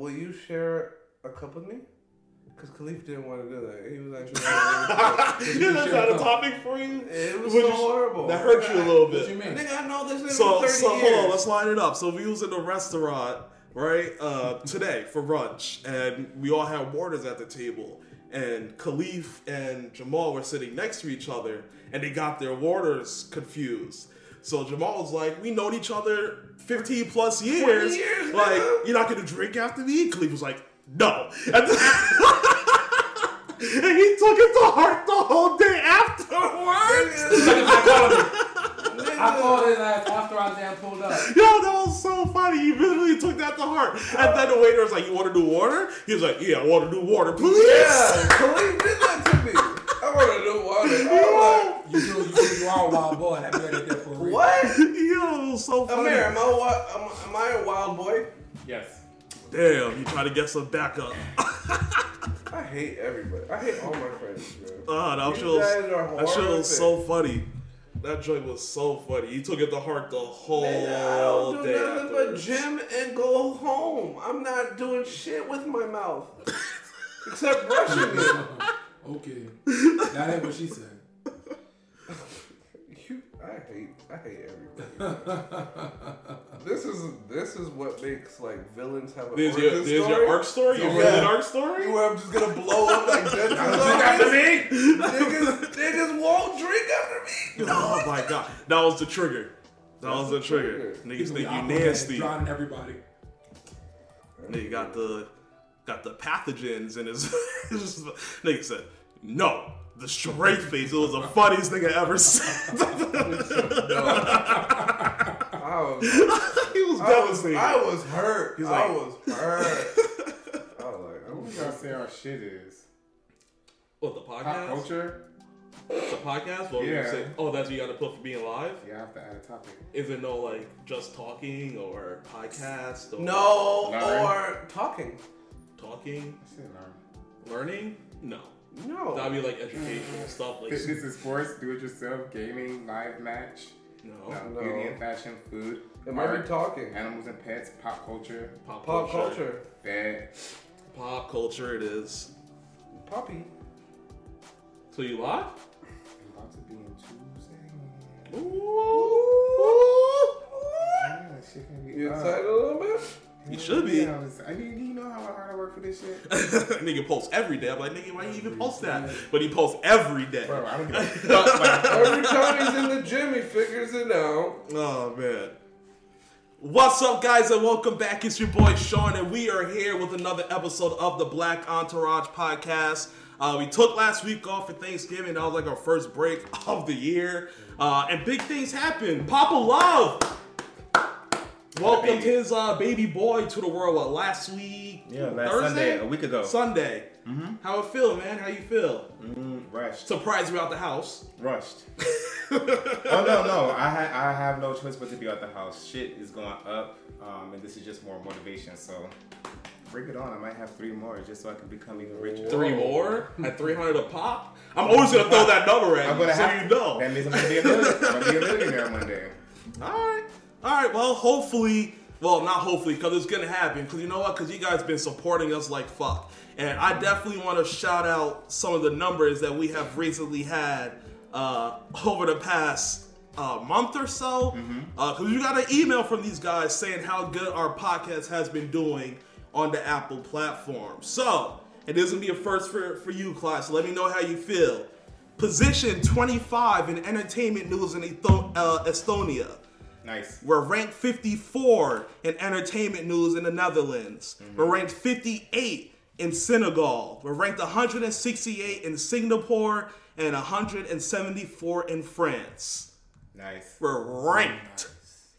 will you share a cup with me? Because Khalif didn't want to do that. He was actually. yeah, that's not a topic for you. it was Would so you- horrible. That hurt you a little bit. What you bit. mean? Nigga, I know this nigga So, for 30 so years. hold on, let's line it up. So we was in a restaurant, right, uh, today for lunch, and we all had waters at the table. And Khalif and Jamal were sitting next to each other, and they got their waters confused. So Jamal was like, "We known each other 15 plus years. years, like, nigga." you're not gonna drink after me?" Khalif was like, "No." And, and he took it to heart the whole day afterwards. I called it last after I damn pulled up. Yo, that was so funny. He literally took that to heart. And then the waiter was like, "You want to do water?" He was like, "Yeah, I want to do water, please." Yeah, Khalif did that to me. I want to do water. I'm You do, you do, you are a wild boy. That man right there for a reason. what? Yo, so funny. Amir, am I, a, am, am I a wild boy? Yes. Damn, you try to get some backup. I hate everybody. I hate all my friends, man. Ah, that You shit was, that shit was so funny. That joint was so funny. He took it to heart the whole Man, I don't do day. nothing but afterwards. gym and go home. I'm not doing shit with my mouth. Except brushing it. Okay. That ain't what she said. You, I hate, I hate everybody. this is this is what makes like villains have a There's origin your, there's story. your arc story. Your Yeah. villain arc story. Where I'm just gonna blow up like Deadpool. after me. niggas, niggas won't drink after me. Oh my god, that was the trigger. That was the the trigger. trigger. Niggas think you nasty. Drowning everybody. Nigga got the got the pathogens in his. his- nigga said, "No, the straight face." It was the funniest thing I ever said. I was, he was I was, devastated. I was hurt. He's I was hurt. I was like, We gotta say our shit is what the pop podcast? culture. The podcast? What Yeah. you say? Oh, that's what you got to put for being live. Yeah, I have to add a topic. Is it no like just talking or podcast or no, Learn. or talking. talking, I said learn. learning? No, No. that'd be like educational mm. stuff. Like Fitness and sports, do it yourself, gaming, live match, no no, No. beauty and fashion, food, it might be talking. animals and pets, pop culture, pop, Pop culture. bed. Pop culture. It is. Poppy. So you live? I'm about to be in Tuesday. Ooh. Yeah, shit can be You excited a little bit? You should be. Yeah, I, mean, you know how hard I work for this shit? nigga posts every day. I'm like, nigga, why you even post that? But he posts every day. Bro, I don't give a fuck. Like, Every time he's in the gym, he figures it out. Oh man. What's up, guys, and welcome back. It's your boy Sean, and we are here with another episode of the Black Entourage Podcast. Uh, we took last week off for Thanksgiving. That was like our first break of the year, uh, and big things happened. Papa Love welcomed his uh, baby boy to the world. What last week? Yeah, last Thursday? Sunday, a week ago. Sunday. How it feel, man? How you feel? Mm, rushed. Surprised you out the house. rushed. oh no, no, I ha- I have no choice but to be out the house. Shit is going up, um, and this is just more motivation. So bring it on. I might have three more just so I can become even richer. Three more at 300 a pop. I'm always gonna throw that number at I'm you, gonna so have you know. That means I'm gonna be a millionaire. I'm gonna be a millionaire one day. All right, all right. Well, hopefully, well, not hopefully, because it's gonna happen. Because you know what? Because you guys been supporting us like fuck, and I definitely want to shout out some of the numbers that we have recently had uh, over the past uh, month or so. Because you got an email from these guys saying how good our podcast has been doing on the Apple platform. So and it is gonna be a first for for you, Clyde. So let me know how you feel. Position 25 in entertainment news in uh, Estonia. Nice. We're ranked 54 in entertainment news in the Netherlands. Mm-hmm. We're ranked 58 in Senegal. We're ranked 168 in Singapore and 174 in France. Nice. We're ranked.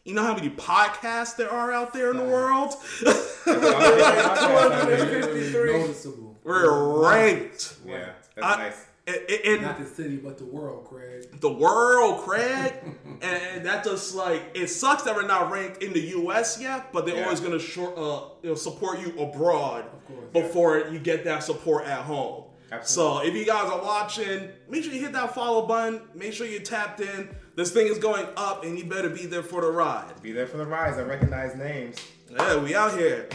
You know how many podcasts there are out there in the world? 253. We're ranked. Yeah, that's I- nice. And, and- Not the city, but the world, Craig. the world, Craig. and that just like it sucks that we're not ranked in the U.S. yet, but they're Yeah. always gonna short, uh, you know, support you abroad course. before you get that support at home. Absolutely. So if you guys are watching, make sure you hit that follow button. Make sure you're tapped in. This thing is going up, and you better be there for the ride. Be there for the rise. I recognize names. Yeah, we out here.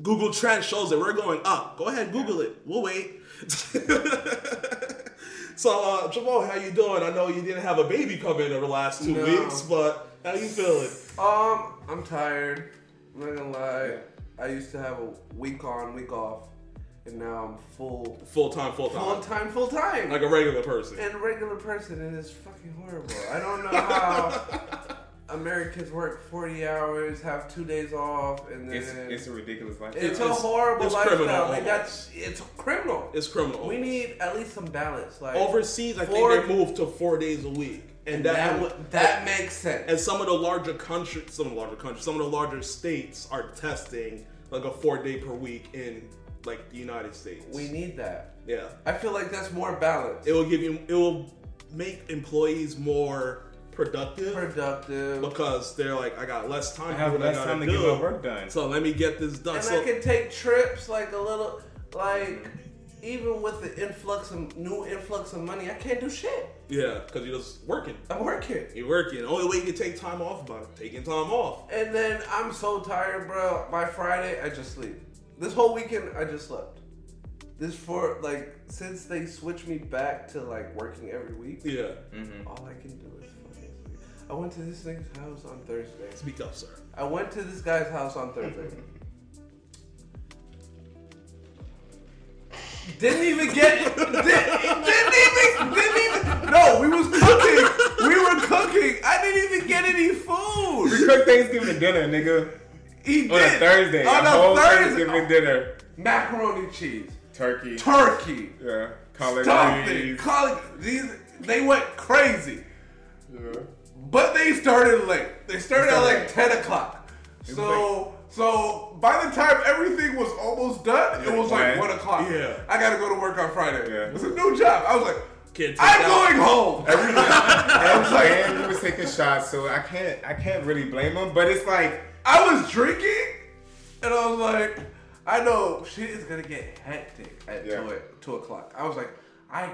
Google Trend shows that we're going up. Go ahead, Google it. We'll wait. so, uh, Jamal, how you doing? I know you didn't have a baby come in over the last two No. weeks, but how you feeling? Um, I'm tired. I'm not gonna lie. I used to have a week on, week off, and now I'm full, Full time, full time. full time, time, full time. like a regular person. and a regular person, and it's fucking horrible. I don't know how Americans work 40 hours, have two days off, and then It's, it's a ridiculous life. It's a it's- horrible it's lifestyle. criminal got almost. it's criminal. It's criminal. we need at least some balance. Like overseas. I four- think they moved to four days a week, and that, that that makes sense. and some of the larger countries, some of the larger countries, some of the larger states are testing like a four day per week in like the United States. we need that. yeah. I feel like that's more balance. It will give you. It will make employees more productive productive. because they're like, I got less time. I have to do what less I gotta time to do. get my work done. So let me get this done. and so I can take trips like a little like even with the influx of new influx of money, I can't do shit. yeah, because you're just working. I'm working. You're working. The only way you can take time off by taking time off. And then I'm so tired, bro. By Friday, I just sleep. This whole weekend, I just slept. This for like since they switched me back to like working every week. Yeah. Mm-hmm. All I can do is fucking sleep. I went to this thing's house on Thursday. Speak up, sir. I went to this guy's house on Thursday. didn't even get did, didn't even didn't even no we was cooking we were cooking I didn't even get any food. We cooked Thanksgiving dinner, nigga. he On a Thursday. on a whole a Thursday Thanksgiving dinner. macaroni cheese Turkey. turkey yeah. Collard stuffing greens. collard these they went crazy Yeah. But they started late. They started at like ten o'clock. was So so by the time everything was almost done, it was like When? one o'clock. Yeah. I gotta go to work on Friday. Yeah. It's a new job. I was like, I'm that. going home. I was like, and he was taking shots, so I can't, I can't really blame him. But it's like, I was drinking, and I was like, I know shit is gonna get hectic at Yeah. two, two o'clock. I was like, I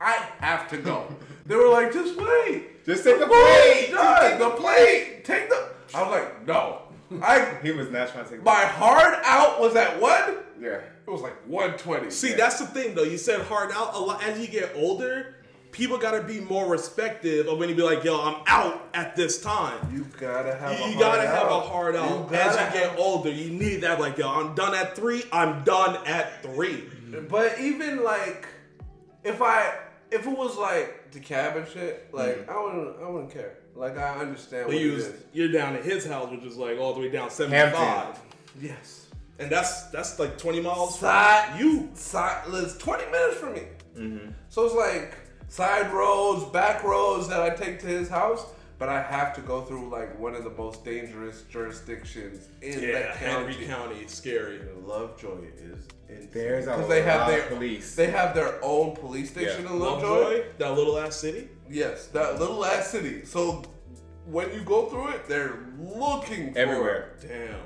I have to go. they were like, just wait. Just take the Wait, plate. take The plate. Take the. I was like, no. I He was not trying to take. The my hard out was at one. yeah. It was like 120. See, that's the thing though. You said hard out a lot. As you get older, people gotta be more respective of when you be like, "Yo, I'm out at this time." you gotta have. You, a you gotta have a out. hard out. You As you get older, you need that. Like, yo, I'm done at three. I'm done at three. But even like, if I if it was like the cab and shit, like I wouldn't I wouldn't care. Like I understand But what you, it is. you're down at his house, which is like all the way down 75, Hampton. Yes. and that's that's like 20 miles. Side You. side. It's 20 minutes from me. Mm-hmm. So it's like side roads, back roads that I take to his house. But I have to go through like one of the most dangerous jurisdictions in Yeah, that county. Henry County, scary. Lovejoy is insane. There's because they have their police. They have their own police station Yeah. in Lovejoy. Lovejoy, that little ass city. Yes, that little ass city. So when you go through it, they're looking for Everywhere. It. Damn,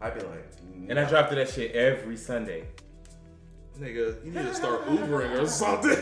I'd be like, And I drive to that shit every Sunday. nigga, you need to start Ubering or something.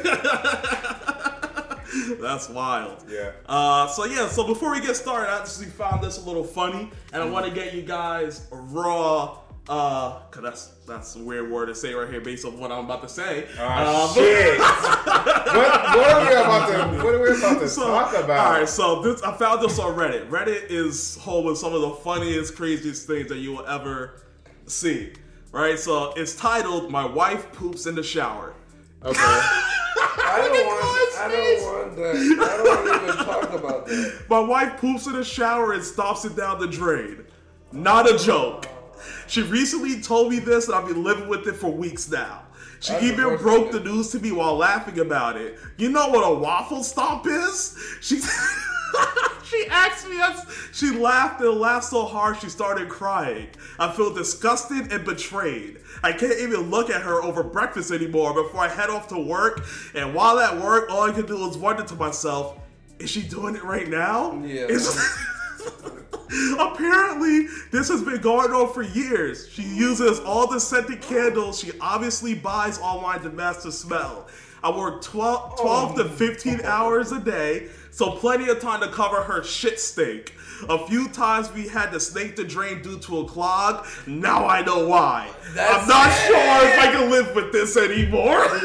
That's wild. Yeah. Uh, so yeah, so before we get started, I actually found this a little funny, and I want to get you guys raw, uh, cause that's that's a weird word to say right here based on what I'm about to say. Ah, Uh, shit. what, what are we about to? What are we about to So, talk about? All right, so this I found this on Reddit. Reddit is home with some of the funniest, craziest things that you will ever see. Right, so it's titled "My Wife Poops in the Shower." Okay. I don't want, I don't want that. I don't want to even talk about that. My wife poops in the shower and stops it down the drain. Not a joke. She recently told me this, and I've been living with it for weeks now. She That's even worst broke the news to me while laughing about it. You know what a waffle stomp is? She she asked me. Us, she laughed and laughed so hard she started crying. I feel disgusted and betrayed. I can't even look at her over breakfast anymore before I head off to work. And while at work, all I can do is wonder to myself, is she doing it right now? Yeah. Apparently, this has been going on for years. She uses all the scented candles she obviously buys online to mask the smell. I work 12, 12 to 15 hours a day, so plenty of time to cover her shit stink. A few times we had to snake the drain due to a clog. Now I know why. That's I'm not it. sure if I can live with this anymore.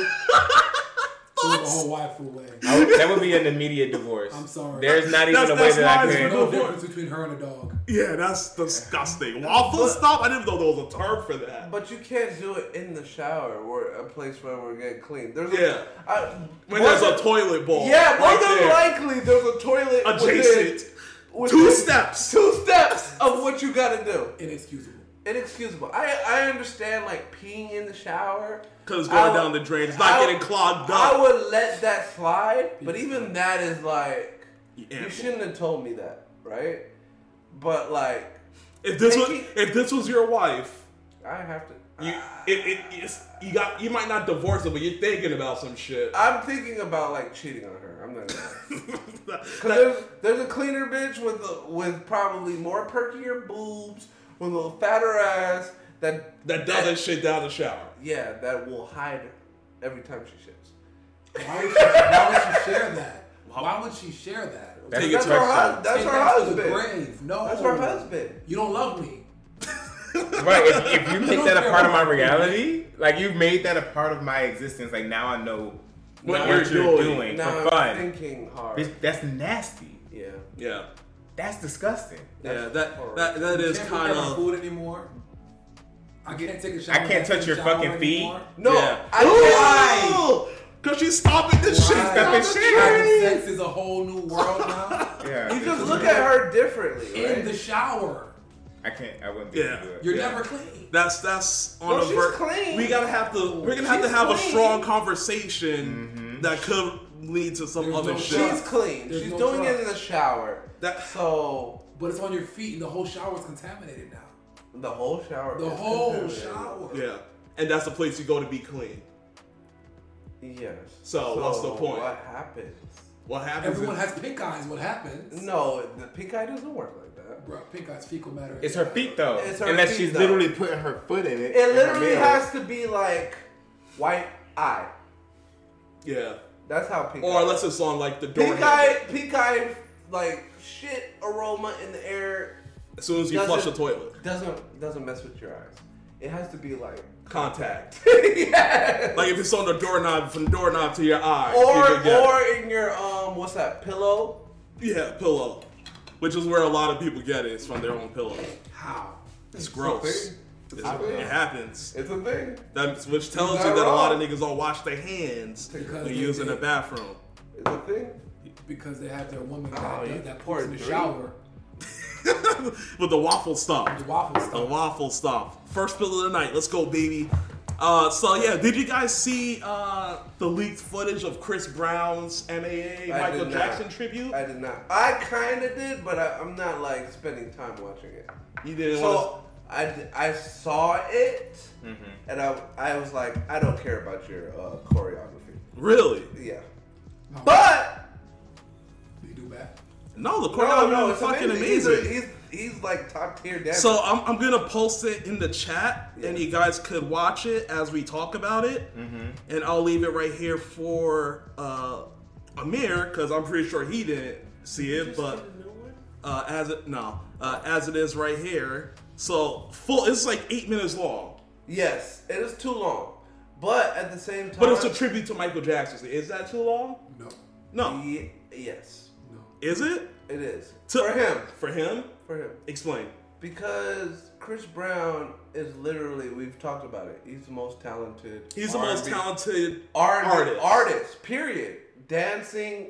Threw wife away. Would- that would be an immediate divorce. I'm sorry. There's not even That's- a way that's that I why it's could. for no difference between her and a dog. Yeah, that's disgusting. Waffle stop? I didn't know there was a term for that. But you can't do it in the shower or a place where we're getting clean. There's a, Yeah. I, When more there's a than- toilet bowl. Yeah, more right than there. likely there's a toilet Adjacent. Within, within Two steps. Two steps of what you gotta do. Inexcusable. Inexcusable. I I understand like peeing in the shower. Because it's going would- down the drain. It's not I- getting clogged up. I would let that slide, but even that is like Yeah. you shouldn't have told me that, right? But like If this was Making- if this was your wife, I have to. you it, it it's, you got you might not divorce her, but you're thinking about some shit. I'm thinking about like cheating on her. I'm not. Cause there's, there's a cleaner bitch with a, with probably more perkier boobs, with a little fatter ass that that does that shit down the shower. yeah that will hide every time she shits. Why would she, why would she share that? Why would she share that? That's Take That's her, question. hus- that's Take her that to the husband. No. That's her husband. You don't love me. Right, if, if you make don't that a part of my about me. reality, like you've made that a part of my existence, like now I know What what, you're you're, doing. doing, Now for I'm fun. thinking hard. Bitch, that's nasty. yeah. Yeah, That's disgusting. yeah. That that that is can't kind of. food anymore. I can't take a shower. I can't touch your fucking feet. anymore. No, yeah. I Cause she's stopping this shit. Why? down the Stop sex is a whole new world now. Yeah. You just look at her differently, right? In the shower, I can't. I wouldn't be able to do it. you're Yeah. never clean. That's that's on No, a she's ver- clean. We gotta have to. We're gonna have to She's have a strong conversation mm-hmm. that could lead to some There's other no shit. She's clean. There's She's no doing it in the shower. That So But it's on your feet, and the whole shower is contaminated now. the whole shower. The whole shower. yeah, and that's the place you go to be clean. Yes. So, what's the point? What happens? What happens? Everyone is- has pink eyes. What happens? No, the pink eye doesn't work like that. Bro, pink eyes fecal matter. It's her feet though. It's her Unless feet, she's though. literally putting her foot in it. It in literally has to be like white eye. yeah, That's how pink. or unless it's on like the door. pink eye, pink eye, like shit aroma in the air As soon as you flush the toilet, doesn't doesn't mess with your eyes. It has to be like contact. yeah. Like if it's on the doorknob, from the doorknob to your eye, or you could it. or in your um what's that pillow? yeah, pillow, which is where a lot of people get it. It's from their own pillow. How? It's gross. thing. It's- a thing. it happens. It's a thing. That's which tells not you that a lot of niggas don't wash their hands Because when they using the bathroom. It's a thing. Because they have their woman that, Oh, you that, that poor puts in the dream. shower. With the waffle stop. The waffle The stuff. waffle stop. First pill of the night. Let's go, baby. Uh, so yeah, did you guys see uh, the leaked footage of Chris Brown's MAA I Michael did not. Jackson tribute? I did not. I kind of did, but I, I'm not like spending time watching it. you didn't want So I saw it, Mm-hmm. and I I was like, I don't care about your uh, choreography. Really? Yeah, No. but You do bad. No, the no, choreography no, was it's fucking amazing. amazing. He's, a, he's he's like top tier dancer. So I'm, I'm gonna post it in the chat, and you guys could watch it as we talk about it. And I'll leave it right here for uh, Amir because I'm pretty sure he didn't see it, but uh, as it no, uh, as it is right here. So full, it's like eight minutes long, yes, it is too long, but at the same time, but it's a tribute to Michael Jackson. Is that too long? No. No, Ye- yes, No. Is it it is To- for him. for him? For him. Explain. Because Chris Brown is literally, we've talked about it. He's the most talented. He's the most R&B talented art- artist. Artist. Period. Dancing,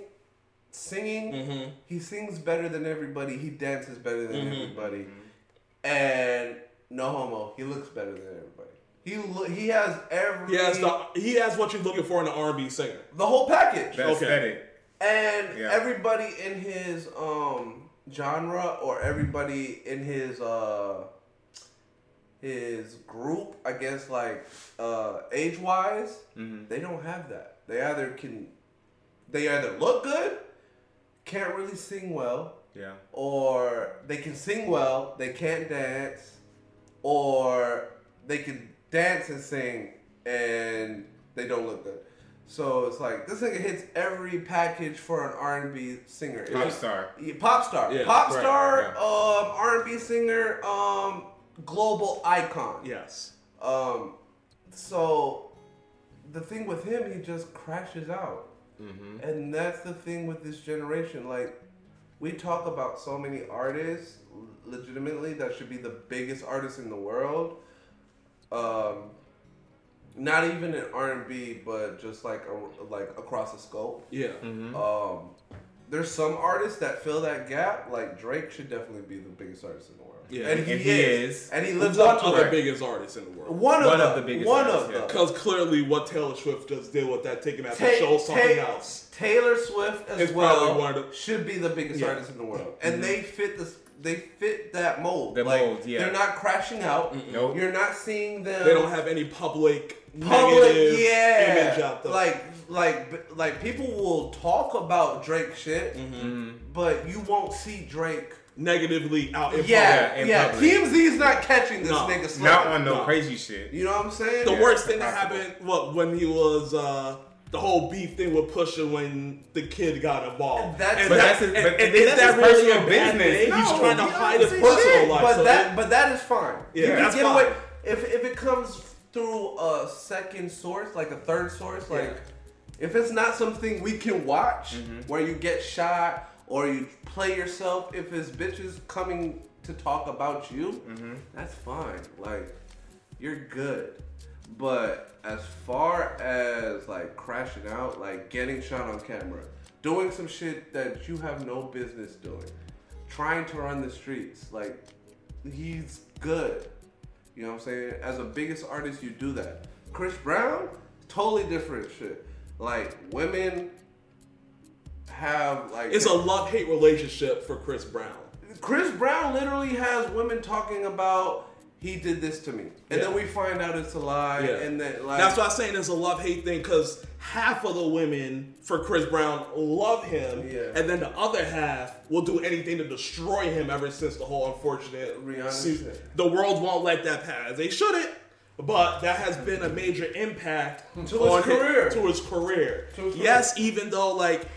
singing. Mhm. He sings better than everybody. He dances better than Mhm. everybody. And no homo, he looks better than everybody. He lo- he has every He has the he has what you're looking for in an R&B singer. the whole package. The Okay. aesthetic. And Yeah. everybody in his um genre or everybody in his uh his group, I guess like uh age wise, Mhm. they don't have that. They either can they either look good, can't really sing well, Yeah. or they can sing well, they can't dance, or they can dance and sing and they don't look good. So it's like this nigga hits every package for an R and B singer. Pop you- star. Yeah, pop star, Yeah, pop right, star, yeah. um, R and B singer, um, global icon. Yes. Um, so the thing with him, he just crashes out, Mm-hmm. and that's the thing with this generation. Like, we talk about so many artists, legitimately, that should be the biggest artists in the world. Um, not even in R and B, but just like a, like across the scope. Yeah. Mm-hmm. Um, there's some artists that fill that gap. Like Drake should definitely be the biggest artist in the world. Yeah. and he, And he is. is. and he lives One up to of the biggest artists in the world. One of One them. of the biggest One artists, of them. Because clearly, what Taylor Swift just did with that, taking that Ta- to show something Ta- else. Taylor Swift as It's well one of the- should be the biggest Yeah. artist in the world, and they fit this. They fit that mold. The like, mold, yeah. They're not crashing out. Nope. You're not seeing them. They don't have any public, public, negative yeah. image out there. Like, like, like people will talk about Drake shit, Mm-hmm. but you won't see Drake. negatively out in Yeah, in yeah. public. TMZ's not catching this No. nigga. Not slipping. on no, No. crazy shit. You know what I'm saying? The Yeah, worst thing that happened, what when he was uh, the whole beef thing with Pusha when the kid got involved. That's- and But that, that's his- and, and that's is that his really personal a business. thing? He's trying to he hide his But, personal life. but so that, but that is fine. Yeah, you can that's get fine. away if if it comes through a second source, like a third source, like Yeah. if it's not something we can watch, Mm-hmm. where you get shot or you play yourself. If it's bitches coming to talk about you, Mm-hmm. that's fine. Like you're good. But as far as like crashing out, like getting shot on camera, doing some shit that you have no business doing, trying to run the streets, like he's good. You know what I'm saying? As a biggest artist, you do that. Chris Brown, totally different shit. Like women have like it's a love hate relationship for Chris Brown. Chris Brown literally has women talking about he did this to me, and Yeah. then we find out it's a lie, Yeah. and that like That's why I'm saying it's a love hate thing because half of the women for Chris Brown love him, Yeah. and then the other half will do anything to destroy him. Ever since the whole unfortunate Rihanna the world won't let that pass. They shouldn't, but that has been a major impact To his career. to his career. To his yes, even though like.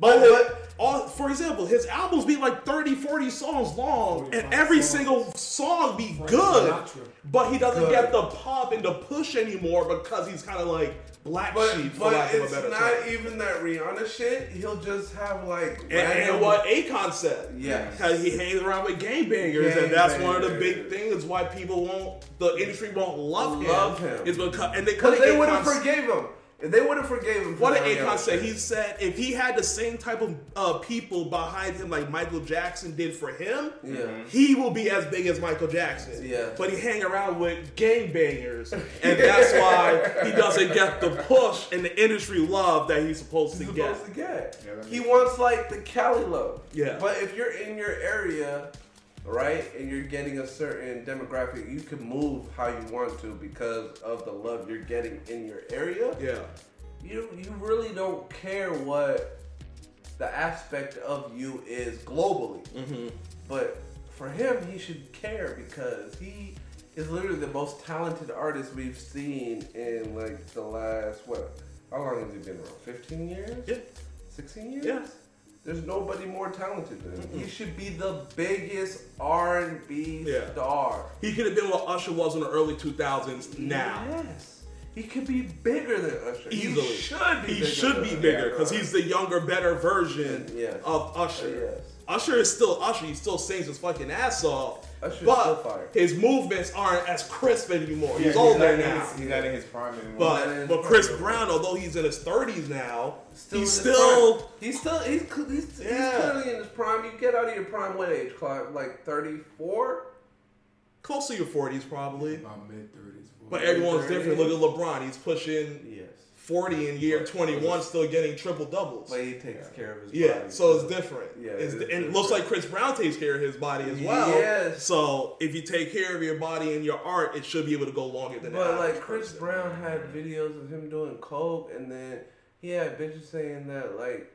But- But, but- all, for example, his albums be like 30, 40 songs long, and every songs. single song be Frank good. Sinatra. But he doesn't Good. get the pop and the push anymore because he's kind of like black But, sheep, but lack of a it's not term. even that Rihanna shit. He'll just have like And, and what Akon said. Yes. Because he hangs around with gangbangers, and that's one of the big things why people won't, the industry won't love him. Love him. Is because, and they, they would have forgave him. If they would have forgave him. for What did Akon say? He said if he had the same type of uh, people behind him like Michael Jackson did for him, Yeah. he will be as big as Michael Jackson. Yeah. But he hang around with gangbangers, and that's why he doesn't get the push and the industry love that he's supposed to He's get. supposed to get. Yeah, he wants like the Cali love. Yeah. But if you're in your area, right, and you're getting a certain demographic, you can move how you want to because of the love you're getting in your area. Yeah. You you really don't care what the aspect of you is globally. Mm-hmm. But for him, he should care because he is literally the most talented artist we've seen in like the last what? How long has he been around? Fifteen years? Yeah. 16 years? Yeah. There's nobody more talented than him. He should be the biggest R&B Yeah. star. He could have been what Usher was in the early 2000s now. Yes. He could be bigger than Usher. Easily. He should be He bigger should than be Usher. bigger because he's the younger, better version Yes. of Usher. Yes. Usher is still Usher. He still sings his fucking ass off. Usher's but still fire. his movements aren't as crisp anymore. Yeah, he's older now. his- he's not in his prime anymore. But Not in his but Chris prime. Brown, although he's in his 30s now, Still he's his still he's still he's cl- he's, he's Yeah. clearly in his prime. You get out of your prime what age, Clive? Like 34? close to your 40s probably. About mid thirties. But everyone's different. Look at LeBron. He's pushing Yes. 40 in year 21, still getting triple doubles. But he takes care of his Yeah, body. so it's different. Yeah, It's- it is and it looks like Chris Brown takes care of his body as well. Yes. So if you take care of your body and your art, it should be able to go longer than that. But like Chris person. Brown had videos of him doing coke, and then he had bitches saying that like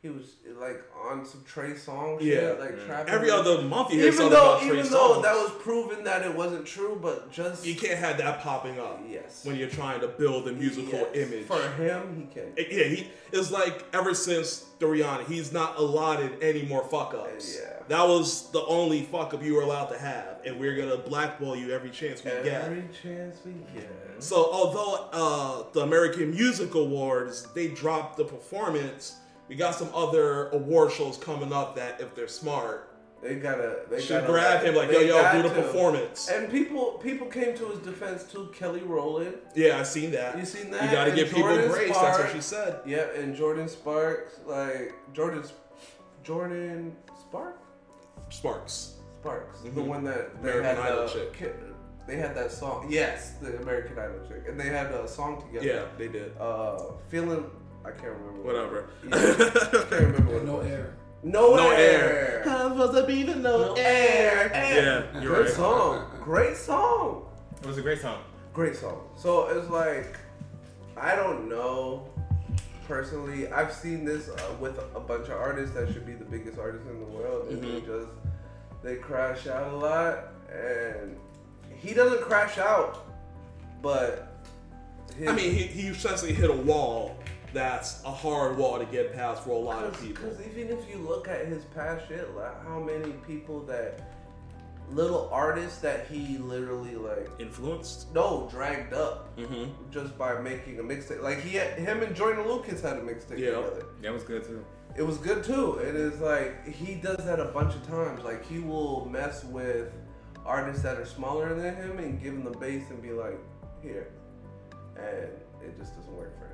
he was like on some Trey Songz Yeah. shit, like trapping. Every other month you hear even though about Trey even though Songz. that was proven that it wasn't true, but just you can't have that popping up yes when you're trying to build a musical Yes. image. for him, he can. It- yeah, he it's like ever since the Rihanna, he's not allotted any more fuck ups. Yeah. That was the only fuck up you were allowed to have, and we're gonna blackball you every chance we get. Every chance we get. So although uh, the American Music Awards they dropped the performance, we got some other award shows coming up that if they're smart They gotta. They should gotta grab him like yo yo do the to. performance. And people people came to his defense too. Kelly Rowland. Yeah, I seen that. You seen that? You gotta And give people Jordan grace. That's what she said. Yeah, and Jordin Sparks, like Jordin, Jordin Spark, Sparks. Sparks, the Mhm. one that they American had Idol the, chick. They had that song. Yes, the American Idol chick, and they had a song together. Yeah, they did. Uh, feeling. I can't remember. Whatever. Yeah, I can't remember what. No air. No, No air. air. I'm supposed to be the no, No air. Yeah, you're Great right. song. Great song. It was a great song. Great song. So it's like, I don't know. Personally, I've seen this uh, with a bunch of artists that should be the biggest artists in the world, and they Mhm. just they crash out a lot. And he doesn't crash out, but his, I mean, he, he essentially hit a wall that's a hard wall to get past for a lot of people. Because even if you look at his past shit, like how many people that little artists that he literally like Influenced? no dragged up Mm-hmm. just by making a mixtape. Like he had him and Jordan Lucas had a mixtape Yeah. together. That was good too. It was good too. It is like he does that a bunch of times. Like he will mess with artists that are smaller than him and give them the bass and be like, here, and it just doesn't work for him.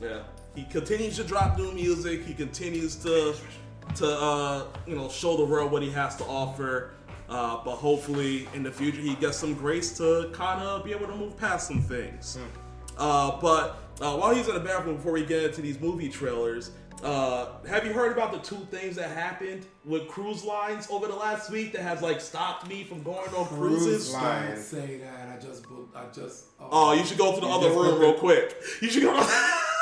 I don't know. Yeah. He continues to drop new music. He continues to to uh, you know show the world what he has to offer. Uh, but hopefully in the future he gets some grace to kind of be able to move past some things. Uh, but uh, while he's in the bathroom, before we get into these movie trailers, uh, have you heard about the two things that happened with cruise lines over the last week that has like stopped me from going on Cruise cruises? line. Don't say that. I just booked. I just. Oh, you should go to the other room real quick. You should go.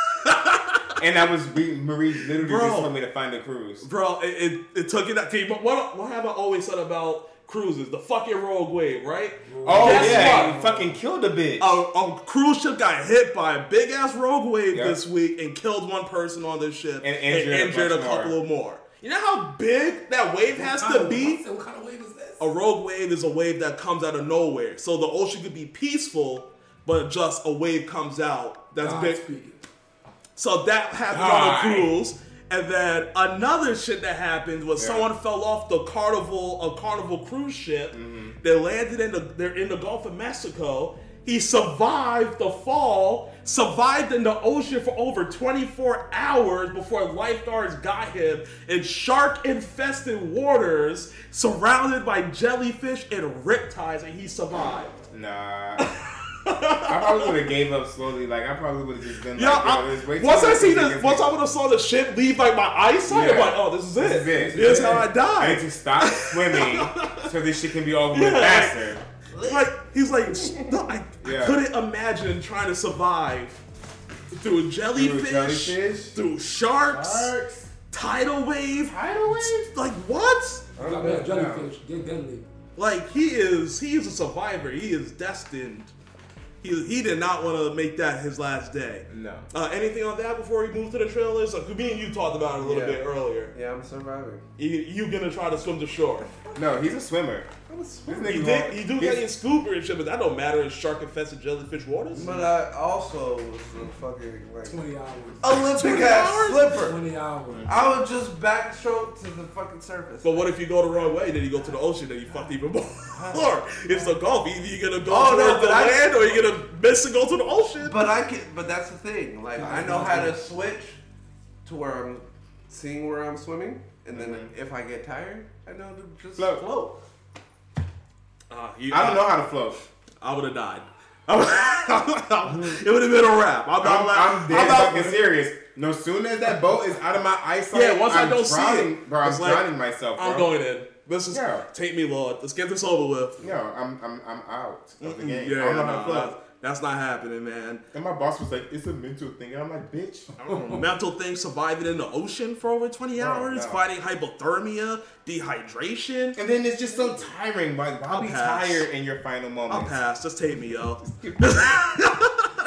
And that was we, Marie literally Bro. just told me to find a cruise. Bro, it, it, it took it. Okay, but what what have I always said about cruises? The fucking rogue wave, right? Oh Guess yeah, what? he fucking killed a bitch. A, a cruise ship got hit by a big ass rogue wave Yeah. this week and killed one person on this ship And injured a injured a, bunch couple more. of more. You know how big that wave has to be? What kind of wave is this? A rogue wave is a wave that comes out of nowhere. So the ocean could be peaceful, but just a wave comes out that's God big. speaking. So that happened on a cruise. And then another shit that happened was Yeah. someone fell off the carnival a carnival cruise ship. Mm-hmm. They landed in the they're in the Gulf of Mexico. He survived the fall, survived in the ocean for over 24 hours before lifeguards got him in shark infested waters, surrounded by jellyfish and riptides, and he survived. Nah. I probably would have gave up slowly. Like I probably would have just been Yeah, like, I- this way too once I much see to the once me. I would have saw the ship leave like my eyesight, I'm like, oh, this is it. This is it. This is how I die. I need to stop swimming so this shit can be over with Yeah. faster. Like he's like, "No, I, I couldn't imagine trying to survive through jellyfish, jellyfish? through sharks, Sharks. tidal wave. Tidal wave? Like what? I mean, a jellyfish. They're deadly. Like he is he is a survivor. He is destined. He, he did not want to make that his last day. No. Uh, anything on that before he moved to the trailers? Like, me and you talked about it a little Yeah. bit earlier. Yeah, I'm surviving. You, you gonna try to swim to shore? No, he's a swimmer. I'm a This swimmer. nigga You did. You do he's- get your scuba and shit, but that don't matter in shark infested jellyfish waters. But I also was a fucking like 20 hours. Olympic 20 ass hours? slipper. 20 hours. I would just backstroke to the fucking surface. But what if you go the wrong way? Then you go to the ocean, then you fucked even more. or it's the Gulf. Either you're gonna go Oh, no, towards the I- land, or you're gonna miss and go to the ocean. But I can. But that's the thing. Like I know how to switch to where I'm seeing where I'm swimming, and then Mhm. if I get tired, I know to just Float. float. Uh, you- I don't know how to float. I would have died. it would have been a wrap. I'm not. I'm, la- I'm dead not- fucking serious. No sooner as that boat is out of my eyesight, Yeah, once I I'm don't see drowning, it, bro. I'm like, drowning myself. Bro. I'm going in. This is Yeah. take me, Lord. Let's get this over with. Yo, I'm I'm I'm out of the game. Yeah, I don't know how to. That's not happening, man. And my boss was like, "It's a mental thing," and I'm like, "Bitch." Mental thing surviving in the ocean for over 20 Bro, hours, no. fighting hypothermia, dehydration. And then it's just so tiring. Like, why I'll be pass. tired in your final moments. I'll pass. Just take me, yo.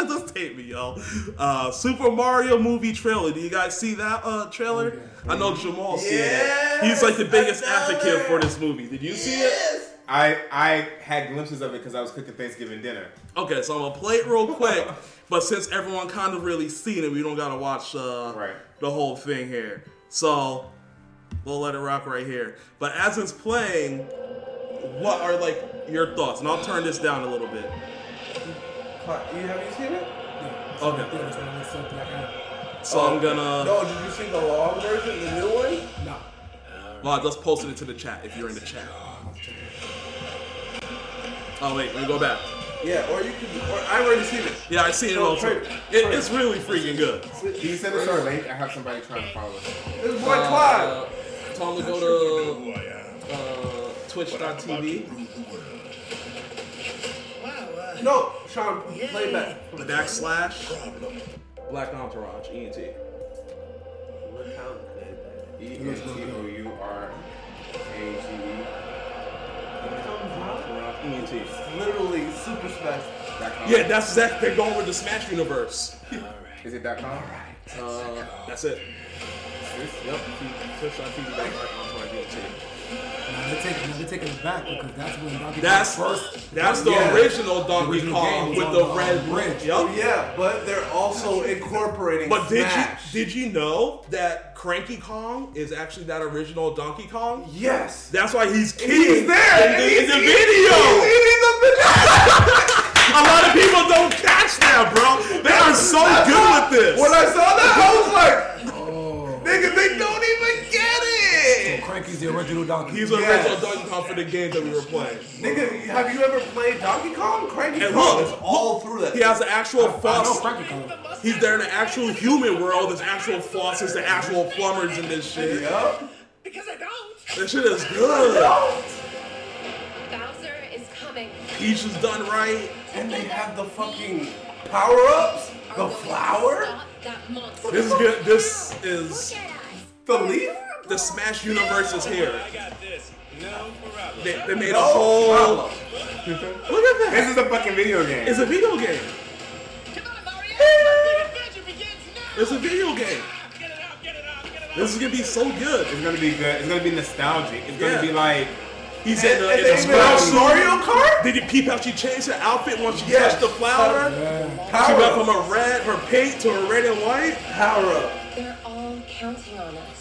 Just take me, yo. Uh, Super Mario movie trailer. Do you guys see that uh, trailer? I know Jamal seen Yes, it. He's like the biggest advocate for this movie. Did you see it? I I had glimpses of it because I was cooking Thanksgiving dinner. Okay, so I'm gonna play it real quick. but since everyone kind of really seen it, we don't gotta watch uh, Right. the whole thing here. So we'll let it rock right here. But as it's playing, what are like your thoughts? And I'll turn this down a little bit. You have you seen it? Okay. Theaters when I went to Black Adam. So I'm gonna. No, did you see the long version, the new one? No. Well, I just posted it to the chat if you're in the chat. Oh wait, let me go back. Yeah, or you could. Or I already seen it. Yeah, I see it No, also. trade It, it. it's really freaking good. Can you send us our link? I have somebody trying to follow us. This boy Clyde. Tell him to go to uh, twitch.tv. No, Sean, play back. The backslash Black Entourage, E ENT. E N T O U R A G E. ENT. Literally super smash. Yeah, that's Zach. They're going with the Smash universe. Is it dot com? Uh, that's it. Yep. Twitch.tv Black Entourage, ENT. Now they're taking, now they're taking it back because that's when Donkey That's Kong first. that's the Yeah. original Donkey original Kong with the the red bridge. Oh Yep. yeah, but they're also incorporating But did Smash. you did you know that Cranky Kong is actually that original Donkey Kong? Yes. That's why he's king He's there in the, in the He's video. the banana. A lot of people don't catch that, bro. They are so good with this. When I saw that, I was like, Oh, nigga, they don't even get it. Cranky's the original Donkey. Kong. He's the Yes. original Donkey Kong for the game that we were playing. Nigga, have you ever played Donkey Kong? Cranky And Kong look, is all through that. He has the actual I know floss. Cranky Kong. He's there in the actual human world. There's actual flosses, the actual plumbers in this shit. Yup. Because I don't. This shit is good. Bowser is coming. Peach is done right. And they have the fucking power-ups, the flower, gonna stop that monster? This is good. This is Look at us. the leaf. The Smash universe is here. They, they made a whole. problem. Look at that. This is a fucking video game. It's a video game. Come on, Mario. The adventure begins now. It's a video game. Get it out, get it out, get it out. This is gonna be so good. It's gonna be good. It's gonna be nostalgic. It's gonna Yeah. be like He's And, in the, and in they the even have Smash. Mario Kart. Did you peep how she changed her outfit once she Yes. touched the flower? She went from Power, a red, her pink, to a red and white. power up. They're all counting on us.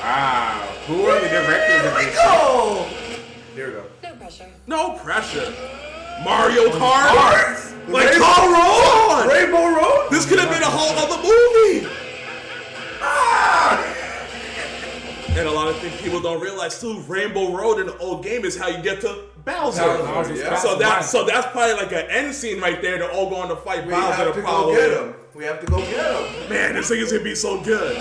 Wow. Who are the directors of Here we this? go. Here we go. No pressure. No pressure. Mario Kart. Cards. Like, Rainbow- come on! Rainbow Road. This could have been a whole other movie. Ah! And a lot of things people don't realize too. Rainbow Road in the old game is how you get to Bowser. Bowser, yeah. So that so that's probably like an end scene right there. They're all going to fight We Bowser have to to go get him. We have to go get him. Man, this thing is gonna be so good.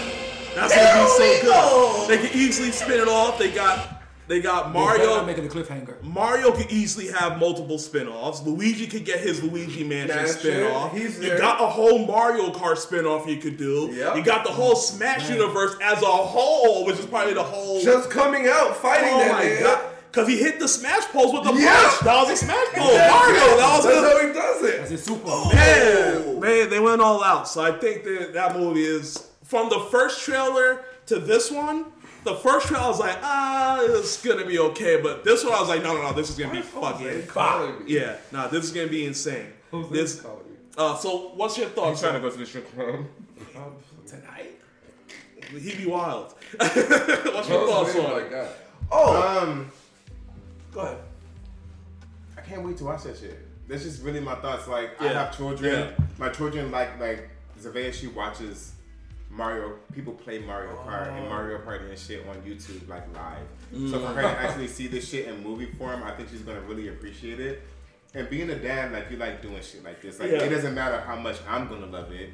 That's There gonna be we so good. They can easily spin it off. They got they got Mario Mario. making the cliffhanger. Mario could easily have multiple spin-offs. Luigi could get his Luigi Mansion Mansion, spin-off. he's you there. got a whole Mario Kart spin-off you could do. Yep. You got the whole Smash universe as a whole, which is probably the whole Just coming out fighting Oh that my god. Cause he hit the smash pose with the Yeah. punch. That was a smash pose. That's Mario, that was That's a how he does it. That's his super. Man, oh. man, they went all out. So I think that that movie is from the first trailer to this one. The first trailer I was like, ah, it's gonna be okay, but this one I was like, no, no, no, this is gonna be fucking calling me? yeah, nah, this is gonna be insane. This, calling me? uh, so what's your I'm thoughts? trying to go to the strip club. Tonight? He be wild. what's your thoughts Oh on my it? god. Oh, Um, go ahead. I can't wait to watch that shit. That's just really my thoughts. Like I have children. Yeah. My children like like Zavea. She watches Mario. People play Mario Kart and oh. Mario Party and shit on YouTube like live. So for mm. her to actually see this shit in movie form, I think she's gonna really appreciate it. And being a dad, like you like doing shit like this. Like Yeah. it doesn't matter how much I'm gonna love it.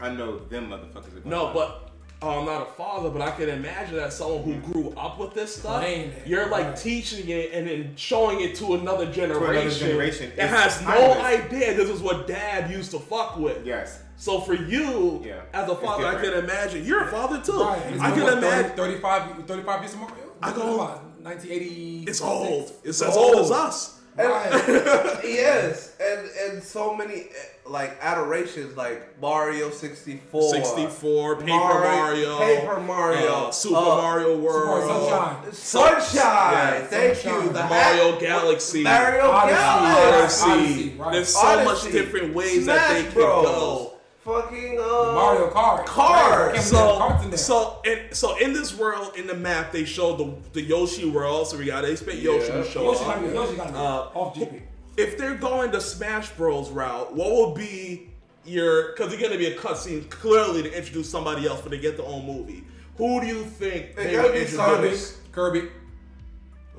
I know them motherfuckers are gonna No, love but oh, I'm not a father, but I can imagine that someone who mm. grew up with this stuff, Playing you're like right. teaching it and then showing it to another generation, generation. that It's has no timeless. idea this is what dad used to fuck with. Yes. So for you, Yeah, as a father, I can imagine you're a father too. Right. I can what, 30, imagine 35, 35 years of Mario. I What go- about 1980. it's old. It's as old. old as us. Right. yes, and and so many eh, like adorations like Mario 64, 64, Paper Mario, Paper Mario, uh, Super uh, Mario World, Sunshine. Sunshine. Yeah, Thank Sunshine. you. The Mario hat- Galaxy, Mario Odyssey. Galaxy. Odyssey. right. There's so Odyssey. much different ways Smash that they can Bros. go. Fucking uh, Mario Kart. Kart. Right, can't So, in so, in this world, in the map, they showed the the Yoshi world. So we got to expect Yoshi Yeah. to show Yoshi up. gotta be, Yoshi gotta be Uh, off GP. If they're going the Smash Bros route, what will be your? Because it's gonna be a cutscene clearly to introduce somebody else, but they get their own movie. Who do you think It they gotta would be introduce? Kirby.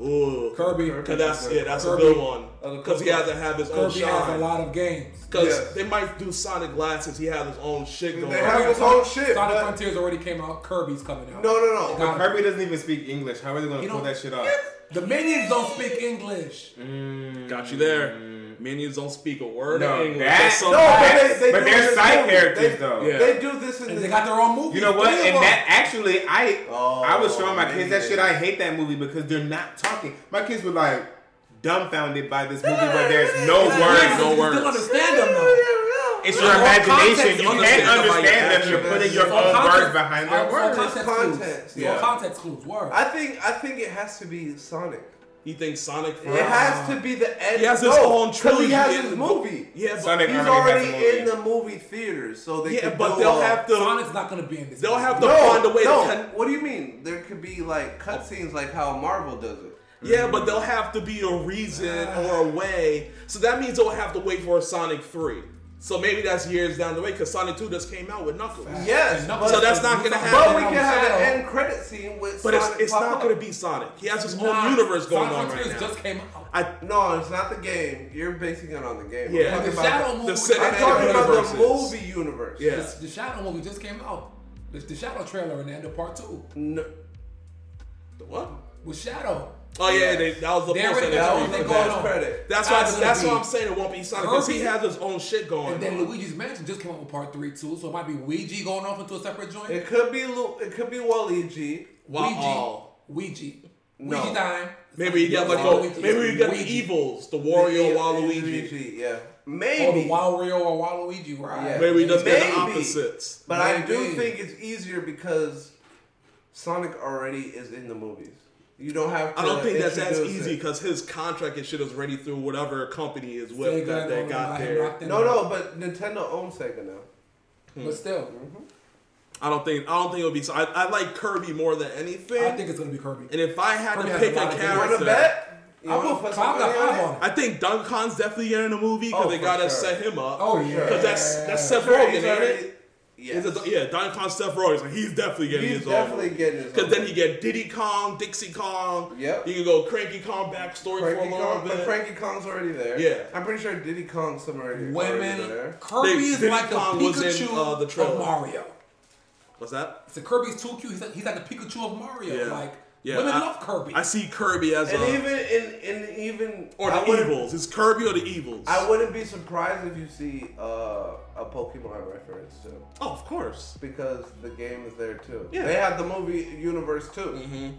Ooh, Kirby. Cause that's yeah, that's Kirby. a good one. Because he has to have his own Kirby has a lot of games. Because Yes. they might do Sonic Glasses. He has his own shit going. They on. have his own shit. Sonic but- Frontiers already came out. Kirby's coming out. No, no, no. They But got- Kirby doesn't even speak English. How are they gonna pull that shit off? The minions don't speak English. Mm. Got you mm. there. Minions don't speak a word No, of English. that- That's some- No, but they, they but they're side movie. characters, They- though. Yeah. They do this in And the. they got their own movie. You know what? Three of And that actually, I Oh, I was showing my kids that shit. I oh. hate that movie because they're not talking. My kids were like dumbfounded by this movie where there's no It's weird words. no you words. still understand them though. It's All your imagination. You you can't understand them by your understand them. You're putting your All own context- words behind all- their all words. context Context, clues. yeah. All context clues. Word. I think I think it has to be Sonic. You think Sonic? It has to be the end. He has his no, own 'cause trilogy He has in his the- movie. Yeah, but Sonic He's already has already a movie. in the movie theaters, so they yeah, can but they'll a- have to. Sonic's not gonna be in this. They'll movie. have to No, find a way no. to. Con- what do you mean? There could be like cutscenes like how Marvel does it. yeah, but there'll have to be a reason or a ah. way. So that means they'll have to wait for a Sonic three. So maybe that's years down the way because Sonic two just came out with Knuckles. Yes, Knuckles So that's not gonna happen. but we can have an end credit scene with Sonic. But it's, Sonic it's pop not going to be Sonic. He has his Nah, own universe going Sonic on right now. just came out. I, No, it's not the game. You're basing it on the game. Yeah. I'm the talking Shadow about movie. the with I'm talking about the movie universe. Yeah. The, the Shadow movie just came out. The, the Shadow trailer and the end of part two No, the what? with Shadow. Oh yeah, they, that was the They post that that They was the go created. on. post credit. That's why. That's That's why I'm saying it won't be Sonic because he has his own shit going. And then on. Luigi's Mansion just came out with part three too, so it might be Ouija going off into a separate joint. It could be Lu- it could be Waluigi. Wow. Ouija. Ouija. No. Ouija time. Maybe you get like a, maybe we get the evils, the Wario, Waluigi. Waluigi, yeah. Oh, or the Wario or Waluigi, right? Yeah. Maybe just get the opposites. But I do think it's easier because Sonic already is in the movies. You don't have to I don't think that's as easy because his contract and shit is ready through whatever company is with Sega that they got got there. locked in. No, no, but Nintendo owns Sega now. Hmm. But still, I don't think I don't think it'll be. So I, I like Kirby more than anything. I think it's gonna be Kirby. and if I had Kirby to pick a a lot of good- You want character, to bet? You I wanna will. put I've some got money on five on it. I think Donkey Kong's definitely getting in the movie because Oh, they gotta sure. set him up. Oh yeah. Because that's that's Seth Sure, Rogen, he's ain't already- it? Yes. Is it? Yeah, Donkey Kong, Seth Rogen. So he's definitely getting his own. He's his definitely own. getting his Because then you get Diddy Kong, Dixie Kong. Yep. You can go Cranky Kong backstory Cranky for a little Kong, but. Cranky Kong's already there. Yeah. I'm pretty sure Diddy Kong's somewhere already, already Women. there. Kirby Big- is Diddy like the Kong was in, Pikachu uh, the of Mario. What's that? So Kirby's too cute. He's like, he's like the Pikachu of Mario. Yeah. Like Yeah, women I- love Kirby. I see Kirby as And a even in, in even or the wouldn't- evils. Is Kirby or the evils? I wouldn't be surprised if you see uh, a Pokemon reference too, oh, of course. because the game is there too. Yeah. They have the movie universe too. Mm-hmm.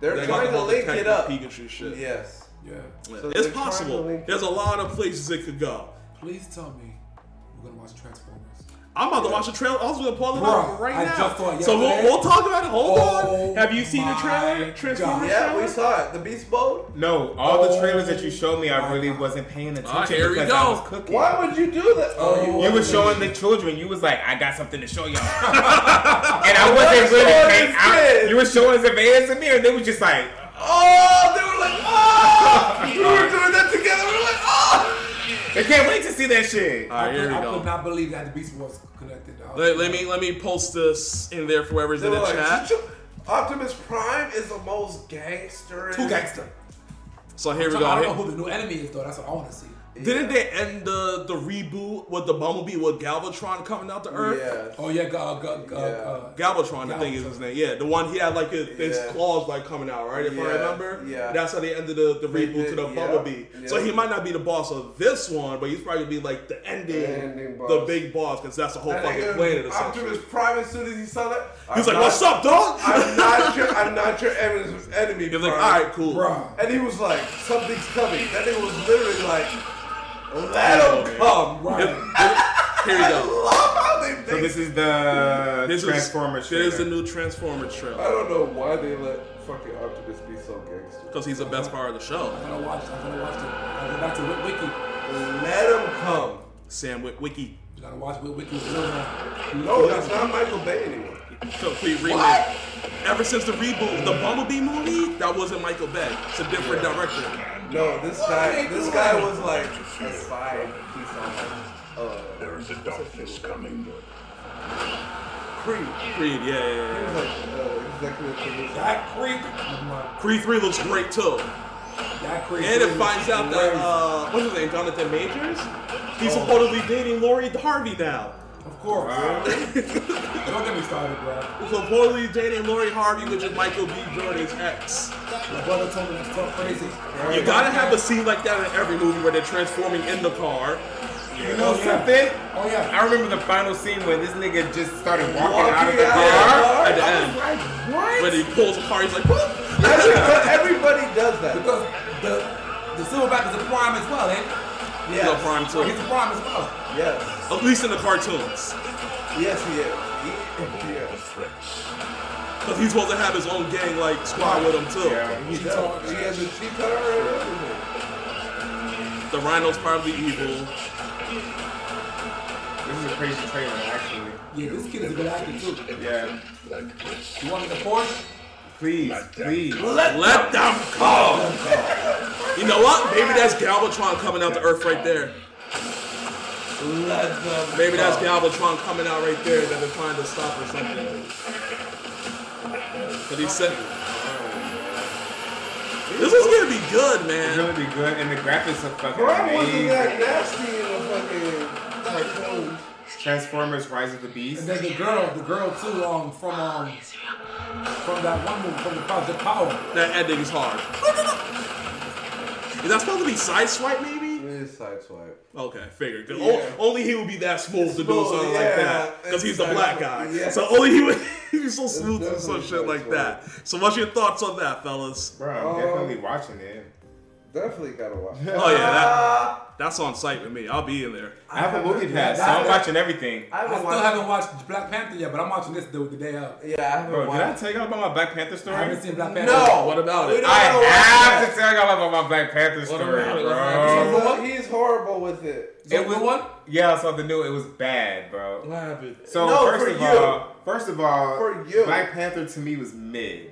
They're They trying the to whole link it Detective up. Pikachu shit. Yes. yeah. Yeah. So it's they're trying to possible. There's a lot of places it could go. Please tell me we're gonna watch Transformers. I'm about to watch the trailer. I was gonna pull it Bro, up right I now. just saw it so we'll, yesterday. we'll talk about it. Hold Oh on. Have you seen the my trailer? Transformers Yeah, trailer? we saw it. The Beast Mode. No, all the Oh trailers that you showed me, I really God. wasn't paying attention Ah, here we because go. I was cooking. Why would you do that? Oh, you, You wasn't. showing the children. You was like, I got something to show y'all. and I wasn't really showing paying. his I, kids. you were showing some ASMR, and me, and they was just like, Oh, they were like, oh, we were doing that together. We were like, oh. They can't wait to see that shit. All right, I, here could, we I go. could not believe that the Beast Wars connected. I was Let, let me let me post this in there for whoever's They in the like, chat. Optimus Prime is the most gangster. Too gangster. So here we I go. don't know who the new enemy is though. That's what I want to see. Didn't they end the the reboot with the Bumblebee with Galvatron coming out to Earth? Yeah. Oh yeah, uh, uh, uh, uh, Galvatron, I think is his name. Yeah, the one he had like his, his claws like coming out, right? If I remember. yeah. That's how they ended the, the They reboot to the yeah, Bumblebee. So he might not be the boss of this one, but he's probably gonna be like the ending, The ending the big boss, because that's the whole That fucking nigga planet. essentially. Optimus Prime, as soon as he saw that, He's I'm like, "What's up, dog?" I'm not your, I'm not your enemy. enemy He's like, "All right, cool." bruh. And he was like, something's coming. That nigga was literally like, let Oh, him come. Right. Here you I go. love how they So this is the This Transformers. is this is the new Transformers trailer. I don't know why they let fucking Optimus be so gangster. because he's the best part of the show. I'm gonna watch. I'm gonna watch it. I'm gonna go back to Witwicky. Let him come. Sam Witwicky, You gotta watch Witwicky. It's real now. No, that's not Michael Bay anymore. Complete remake. What? Ever since the reboot, the Bumblebee movie, that wasn't Michael Bay. It's a different director. No, this What guy, this doing? guy was like a side piece on uh, There is a darkness coming. Creed. Creed, yeah, yeah, He yeah. was like uh, executive. That creep. Creed 3 looks great too. That creep. And it finds out that, uh, what's his name, Jonathan Majors? He's supposedly dating Lori Harvey now. Course. Don't get me started, bro. Supposedly dating Lori Harvey, which is Michael B. Jordan's ex. My brother told me to talk crazy. You gotta have a scene like that in every movie where they're transforming in the car. You know Oh, yeah. something? Oh yeah. I remember the final scene when this nigga just started walking, Walking out of the car. At the I end. was like, what? When he pulls the car, he's like, whoop! Everybody, everybody does that. Because the the silverback is a prime as well, eh? He's a prime too. He's a prime as well. Yes. At least in the cartoons. Yes, he is. He, he is. Because he's supposed to have his own gang, like, squad with him too. Yeah. He does. He has a cheat code already. The Rhino's probably evil. This is a crazy trailer, actually. Yeah, this kid is a good actor too. Yeah. You want me to Porsche? Please, please. Let them come! You know what? Maybe that's Galvatron coming out to Earth right there. Let them. Maybe that's Galvatron coming out right there that they're trying to stop or something. But he said, "This is gonna be good, man. It's gonna be good, and the graphics are fucking Prime wasn't amazing. that nasty in the fucking cartoons. Transformers: Rise of the Beast. And then the girl, the girl too, um, from um, from that one movie from the Project Power. That ending is hard. Is that supposed to be sideswipe, maybe? It is sideswipe. Okay, figured. 'Cause Yeah. o- only he would be that smooth to do Smooth, something like that. Because he's the black guy. yeah. So only he would be so smooth and some shit like that. So what's your thoughts on that, fellas? Bro, I'm Um, definitely watching it. Definitely gotta watch. Oh yeah, that, ah! that's on site with me. I'll be in there. I have a movie pass, so I'm watching everything. I I haven't still watched. haven't watched Black Panther yet, but I'm watching this the, the day out. Yeah, I haven't Bro, did I tell y'all about my Black Panther I story? haven't seen Black Panther. No. What about it? I have to tell y'all about my Black Panther story, bro. He's, he's horrible with it. Is it It was- good one? Yeah, I saw the new. It was bad, bro. What happened? So No, first for of you. all, first of all, For you. Black Panther to me was mid.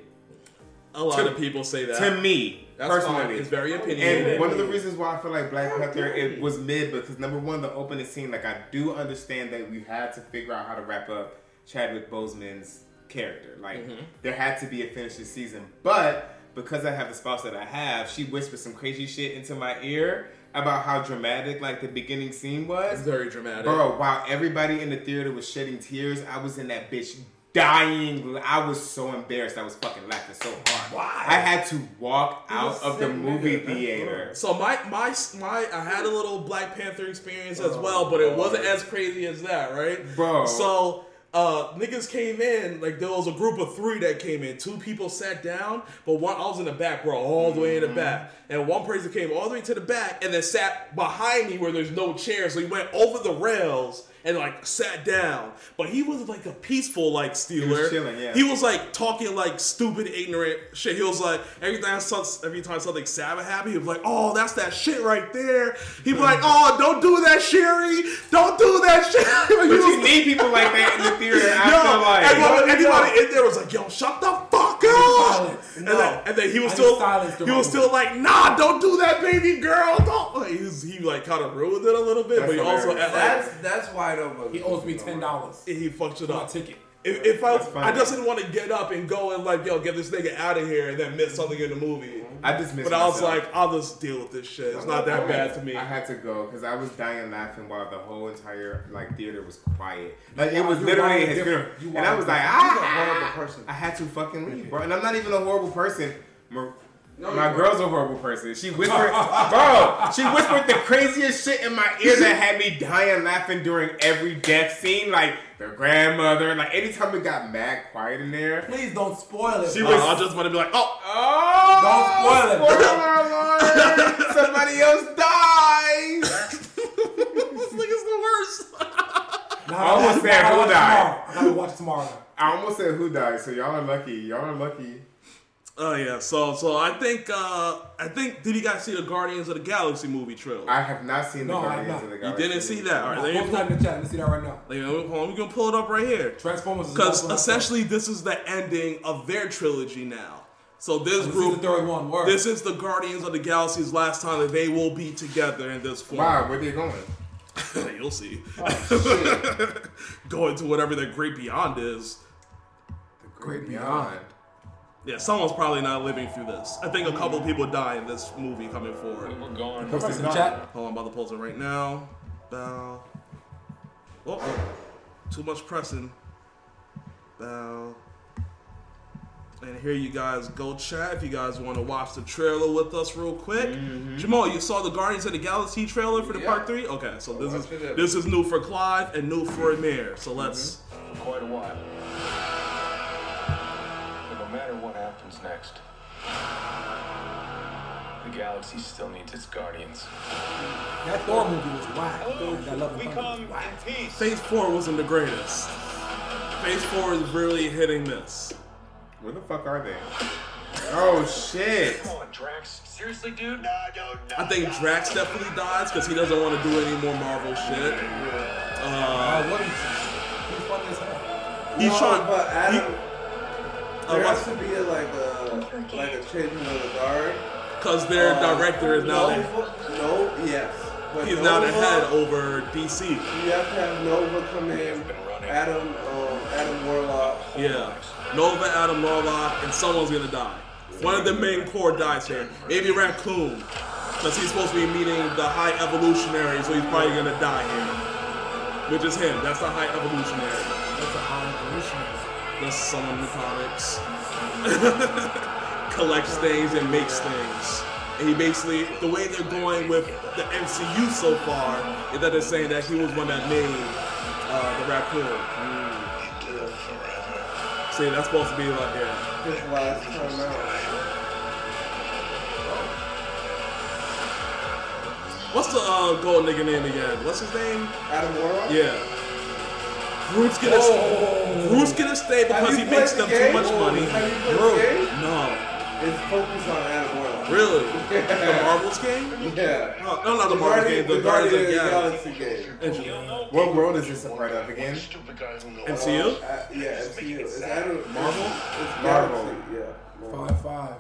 A lot To- of people say that. To me, That's fine. personally, It's very opinionated. And one of the reasons why I feel like Black Panther it was mid because number one, the opening scene, like I do understand that we had to figure out how to wrap up Chadwick Boseman's character. Like Mm-hmm. there had to be a finish this season. But because I have the spouse that I have, she whispered some crazy shit into my ear about how dramatic like the beginning scene was. It's very dramatic. Bro, while everybody in the theater was shedding tears, I was in that bitch dying. I was so embarrassed. I was fucking laughing so hard. Why? I had to walk out of the movie theater. So my my my I had a little Black Panther experience as well, but it wasn't as crazy as that, right? Bro. So uh niggas came in, like there was a group of three that came in. Two people sat down, but one I was in the back row, all the way in the back. And one person came all the way to the back and then sat behind me where there's no chair. So he went over the rails and like sat down. But he was like a peaceful like Steeler. chilling, yeah. He was like talking like stupid, ignorant shit. He was like every time every time something Sabbath happened, he was like, "Oh, that's that shit right there." He was like, "Oh, don't do that, Sherry. Don't do that shit." But you need people like that in the theater. I Yo, feel like everyone, anybody in there was like, "Yo, shut the fuck up!" And, No. then, and then he was I still, need he was still like, "Nah, don't do that, baby girl." Don't. Like, he, was, he like kind of ruined it a little bit, That's but he also hilarious. like, That's that's why I don't. He owes me ten dollars he fucked it for my up. ticket. If, if I, I just didn't want to get up and go and like, yo, get this nigga out of here and then miss something in the movie. I just missed But I was myself. like, I'll just deal with this shit. It's not that I bad had- to me. I had to go because I was dying laughing while the whole entire like theater was quiet. Like it was You literally wild his different. funeral, and I wild was like, different. He's a ah, horrible person. I had to fucking leave, bro. And I'm not even a horrible person. Mar- No, my you girl's a horrible person. She whispered, bro. She whispered the craziest shit in my ear that had me dying laughing during every death scene. Like their grandmother. Like anytime it got mad quiet in there. Please don't spoil it. She bro. was, I just want to be like, oh, Oh, Don't spoil it, bro. Spoiler alert! Somebody else dies. this nigga's the worst. Nah, I almost nah, said I gotta who watch died. tomorrow. I gotta watch tomorrow. I almost said who died, so y'all are lucky. Y'all are lucky. Oh yeah, so so I think uh I think did you guys see the Guardians of the Galaxy movie trailer? I have not seen the No, Guardians of the Galaxy. you didn't see that. All right, Nah, let me post that in the chat. Let me see that right now. Like, hold on, we're gonna pull it up right here. Transformers is Because the last one I saw. essentially, this is the ending of their trilogy now. So this This is group, the third one. This is the Guardians of the Galaxy's last time that they will be together in this form. Wow, where they going? You'll see. Oh, Going to whatever the great beyond is. The Great Beyond. Yeah, someone's probably not living through this. I think a couple people die in this movie coming forward. Post this in the chat. Hold on, I'm about to post it right now. Bow. Oh, oh. too much pressing. Bow. And here you guys go chat if you guys want to watch the trailer with us real quick. Mm-hmm. Jamal, you saw the Guardians of the Galaxy trailer for the Yeah. part three? Okay, so this is this is new for Clive and new for Amir. So let's mm-hmm. uh, quite a while. Happens next, the galaxy still needs its guardians. That Thor movie was whack. That Love We come was whack. in peace. Phase four wasn't the greatest. Phase four is really hitting this. Where the fuck are they? Oh shit! Come on, Drax. Seriously, dude? No, no, no. I think Drax definitely dies because he doesn't want to do any more Marvel shit. Uh, Uh, what is He's funny as hell. he's no, trying. but Adam, he, there has to be a, like a like a changing of the guard. Because their Uh, director is now the, Nova, no, yes, but he's now the head over DC. You have to have Nova come in. Adam, um, Adam Warlock. Yeah, Nova, Adam Warlock, and someone's gonna die. One of the main core dies here. Maybe Raccoon, because he's supposed to be meeting the High Evolutionary, so he's probably gonna die here. Which is him. That's the High Evolutionary. That's a high evolutionary. That's someone in the comics. Collects things and makes things. And he basically, the way they're going with the MCU so far, is that they're saying that he was one that made uh, the raccoon. See, that's supposed to be like, yeah. His last time out. What's the uh, gold nigga name again? What's his name? Adam Warlock. Yeah. Groot's gonna, Groot's gonna stay because he makes played them the too much money. Have you played Groot. the game? No. It's focused on Adam Warlock. Really? The Marvels game? Yeah. No, no, not the Marvels game. The, the Guardians of the Galaxy. Galaxy game. What world is this a part of again? MCU? Uh, yeah, MCU. It's Adam Marvel? It's Marvel. Galaxy. Yeah. Marvel. Five five.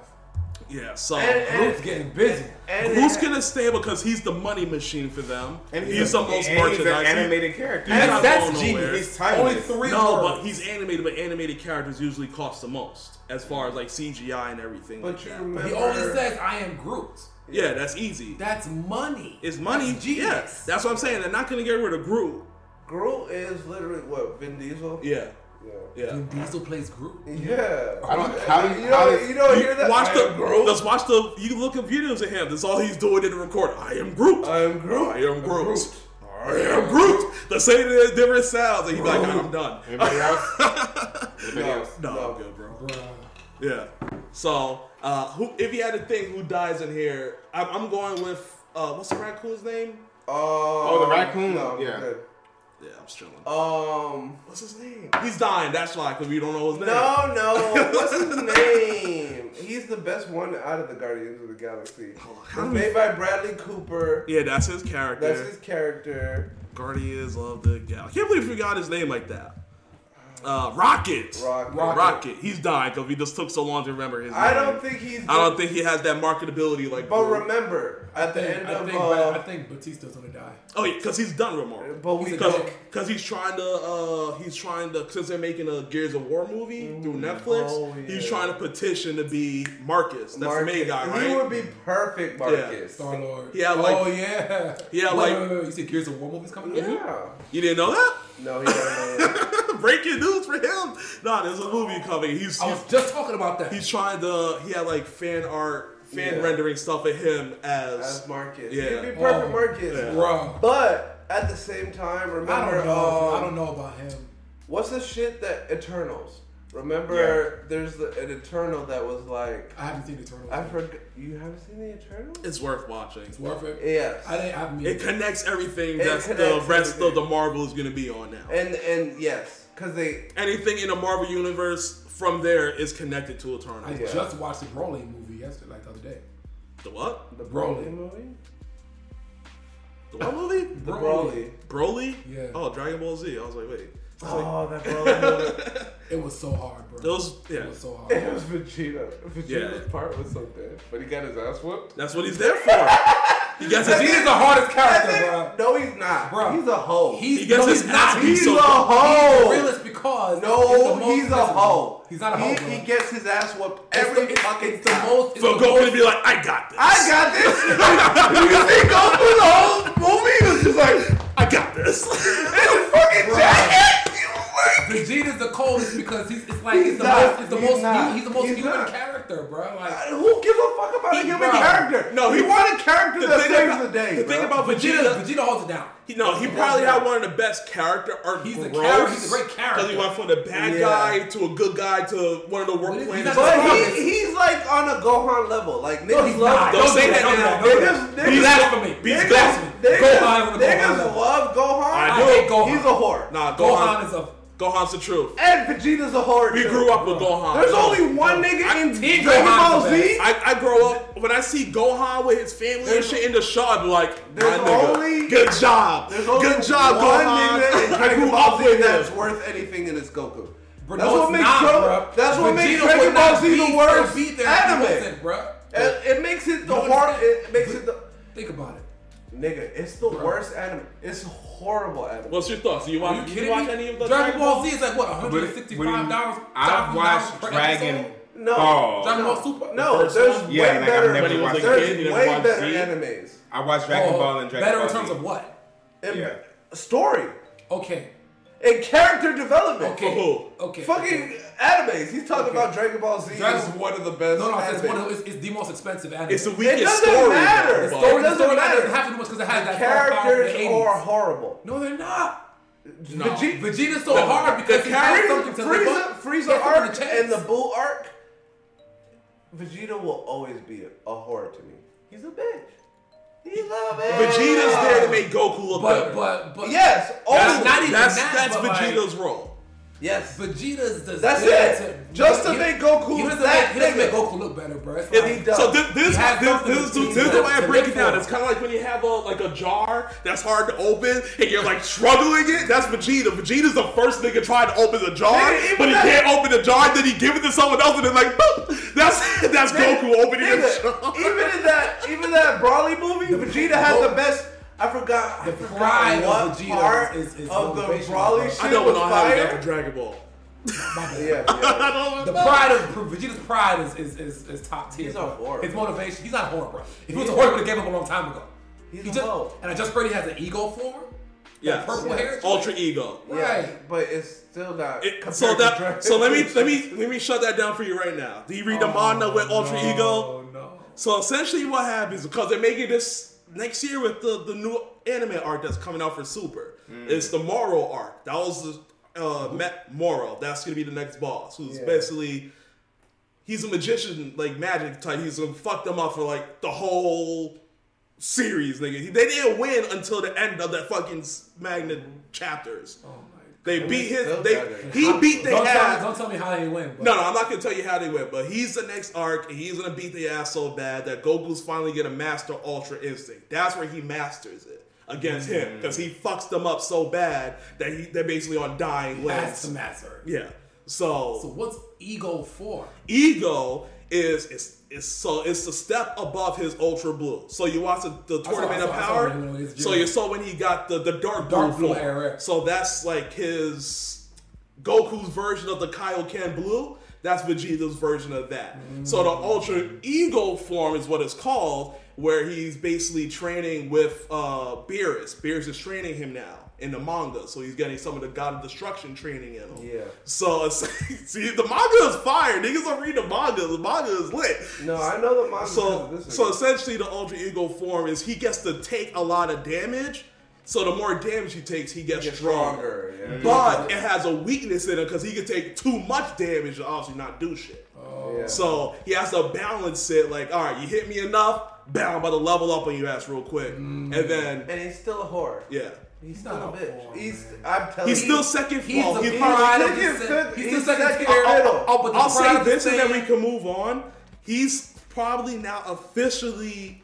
Yeah, so Groot's getting busy. And Groot's it- gonna stay because he's the money machine for them. And he's, the most and he's an animated character. He's That's, not that's going genius. nowhere. He's timeless. Only three no, words. but he's animated, but animated characters usually cost the most as far as like CGI and everything. But like you that. remember. He always says, "I am Groot." Yeah, that's easy. That's money. It's money. That's Yeah, that's what I'm saying. They're not gonna get rid of Groot. Groot is literally what Vin Diesel. Yeah, Yeah. yeah. Vin Diesel plays Groot. Yeah. I don't- how do you- you how know, does- you don't hear that? Watch the am Groot. Let's watch the. You can look at videos of him. That's all he's doing in the record. I am Groot. I am Groot. I am Groot. I am Groot. The same different sounds, and he's like, I'm done. Anybody else? Anybody No. else? No, No. I'm good, bro. Bruh. Yeah. So, uh, who? If you had to think who dies in here, I'm, I'm going with uh, what's the raccoon's name? Oh, the raccoon? No, Yeah. good. Yeah, I'm chilling. Um. What's his name? He's dying. That's why, because we don't know his name. No, no. What's his name? He's the best one out of the Guardians of the Galaxy. how It's made by Bradley Cooper. Yeah, that's his character. That's his character. Guardians of the Galaxy. I can't believe we forgot his name like that. Uh, Rocket. Rocket. Rocket. He's dying because we just took so long to remember his name. I don't think he's. I don't think he has that marketability like. But Groot. remember, At the I think, end I of think, uh, I think Batista's gonna die. Oh yeah, because he's done with Marvel. but we Because he's trying to uh he's trying to since they're making a Gears of War movie through Netflix, Oh, he's trying to petition to be Marcus. That's the main guy, right? He would be perfect, Marcus. Star Lord. Yeah, like- oh yeah. Yeah, like- wait, wait, wait. You said Gears of War movies coming out? Yeah. You didn't know that? No, he doesn't know that. Breaking news for him. Nah, there's a movie coming. He's I he's, was just talking about that. he's trying to. He had like fan art, fan Yeah. rendering stuff of him as. As Marcus. Yeah. He'd be perfect, Oh, Marcus. yeah. Bruh. But at the same time, remember I don't know. um, I don't know about him. what's the shit that Eternals? Remember, there's the, an Eternal that was like, I haven't seen Eternal. I forgot. You haven't seen the Eternal? it's worth watching. It's worth it. Yes. I didn't. I mean, It connects everything It that's the rest everything. of the Marvel is going to be on now. and and yes, because they Anything in the Marvel universe from there is connected to Eternal. I Yeah. just watched the Broly movie yesterday, like the other day. The what? the Broly. Broly movie. The what movie? The Broly. Broly? Yeah. Oh, Dragon Ball Z. I was like, wait. Oh, that Broly movie. It was so hard, bro. Those, yeah. It was so hard. It was Vegeta. Vegeta's Yeah. part was so dead, but he got his ass whooped. That's what he's there for. He gets his. Vegeta's the hardest character, bro. No, he's not. Bro. He's a hoe. He's, He gets no, his he's ass not. he's so a bad. hoe. He's a realist because it's the No, most he's a visible. hoe. He's not a he, hoe, bro. He gets his ass whooped every it's, fucking it's the time. most. It's For the Goku most, to be like, I got this. I got this. you see Goku the whole movie was just like, I got this. it's a fucking jacket. You like Vegeta's the coldest because he's it's like he's, He's the not. most. It's the He's most. not. He's the most He's human not. character, bro. Like Who gives a fuck about a human bro. character? No, he he- want a character the that thing saves about- the day. the bro. thing about Vegeta, Vegeta- Vegeta holds it down. He, no, he Holds probably had one of the best character arc He's the growths. character- he's a great character. Because he went from the bad Yeah. guy to a good guy to one of the worst He's planets. But he, he's like on a Gohan level. Like niggas No, he's love not. Don't Don't say that Don't now. Don't Niggas- that. niggas- Blasphemy. Beats Niggas, Blasphemy. niggas, Gohan on a niggas love Gohan. I I hate Gohan. He's a whore. Nah, Gohan Gohan, is a. Gohan's the truth. And Vegeta's a whore. We grew up with Gohan. There's No. only one nigga I- in Team Dragon Gohan's Ball the Z. I, I grow up when I see Gohan with his family and There's- shit in the show. I be like, my There's nigga, only- good job, There's only good job, one Gohan. nigga in I Dragon grew Ball up Z with that's him. worth anything in his Goku. Bro, That's no, what makes not, Dra- bro. that's what makes Dragon Ball Z the worst beat anime. innocent, bro. It, it makes it the You hor- It makes it the Think about it. nigga. It's the worst anime. It's horrible anime. What's your thoughts? Do you Are watch? you did kidding you watch me? any of the Dragon Ball Z is like what, 165 What dollars? I've watched Dragon No. Ball. Dragon Ball Super. No, first there's one? way Yeah, like, I've better. never When he was a there's kid, way watch better Z? animes. I watched Dragon Oh, Ball and Dragon better Ball in terms Z. of what? In Yeah. story Okay. And character development. Okay. who? Okay. Fucking okay. animes. He's talking Okay. about Dragon Ball Z That's one of the best. No, no, it's, one of, it's, it's the most expensive anime. It's the It weakest doesn't story. matter. The story, the doesn't story matter. doesn't have to do much because it has the that power characters the 80s. are horrible. No, they're not. No. Vegeta, Vegeta's so The- hard because the he has something to Frieza, up. Frieza has arc to and the Buu arc, Vegeta will always be a, a horror to me. He's a bitch. He's a bitch. Vegeta's there to make Goku look But better. but but Yes, that's, not even that's, that, that's but like- Vegeta's role. Yes. Vegeta's the That's there it. Just to he- make Goku He doesn't, that make, he doesn't make. Goku look better, bro. It's It- like, he does. so this, this, He has this, this, this, is the way I to break it down. It's kind of like when you have a like a jar that's hard to open and you're like struggling it. That's Vegeta. Vegeta's the first nigga trying to open the jar, Nigga, even but he that- can't open the jar. Then he give it to someone else, and then like boop. That's that's Goku opening the jar. even in that, even that Broly movie, Vegeta had the best. I forgot. The I forgot pride of what Vegeta part is- is of the motivation, shit I don't know how he got fire. Dragon Ball. my. Yeah, yeah. I don't The know. pride of Vegeta's pride is is, is, is top tier. He's a bro. whore. His motivation. He's not a whore, bro. If he was a He whore, is. he would have gave up a long time ago. He's He a just, hoe. and I just heard he has an ego form. Yeah, purple Yes. hair. Ultra ego. Yeah, Right. but it's still not. It- so that Dragon so let me let me let me shut that down for you right now. Do you read the oh, manga with Ultra Ego? Oh no. So essentially, what happens because they're making this next year with the the new anime arc that's coming out for Super. It's the Moro arc. That was the uh, Met Moro. That's gonna be the next boss. Who's Yeah. basically he's a magician, like magic type. He's gonna fuck them up for like the whole series, nigga. They didn't win until the end of that fucking magnet chapters. Oh. They beat his. They he beat their Don't tell, me, ass. don't tell me how they win. But No, no, I'm not gonna tell you how they win. but he's the next arc, and he's gonna beat the ass so bad that Goku's finally gonna master Ultra Instinct. That's where he masters it against mm. him because he fucks them up so bad that he they're basically on dying That's the master. Yeah. So, So what's ego for? ego is it's, it's so it's a step above his Ultra Blue. So you watch the, the Tournament of saw- saw Power. him when he was so you saw when he got the the dark, Dark blue blue yeah. So that's like his Goku's version of the Kaioken Blue. That's Vegeta's version of that. So the Ultra Ego form is what it's called, where he's basically training with uh, Beerus. Beerus is training him now in the manga, so he's getting some of the God of Destruction training in him. Yeah. So see, the manga is fire. Niggas don't read the manga. The manga is lit. No, I know the manga. So, so essentially, the Ultra Ego form is he gets to take a lot of damage. So the more damage he takes, he gets, Get stronger. stronger. Yeah. But it has a weakness in it because he can take too much damage to obviously not do shit. Oh. yeah. So he has to balance it. Like, all right, you hit me enough, bam, I'm about to level up on your ass real quick, mm. and then and he's still a whore. yeah, He's still not a a bitch. whore, He's. I'm telling he's you. still second He's fall. a He's big probably- guy. second He's fit- still he's second second tier. fiddle. Oh, oh, but the I'll say this, and then we can move on. He's probably now officially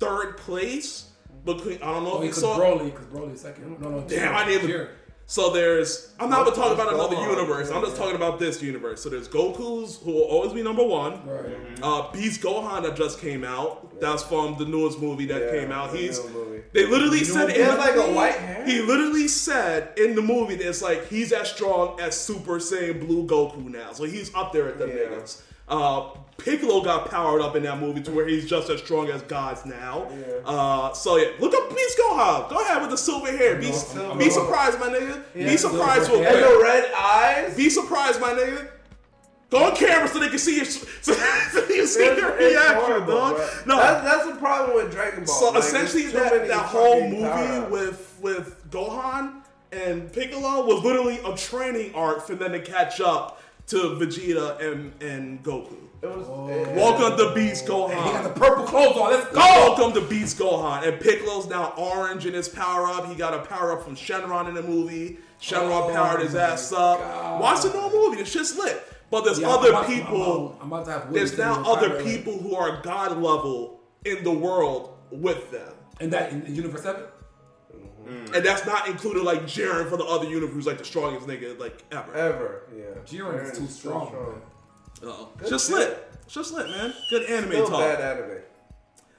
third place between. I don't know Oh, if you because. Broly, because Broly is second. No, no. Damn, I didn't. Cheer. So there's. I'm not even talking about another on? universe. I'm just talking about this universe. So there's Goku's, who will always be number one. Right. Uh, Beast Gohan that just came out. That's from the newest movie that Yeah, came out. the He's. movie. They literally said He in has the like a white hair. He literally said in the movie that it's like he's as strong as Super Saiyan Blue Goku now. So he's up there at the Yeah. niggas. Uh, Piccolo got powered up in that movie to where he's just as strong as gods now. Yeah. Uh, so yeah, look up Beast Gohan. Go ahead with the silver hair. Be, I'm- be surprised, my nigga. Yeah, be surprised with And the red eyes. Be surprised, my nigga. Go on camera so they can see your so you see It's- your reaction, horrible, dog. bro. No, that's, that's the problem with Dragon Ball. so Like, essentially, that, that whole movie power-ups. with with Gohan and Piccolo was literally a training arc for them to catch up to Vegeta and and Goku. It was. Oh. it- Welcome to Beast Gohan. He got the purple clothes on. Let's go. Welcome to Beast Gohan. And Piccolo's now orange in his power up. He got a power up from Shenron in the movie. Shenron Oh powered his ass up. God. Watch the new movie. The shit's lit. But there's Yeah, I'm other about to- I'm people. about- I'm about to have there's now other private link. people who are god level in the world with them. And that in, in Universe Seven. And that's not included like Jiren for the other universe who's like the strongest nigga like ever. Ever. Yeah. Jiren is Jiren's too strong, Uh-oh. It's just lit. It's just lit, man. Good anime Still talk. bad anime.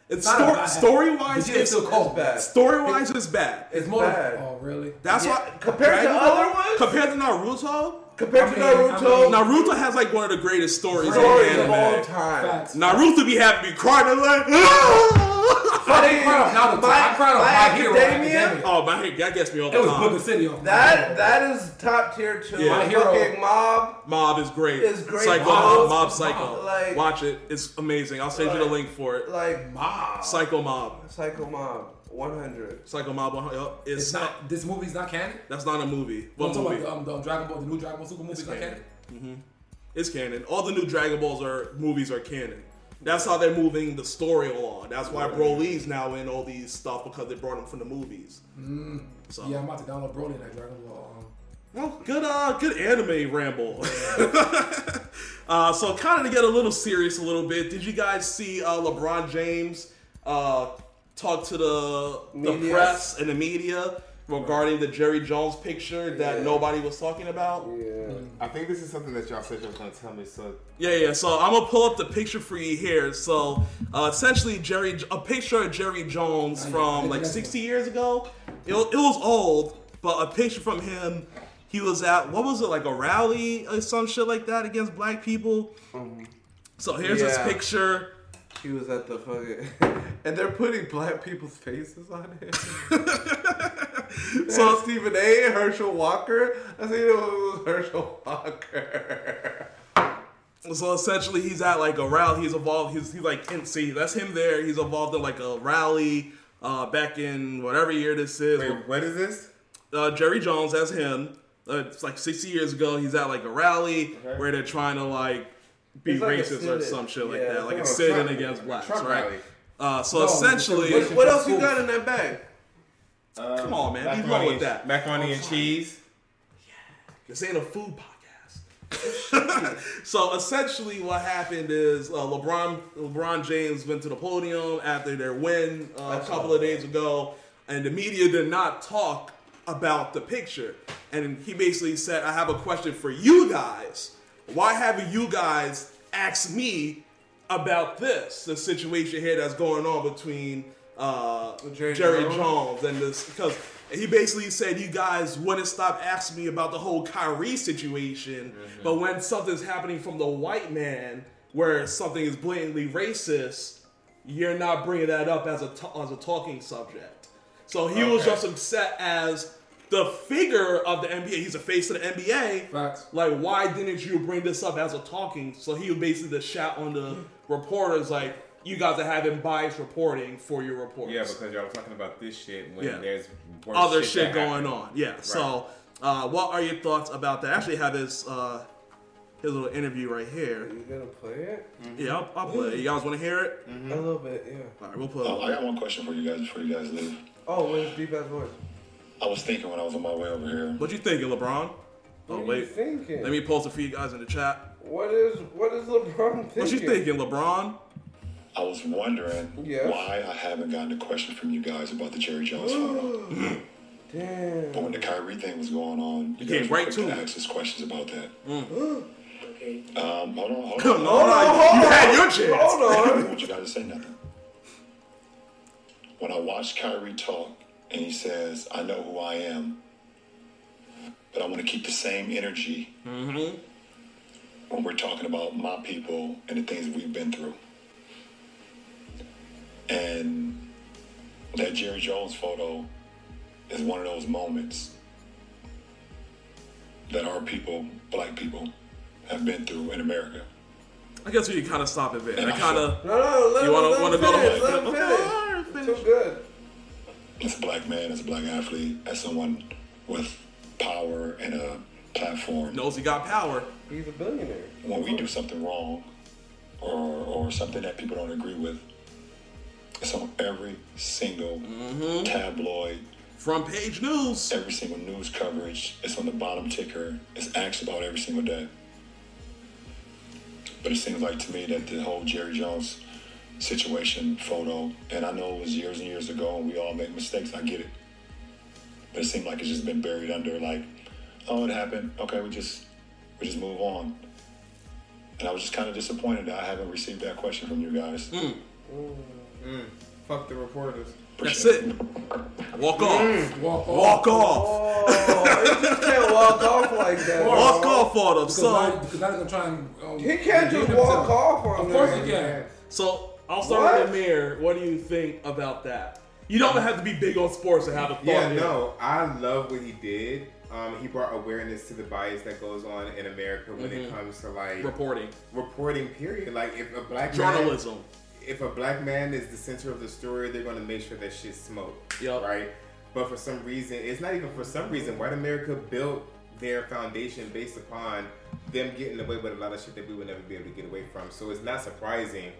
It's Not a story, bad- story wise, Vegeta's it's still cold. It's bad. story wise it's bad. It's It's more. bad. Oh really? That's Yeah, why compared to Dragon other ones? compared to Naruto, Compared I to mean- I Naruto, mean- Naruto has like one of the greatest stories stories in of all time. Facts. Naruto be having me crying and like, ah! I didn't cry off Naruto. I cried off My My Hero Academia? Academia. oh man, that gets me all It the was time. Book of City off. That that is top tier too. Yeah. My My Hero- fucking mob. Mob is great. It's great. Psycho Mob. Mob, Mob Psycho. Like- Watch it. It's amazing. I'll send you the link for it. Like Mob. Psycho Mob. Psycho Mob 100. Psycho Mob. Yup. It's, It's not. This movie's not canon. That's not a movie. I'm What talking movie? about the, um, the Dragon Ball, the new Dragon Ball Super movie's not canon. canon. It's canon. All the new Dragon Balls are movies are canon. That's how they're moving the story along. That's why Broly's now in all these stuff because they brought him from the movies. So Yeah, I'm about to download Broly and that Dragon Ball. Um, well, good uh good anime ramble. uh, so kind of to get a little serious a little bit, did you guys see uh, LeBron James uh, talk to the the press and the media regarding the Jerry Jones picture that Yeah. nobody was talking about? Yeah. I think this is something that y'all said y'all was gonna tell me. So Yeah, yeah. So I'm gonna pull up the picture for you here. So uh, essentially, Jerry, a picture of Jerry Jones from like 60 years ago. It, it was old, but a picture from him. He was at what was it like a rally or some shit like that against black people. So here's Yeah. his picture. He was at the fucking. and they're putting black people's faces on it. So- so Stephen A. Herschel Walker. I think it was Herschel Walker. So essentially, he's at like a rally. He's involved. He's he's like in see that's him there. He's involved in like a rally uh, back in whatever year this is. wait, what is this? uh, Jerry Jones as him. Uh, it's like 60 years ago. He's at like a rally Okay. where they're trying to like be like racist or some shit like Yeah, that, like a sit-in against blacks, Trump right? Uh, so No, essentially, a- What else you got in that bag? Um, Come on, man. Be low with that. Macaroni and cheese. this ain't a food podcast. so essentially, what happened is uh, LeBron LeBron James went to the podium after their win uh, a couple of days ago, and the media did not talk about the picture. And he basically said, "I have a question for you guys. Why haven't you guys asked me about this, the situation here that's going on between uh, Jerry Jerry, Jones? Jones. and this because he basically said you guys wouldn't stop asking me about the whole Kyrie situation, Mm-hmm. but when something's happening from the white man where something is blatantly racist, you're not bringing that up as a t- as a talking subject. So he was just upset as the figure of the NBA. He's a face of the NBA. Facts. Like, why didn't you bring this up as a talking? So he would basically just shout on the reporters like, "You guys are having biased reporting for your reports." Yeah, because y'all were talking about this shit when Yeah. there's worse other shit, shit, going happened. on. Yeah. So, uh, what are your thoughts about that? I actually have his uh, his little interview right here. You gonna play it? Yeah, I'll, I'll play it. You guys want to hear it? A little bit, yeah. All right, we'll put. Oh, I got one question for you guys before you guys leave. Oh, with his deep ass voice. I was thinking when I was on my way over here. What you thinking, LeBron? What Oh are you wait, thinking? let me post it for you guys in the chat. What is what is LeBron thinking? What you thinking, LeBron? I was wondering Yes. why I haven't gotten a question from you guys about the Jerry Jones photo. Damn. But when the Kyrie thing was going on, you came guys were right quick to to it. ask us questions about that. Okay. Um, hold on, hold No, on. no, you, you had your chance. Hold I on. don't want you guys to say nothing. When I watched Kyrie talk and he says, I know who I am, but I want to keep the same energy mm-hmm. when we're talking about my people and the things we've been through. And that Jerry Jones photo is one of those moments that our people, black people, have been through in America. I guess we can kind of stop it there. I kind of. No, no, let You him, wanna- let him wanna go to- finish, let him Okay, finish. Too good. As a black man, as a black athlete, as someone with power and a platform, Knows he got power. He's a billionaire. when we do something wrong or, or something that people don't agree with, it's on every single mm-hmm. tabloid, Front page news. every single news coverage. It's on the bottom ticker. It's asked about every single day. But it seems like to me that the whole Jerry Jones situation photo, and I know it was years and years ago, and we all make mistakes. I get it, but it seemed like it's just been buried under like, oh, it happened. Okay, we just we just move on. And I was just kind of disappointed that I haven't received that question from you guys. Hmm. Hmm. Fuck the reporters. That's Appreciate it. Walk hmm. off. Walk off. Walk off. Oh, he just can't walk off like that. Walk bro. off on them. Because now, because now they're gonna try and. Um, He can't just walk himself. off on Of course he can. so I'll start with? Amir. What do you think about that? You don't have to be big on sports to have a thought. Yeah, here. no, I love what he did. Um, he brought awareness to the bias that goes on in America when it Mm-hmm. comes to like Reporting, reporting. Period. Like if a black man, journalism. if a black man is the center of the story, they're gonna make sure that shit's smoked. Yup. Right. But for some reason, it's not even for some reason. White America built their foundation based upon them getting away with a lot of shit that we would never be able to get away from. So it's not surprising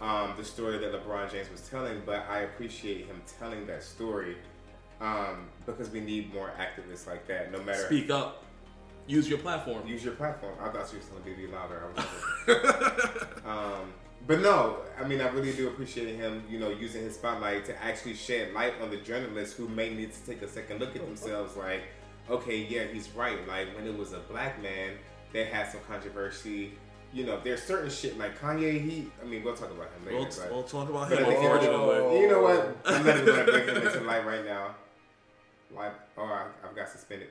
um, the story that LeBron James was telling, but I appreciate him telling that story um, because we need more activists like that. No matter Speak up. Use your platform. use your platform. I thought you were telling me to be louder. Um, but no, I mean, I really do appreciate him, you know, using his spotlight to actually shed light on the journalists who may need to take a second look at themselves. Like, okay, yeah, he's right. Like when it was a black man that had some controversy. You know, there's certain shit like Kanye. He, I mean, we'll talk about him later. We'll, but- we'll talk about but him. at the end of the- Unfortunately, you know what? I'm not even gonna bring him into light right now. Like, oh, I, I've got suspended.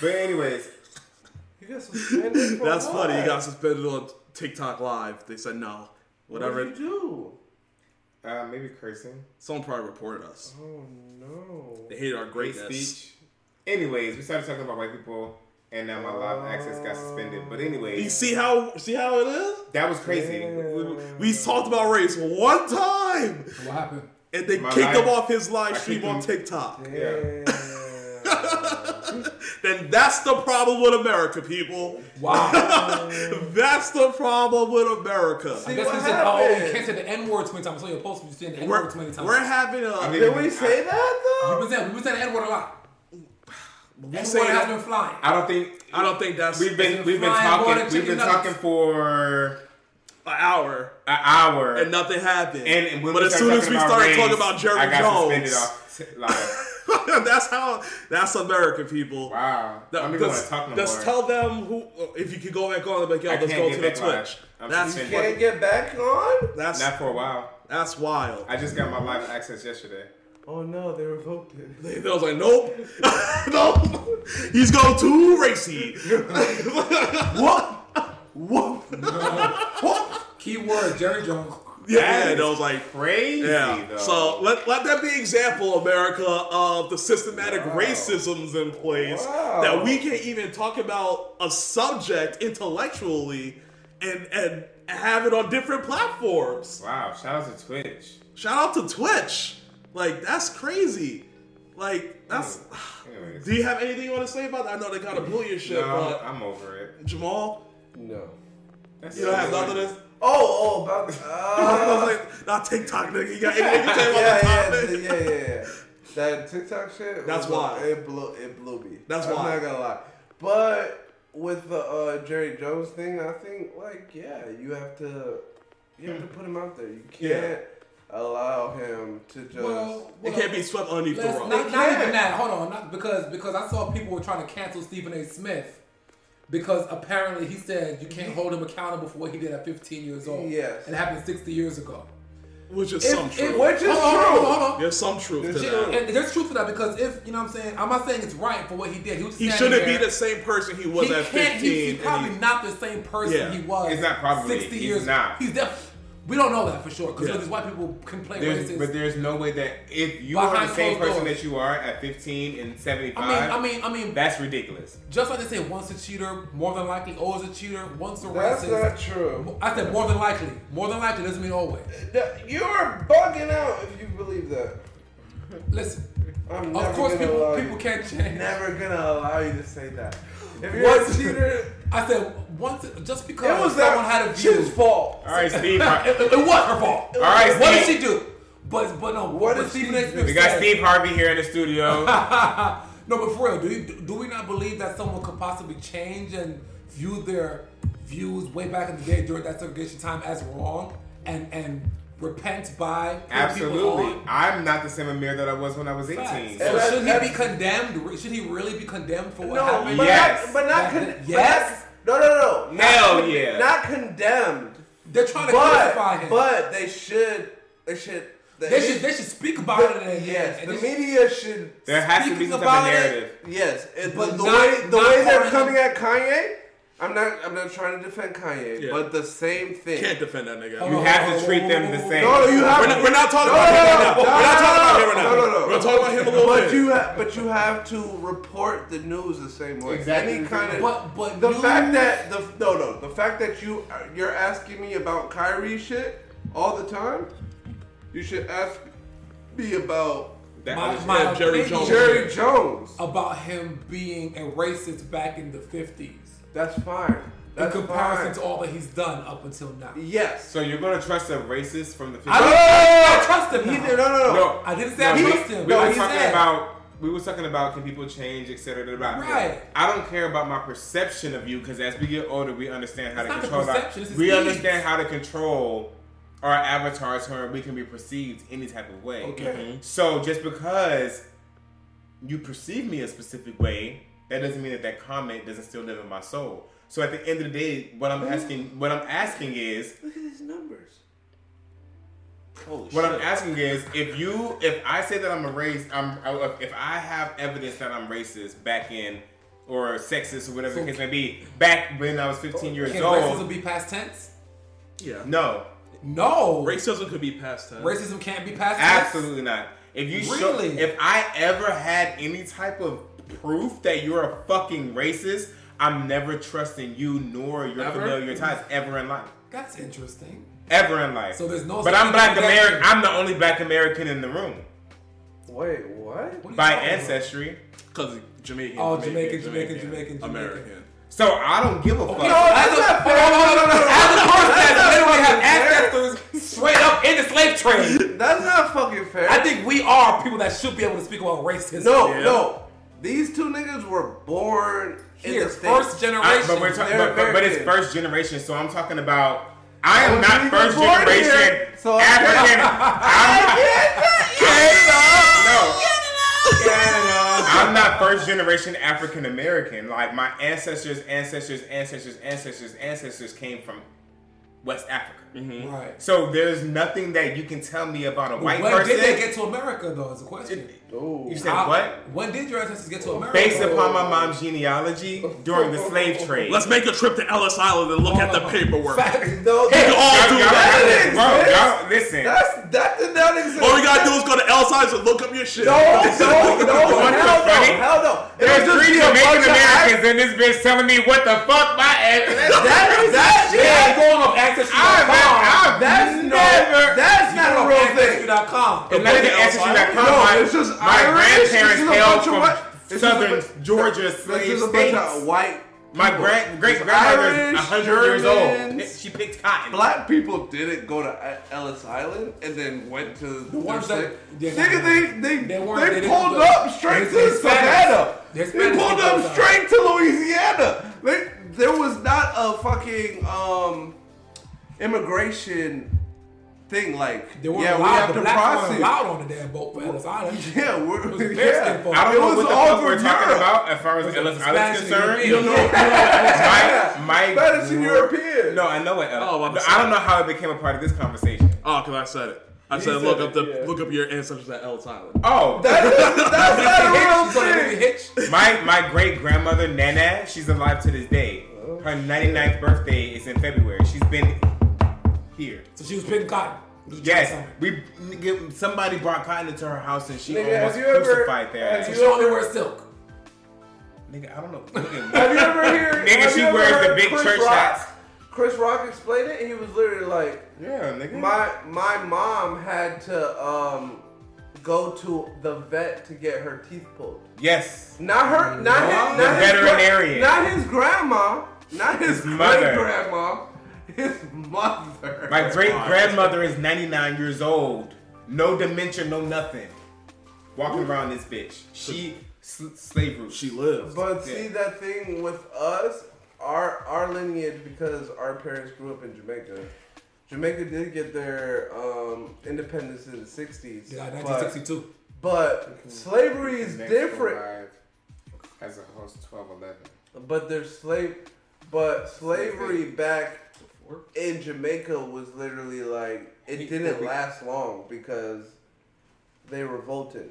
But anyways, You got suspended that's what? funny. You got suspended on TikTok Live. They said no. What Whatever. did you do? uh, maybe cursing. Someone probably reported us. Oh no. They hated our Hate greatness. speech. Anyways, we started talking about white people, and now my live access got suspended. But anyways, You see how see how it is? that was crazy. Damn. We talked about race one time, What happened? and they My kicked life- him off his live stream on TikTok. Damn. Then that's the problem with America, people. Wow. That's the problem with America. I guess what we said, oh, you can't say the N word too many times. I saw your post. You saying the N We're, word too many times. we're having a. I mean- Did we say that You've though? been saying, we've been saying the N word a lot. We N say word has that- been flying. I don't think I don't think that's we've been we've been flying more than talking we've been nuggets. talking for an hour an hour, and nothing happened. and, and when but as soon as we started race, talking about Jerry I got suspended Jones, off t- that's how. That's American people. Wow. That- I don't even want just to talk no just more. tell them who. If you could go back on, like yo, I let's can't go get to the. Twitch. I'm That's suspended. Can't get back on? that's Not for a while. that's wild. I just got my live access yesterday. Oh no, they revoked it. They, they was like, nope, nope. He's going too racy. what? What? what? Keyword Jerry Jones. Yeah, That yeah. is They was like, Crazy yeah. though. So let, let that be example, America, of the systematic Wow. racisms in place Wow. that we can't even talk about a subject intellectually and and have it on different platforms. wow. Shout out to Twitch. Shout out to Twitch. Like that's crazy. Like that's. Anyways. Do you have anything you want to say about that? I know they kind of blew your shit, No, but I'm over it. Jamal, No. That's you don't have so- none. Oh, oh, about I uh, like, not TikTok, nigga. You got anything to say yeah, about the yeah, topic? yeah, yeah, yeah. That TikTok shit. That's was, why. It blew. It blew me. That's why I'm why. not gonna lie. But with the uh, Jerry Jones thing, I think like yeah, you have to you have to put him out there. You can't allow him to just. Well, It can't be swept underneath the rug. not, It not can't. even that. Hold on, not because because I saw people were trying to cancel Stephen A. Smith because apparently he said you can't hold him accountable for what he did at 15 years old. Yes. it happened 60 years ago. Which is If- some if- truth. Which is hold on, true. Hold on, hold on. There's some truth to that. And there's truth to that because if you know what I'm saying, I'm not saying it's right for what he did. He was He shouldn't there. be the same person he was he at can't. 15. He's, he's probably he- not the same person Yeah. he was. He's not probably. 60 He's years. not. He's def. We don't know that for sure because Yeah. there's white people can play There's, racist. but there's no way that if you are the same person doors. that you are at 15 and 75, I mean, I mean, I mean, that's ridiculous. just like they say, once a cheater, more than likely always a cheater. Once a That's racist. not true. I said more than likely. More than likely doesn't mean always. You're bugging out if you believe that. Listen, I'm of course gonna people allow people you. can't change. Never gonna allow you to say that. If you're Once- a cheater, I said once, just it because was someone that had a view. shit's fault. All right, Steve. it, it- it was her fault. All right, What did Steve. she do? But but no. What but did Stephen she A. do? Smith We got said- Steve Harvey here in the studio. No, but for real, do you, do we not believe that someone could possibly change and view their views way back in the day during that segregation time as wrong and and repent by Absolutely. I'm not the same Amir that I was when I was 18. Facts. So So should he be condemned? Should he really be condemned for what No, happened? but Yes. not, but not, con- that- but yes? not- no, no, no, no. Hell not, yeah. Not condemned, They're trying to but crucify him. but they should, they should. they should they should speak about it. And, yes, and the they should- media should. there has to be some type about of it, narrative. Yes, it, But the, the not- way the way they're coming at Kanye. I'm not. I'm not trying to defend Kanye, Yeah. but the same thing. Can't defend that nigga. You have to treat them the same. No, no, you have We're not, we're not talking No, about no, him right no, now. no, we're not talking about him right now. no, no, no. We're talking about him a little But bit. you have, but you have to report the news the same way. Exactly Any kind of. But but the you- fact that the no no the fact that you you're asking me about Kyrie shit all the time, you should ask me about That my, was- my Jerry Jones. Jerry Jones. about him being a racist back in the 50s That's fine. in comparison fine. to all that he's done up until now. yes. so you're going to trust a racist from the 50s? I don't I trust him. He did, no, no, no. No, I didn't say I we, trust him. We I were talking said- about we were talking about can people change, et cetera, Right. I don't care about my perception of you because as we get older, we understand how It's to not the control. Our, perception, it's we needs. understand how to control our avatars where we can be perceived any type of way. Okay. So just because you perceive me a specific way, that doesn't mean that that comment doesn't still live in my soul. So at the end of the day, what I'm asking, what I'm asking is, Look at these numbers. Holy What shit. I'm asking is, if you, if I say that I'm a race, I'm, if I have evidence that I'm racist back in, or sexist, or whatever the case may be, back when I was 15 years Can old, racism be past tense? yeah. no, No. Racism could be past tense. Racism can't be past tense. absolutely not. If you show, Really? if I ever had any type of proof that you're a fucking racist, I'm never trusting you nor your Ever? familiar ties ever in life. That's interesting. Ever in life. So there's no But I'm black American. I'm the only black American in the room Wait, what? What by ancestry. Because Jamaican, Oh, Jamaican, Jamaican, Jamaican, American. So I don't give a fuck. Okay, so No, as that's a, not fair. on, hold on, hold on, hold on. As a person that literally have That's ancestors straight up in the slave trade, That's not fucking fair. I think we are people that should be able to speak about racism. no, Yeah. no. These two niggas were born in Here, the states. first I- generation. but we're talking, They're but, but, but it's first generation. So I'm talking about. I am I not first generation here, so African. I'm not. No. Get I'm not first generation African American. Like my ancestors, ancestors, ancestors, ancestors, ancestors came from West Africa. Mm-hmm. Right. So there's nothing that you can tell me about a white when person. did they get to America, though? Is the question. Oh. you said How- what? When did your ancestors get to America? Based upon my oh. mom's genealogy during the slave trade. Let's make a trip to Ellis Island and look at the paperwork. No, We can all do that. y'all- Bro, y'all, listen. That's that did not exist. All we gotta do is go to Ellis Island and look up your shit. No, no, no, What the hell no, fuck? hell no. It There's would three be a bunch Jamaican Americans in this bitch telling me what the fuck my ancestors. That is that shit. Yeah, going off ancestry.com. I've That's never. no, that's not a real thing. Ancestry.com. It's not even ancestry.com. No, my, it's just my Irish. grandparents This is hailed from white- this is a southern bunch- Georgia This slave is a bunch states. of white. My people. grand great It's grandmother's Irish, hundred years old. She picked cotton. Black people didn't go to Ellis Island and then went to the ones their that- slave- yeah, Nigga, they They they they, they pulled up straight to Savannah. They're They Hispanics pulled up straight to Louisiana. They, there was not a fucking um immigration thing like They weren't yeah we have The to blacks weren't process. allowed on the damn boat for Ellis Island. Yeah, we're It was the yeah. Mexican. I don't It know was what the fuck we're from talking about as far as was Ellis the Island's Spanish and concerned. European. You know, my, my Spanish and European. No, I know what. Ellis, Oh, I'm but sorry. I don't know how it became a part of this conversation. Oh, cause I said it. I said said look up the yeah. look up your ancestors at Ellis Island. Oh, That is, that's not a real She's on the movie thing. Hitch. my my great grandmother Nana, she's alive to this day. Her 99th birthday is in February. She's been here. So she was picking cotton. It Yes, we nigga, somebody brought cotton into her house and she Nigga, almost have you ever- crucified their have ass. So she only wears silk. Nigga, I don't know. Nigga, Have you ever heard? Nigga, have she you wears the big Chris church Rock? hats. Chris Rock explained it, and he was literally like, yeah, nigga. "My my mom had to um go to the vet to get her teeth pulled. yes. Not her, not his, The not his gra- veterinarian. not his grandma, not his, His mother. great grandma, his mother. My great grandmother is 99 years old. No dementia, no nothing. Walking around this bitch. She sl- slave route. She lives. But Yeah. see that thing with us, our our lineage, because our parents grew up in Jamaica. Jamaica did get their um, independence in the '60s. Yeah, 1962. But, slavery is different. alive As a host, twelve eleven. But there's slave, but slavery back in Jamaica was literally like it didn't last long because they revolted.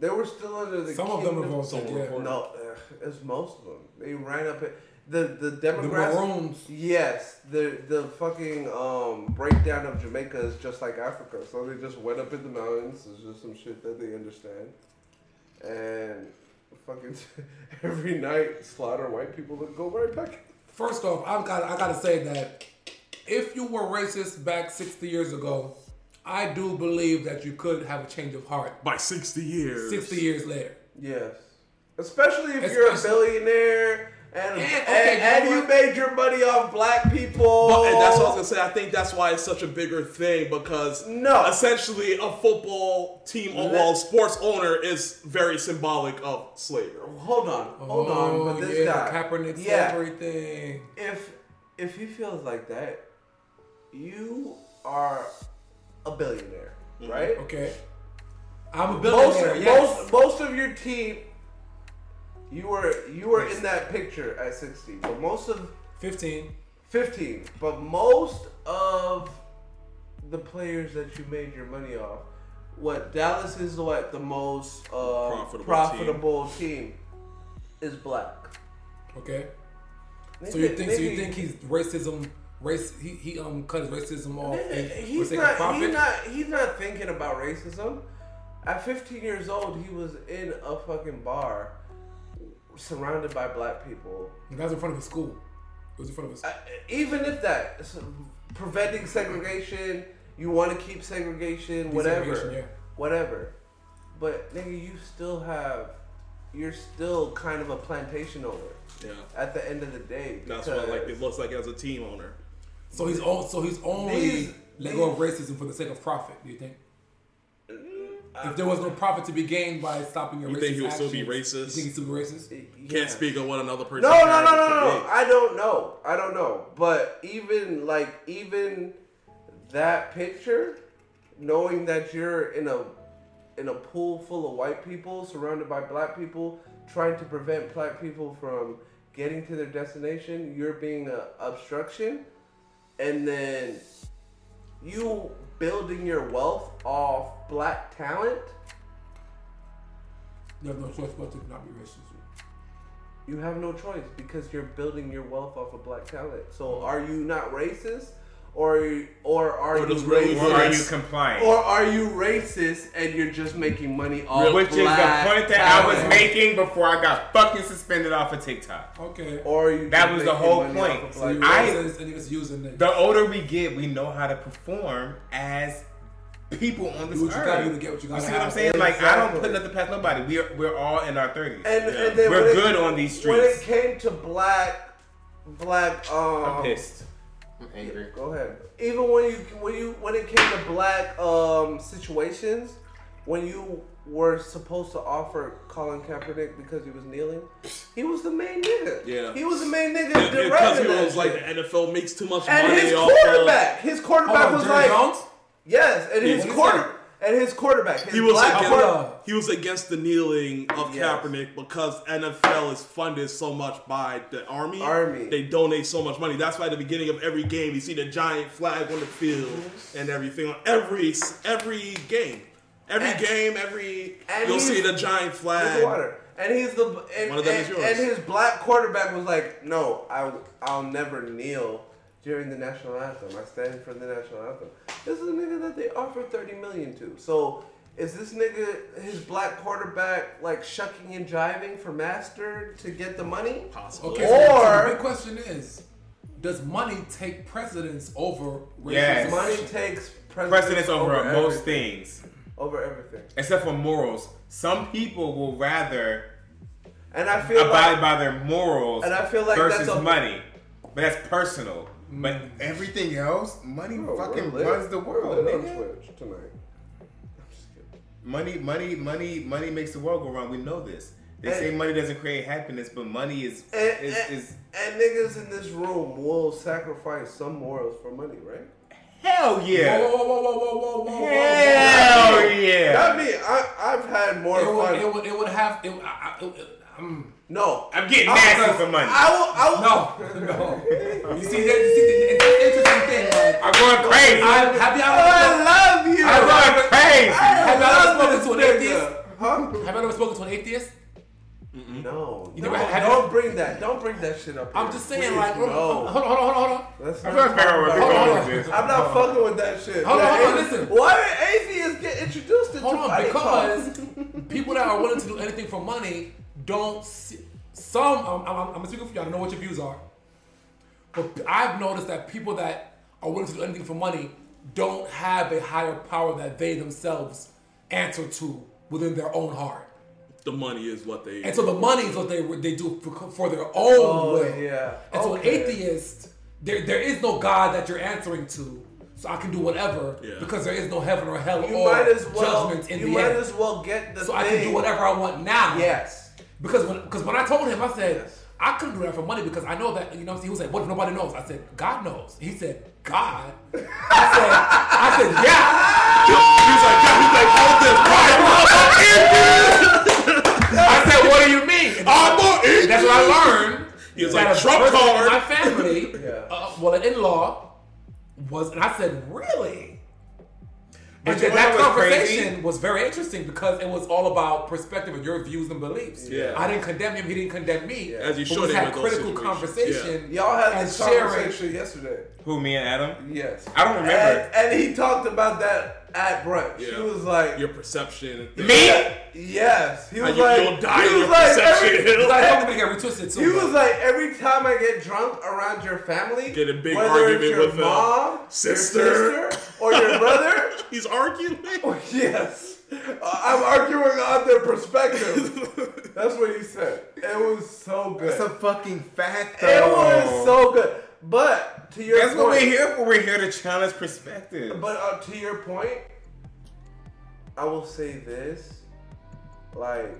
They were still under the Some of them kingdom- revolted, yeah. No, uh, it's most of them. They ran up at the the The demographic. Maroons. Yes, the the fucking um, breakdown of Jamaica is just like Africa. So they just went up in the mountains. It's just some shit that they understand, and fucking every night slaughter white people that go right back. First off, I've got I gotta say that if you were racist back 60 years ago, I do believe that you could have a change of heart By 60 years. 60 years later. Yes, especially if you're a billionaire and And, and, okay, you and you made your money off black people. But and that's what I was gonna say. I think that's why it's such a bigger thing because No. essentially a football team, Let- well, sports owner is very symbolic of slavery. Hold on, hold on. Oh, but this Oh, yeah, guy, Kaepernick yeah, everything. if if he feels like that, you are a billionaire, mm-hmm. right? Okay. I'm a Most, billionaire. yes. most most of your team, you were you were in that picture at sixty, but most of 15. fifteen, but most of the players that you made your money off, what Dallas is what the most uh, Profitable profitable, team. is black. Okay. So you think so you think he's racism race he, he um cut his racism off and, he's not, profit? he's not he's not thinking about racism. At 15 years old, he was in a fucking bar, surrounded by black people. The guy's in front of his school. It was in front of his Uh, even if that s- preventing segregation, you want to keep segregation, whatever, yeah. whatever. But nigga, you still have, you're still kind of a plantation owner Yeah. at the end of the day. That's what like it looks like as a team owner. So he's all, so he's only These- let go of racism for the sake of profit. Do you think? If there was no profit to be gained by stopping your race, You racist think he would still be actions, racist? You think he's still be racist? Can't speak on what another person. No, no, no, no, no, no. I don't know. I don't know. But even like even that picture, knowing that you're in a in a pool full of white people surrounded by black people trying to prevent black people from getting to their destination. You're being an obstruction, and then you building your wealth off black talent. You have no choice but to not be racist. You have no choice because you're building your wealth off of black talent. So are you not racist, or or are Or you just really racist? Or are you compliant? Or are you racist and you're just making money off Which is the point that I was making before I got fucking suspended off of TikTok. Okay. Or are you That was the whole point. of So black you I- racist and niggas using it. The older we get, we know how to perform as people on this Do what you earth. gotta do to get what you gotta you see what I'm have. saying? Like I don't put nothing past nobody. We're we're all in our thirties. And, Yeah. and then We're when it- good on these streets. When it came to black, black, um, I'm pissed. I'm angry. Go ahead. Even when you when you when it came to black um situations, when you were supposed to offer Colin Kaepernick because he was kneeling, he was the main nigga. Yeah. he was the main nigga Because he was like the NFL makes too much and money his off of- quarterback, his quarterback Hold on, was Jerry like Jones? yes, and Yeah, his what he quarter said? And his quarterback, his He was against, quarter- he was against the kneeling of Yes. Kaepernick because NFL is funded so much by the army. Army. They donate so much money. That's why at the beginning of every game you see the giant flag on the field and everything on every every game. Every And- game, every you'll see the giant flag. And he's the and, One of them and, is yours. and his black quarterback was like, "No, I I'll never kneel during the national anthem. I stand for the national anthem." This is a nigga that they offered thirty million to. So is this nigga his black quarterback like shucking and jiving for master to get the money? Possibly. Okay, so, so Or- the big question is, does money take precedence over racism? Yes. Money takes precedence, Precedence over, most everything. things, Over everything. except for morals. Some people will rather And I feel abide like by their morals And I feel like versus that's a- money. But that's personal. But mm. everything else, money Bro, fucking runs the We're world. on nigga. Twitch tonight. I'm just. Money, money, money, money makes the world go round. We know this. They And- say money doesn't create happiness, but money is And, is, and, is and niggas in this room will sacrifice some morals for money, right? hell yeah. Whoa, whoa, whoa, whoa, whoa, whoa, whoa, whoa, Hell whoa. yeah. Not me. I, I've had more It would, fun. it would, it would have. It, I, I, it, um, no, I'm getting I- nasty for money. I will. I will. no, no. You see that? You see the, the interesting thing? Like, I'm going crazy. I, have y'all I love you. I'm going crazy. have y'all ever spoken to an atheist? Huh? Have y'all ever spoken to an atheist? No. You no, never had- don't bring that. Don't bring that shit up. I'm here. just saying, Please, like, hold on, hold on, hold on, hold on. Let's I'm not trying figure out where talk they're Hold going on, with this. I'm not fucking with that shit. Hold on, Yeah, hold on, listen. Why do atheists get introduced into Hold on, because people that are willing to do anything for money don't see. Some, I'm, I'm, I'm speaking for you, I don't know what your views are. But I've noticed that people that are willing to do anything for money don't have a higher power that they themselves answer to within their own heart. The money is what they. And so the money is what they they do for, for their own Oh, will. yeah. And so an atheist, there there is no God that you're answering to. So I can do whatever Yeah. because there is no heaven or hell You or might as well. judgment in You the might end. as well get the so thing. I can do whatever I want now. Yes. Because when because when I told him, I said Yes. I couldn't do that for money because I know that you know. He was like, "What if nobody knows?" I said, "God knows." He said, "God." I said, "I said, yeah." He's like, yeah, he's like, hold this. I said, "What do you mean?" I'm a that's what I learned. He was like, Trump card. My family, Yeah. uh, well, an in-law was, and I said, "Really?" And then that what was conversation crazy? was very interesting because it was all about perspective and your views and beliefs. Yeah. I didn't condemn him; he didn't condemn me. As you But should we in had with critical situations. conversation. Y'all had and this sharing. conversation yesterday. Who, me and Adam? Yes. I don't remember. And, and he talked about that at brunch. Yeah. He was like, Your perception. Me? yes. He was you- like, you'll die he was your like, perception. every- Because I don't think I got retwisted too. He was like, every time I get drunk around your family, Get a big argument your with a mom, sister. your sister, or your brother. He's arguing. yes, Uh, I'm arguing on their perspective. That's what he said. It was so good. That's a fucking fact, though. it was so good. But to your That's point, what we're here for. We're here to challenge perspective. But uh, to your point, I will say this: like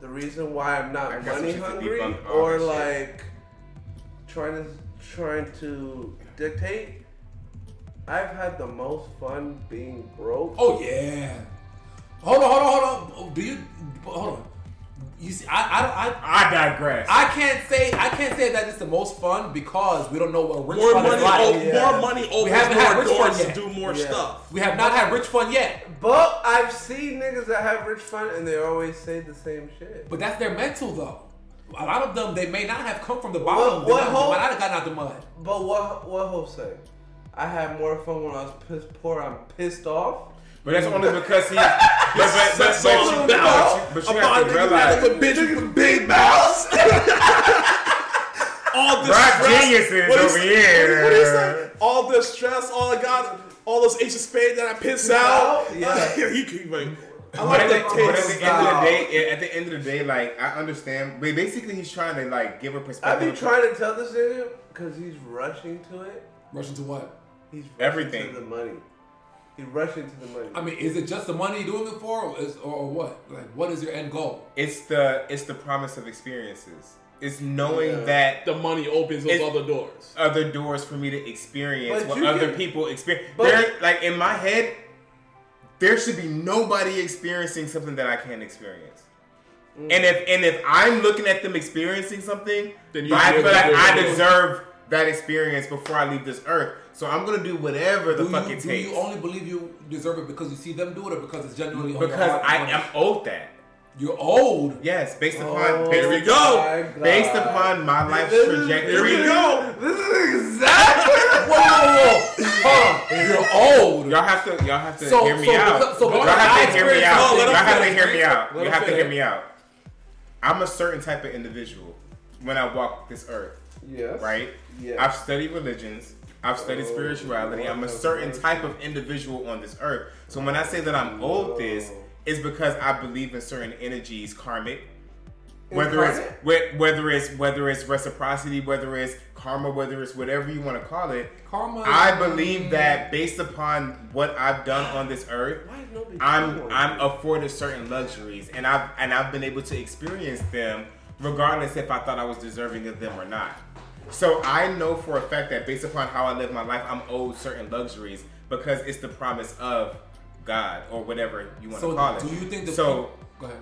the reason why I'm not money hungry or this shit. like trying to trying to dictate. I've had the most fun being broke. "Oh yeah, Hold on, hold on, hold on. Do you? Hold on. You see, I, I, I, I digress. I can't say, I can't say that it's the most fun because we don't know what rich More fun money, is like. op- Yeah. more money opens haven't had more rich fun doors to yet. do more Yeah. stuff. We have not had rich fun yet, But I've seen niggas that have rich fun and they always say the same shit. but that's their mental though. A lot of them, they may not have come from the bottom. What- They what might- they hope- might not have gotten out the mud. But what what Hope say? I had more fun when I was pissed poor. I'm pissed off. But that's only because he. But, but, but, That's but, all you- about. but you have to niggas realize. that look bitch with big mouths. all this Rock stress. geniuses what over say- here. What do? All this stress, all I got, all those ace of spades that I piss out. out? Yeah. he keep like. I But like at, the, but at the end of the day, at the end of the day, like I understand, but basically he's trying to like give a I perspective. be of- trying to tell this nigga because he's rushing to it. Rushing to what? He's rushing Everything. to the money. He's rushing to the money. I mean, is it just the money you're doing it for, or, is, or what? Like, what is your end goal? It's the it's the promise of experiences. It's knowing Yeah. that the money opens those It- other doors. other doors for me to experience But what other can- people experience. but- There, like in my head, there should be nobody experiencing something that I can't experience. Mm. And if and if I'm looking at them experiencing something, Then you I should feel like I deserve that experience before I leave this earth. So I'm gonna do whatever the Do fuck you, it do takes. you only believe you deserve it because you see them do it, or because it's genuinely on your because heart? I am owed that. You're old. Yes, based upon Oh based, Here we go. based upon my life This is- trajectory. Here we go. This is exactly. Whoa, whoa, whoa. Huh, You're old. Y'all have to y'all have to So- hear me so out. because- so y'all have to hear me out. Y'all have to hear me out. You have to hear me out. I'm a certain type of individual when I walk this earth, Yes. right? Yes. I've studied religions. I've studied Oh, spirituality. I'm a certain type of individual on this earth. So when I say that I'm owed this, is because I believe in certain energies, karmic. Whether it's Incarnate? whether it's whether it's reciprocity, whether it's karma, whether it's whatever you want to call it, Karma. I believe that based upon what I've done on this earth, Why is nobody I'm I'm afforded certain luxuries, and I've and I've been able to experience them, regardless if I thought I was deserving of them or not. So I know for a fact that based upon how I live my life, I'm owed certain luxuries because it's the promise of God or whatever you want to call it. do you think the so? Go ahead.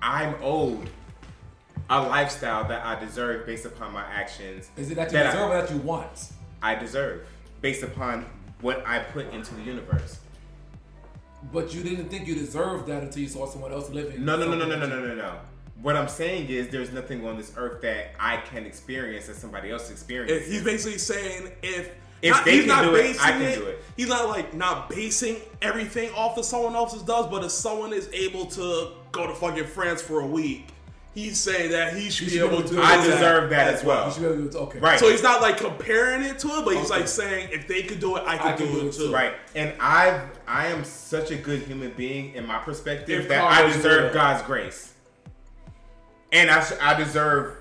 I'm owed a lifestyle that I deserve based upon my actions. Is it that you I- deserve or that you want? I deserve based upon what I put into the universe. But you didn't think you deserved that until you saw someone else living. No, no, no, no, no, no, no, no, no. What I'm saying is there's nothing on this earth that I can experience that somebody else If experiences. he's basically saying if If not, they he's can not do it, basing I can do it. He's not like not basing everything off of someone else's does, but if someone is able to go to fucking France for a week, he's saying that he should He be should be able able to. to do I that deserve that as You well. should be able to. Okay. Right. So he's not like comparing it to it, but he's Okay. like saying if they could do it, I I could can do do it it too. too. Right. And I've I am such a good human being in my perspective If that I deserve. God's grace. And I sh- I deserve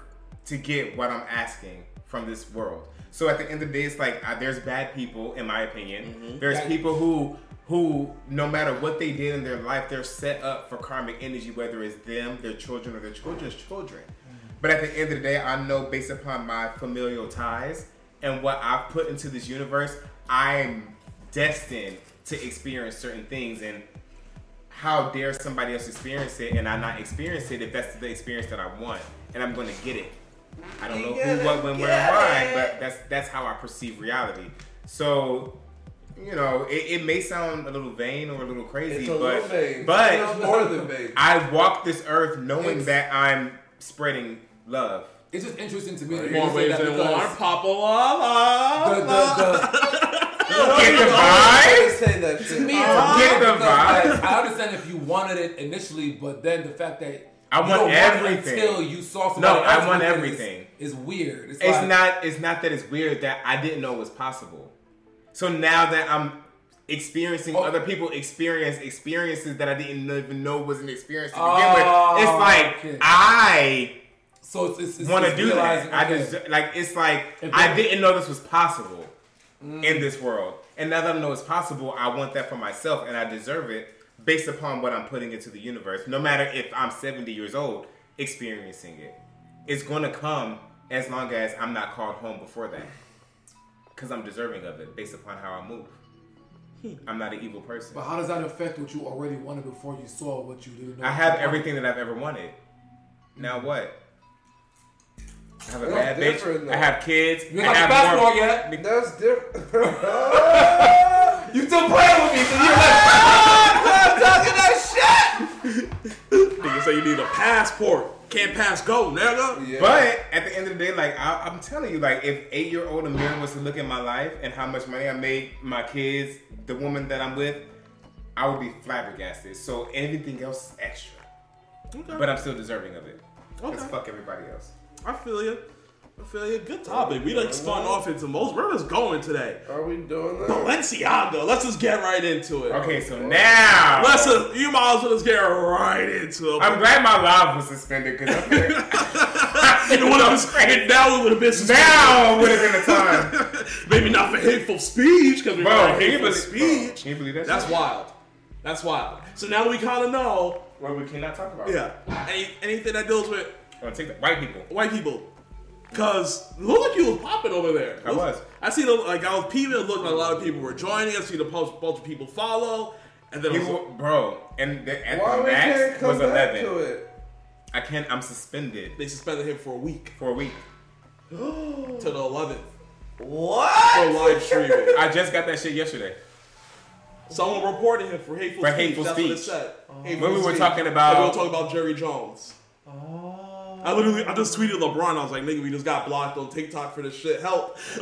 to get what I'm asking from this world. So at the end of the day, it's like uh, there's bad people, in my opinion. Mm-hmm. There's That- people who who no matter what they did in their life, they're set up for karmic energy, whether it's them, their children, or their children's children. But at the end of the day, I know based upon my familial ties and what I've put into this universe, I'm destined to experience certain things. And how dare somebody else experience it and I not experience it if that's the experience that I want and I'm gonna get it. I don't know who, what, when, where, and why, but that's that's how I perceive reality. So, you know, it, it may sound a little vain or a little crazy, a but little but more than vague. I walk this earth knowing It's- that I'm spreading love. It's just interesting to me. that you More say ways that than because one. Papa la The, la. the, the, Get the vibe. say that to shit. me, Oh, get the vibe. I understand if you wanted it initially, but then the fact that I you want don't everything. it until you saw somebody No, I want everything. Is, is weird. It's, It's like, not. It's not that it's weird that I didn't know it was possible. So now that I'm experiencing Oh. other people experience experiences that I didn't even know was an experience to begin Oh, with, it's oh, like okay. I So it's, it's, it's want to do that. realizing, I just like it's like If I didn't know this was possible Mm. in this world, and now that I know it's possible, I want that for myself, and I deserve it based upon what I'm putting into the universe. No matter if I'm 70 years old experiencing it, it's gonna come as long as I'm not called home before that, because I'm deserving of it based upon how I move. I'm not an evil person. But how does that affect what you already wanted before you saw what you didn't know? I have everything that I've ever wanted. Now what? I have a That's bad different, bitch. though. I have kids. You I got the have passport more. yet? That's different. You still playing with me? So you're like, I'm talking that shit. Nigga say you need a passport. Can't pass go, nigga. shit. Yeah. But at the end of the day, like I, I'm telling you, like if eight year old Amir was to look at my life and how much money I made, my kids, the woman that I'm with, I would be flabbergasted. So everything else is extra, Okay. but I'm still deserving of it. Cause Okay. fuck everybody else. I feel you. I feel you. Good topic. We like spun off into most. Where Where is going today? Are we doing that? Balenciaga. Let's just get right into it. Okay, so now Let's just, you might as well just get right into it. I'm glad my live was suspended because I feel like it would have been, now it would have been suspended. now would have been the time. Maybe not for hateful speech because we Bro, were can you hateful believe, speech. bro, can you believe that? That's shit? wild. That's wild. So now we kind of know. What we cannot talk about. Yeah. Any, anything that deals with I'm gonna take that. White people. white people. Cause look looked like you was popping over there. I was. I seen a- like I was peeping. and looking. a lot of people were joining. I seen a bunch, bunch of people follow, and then it was, bro, and the, at the we max was 11. I can't. I'm suspended they suspended him for a week for a week. to the 11th What? for live streaming. I just got that shit yesterday. Someone reported him for hateful For speech. hateful That's what it speech. said. Hateful When we were speech. talking And about- we were talking about Jerry Jones. I literally, I just tweeted LeBron. I was like, "Nigga, we just got blocked on TikTok for this shit. Help!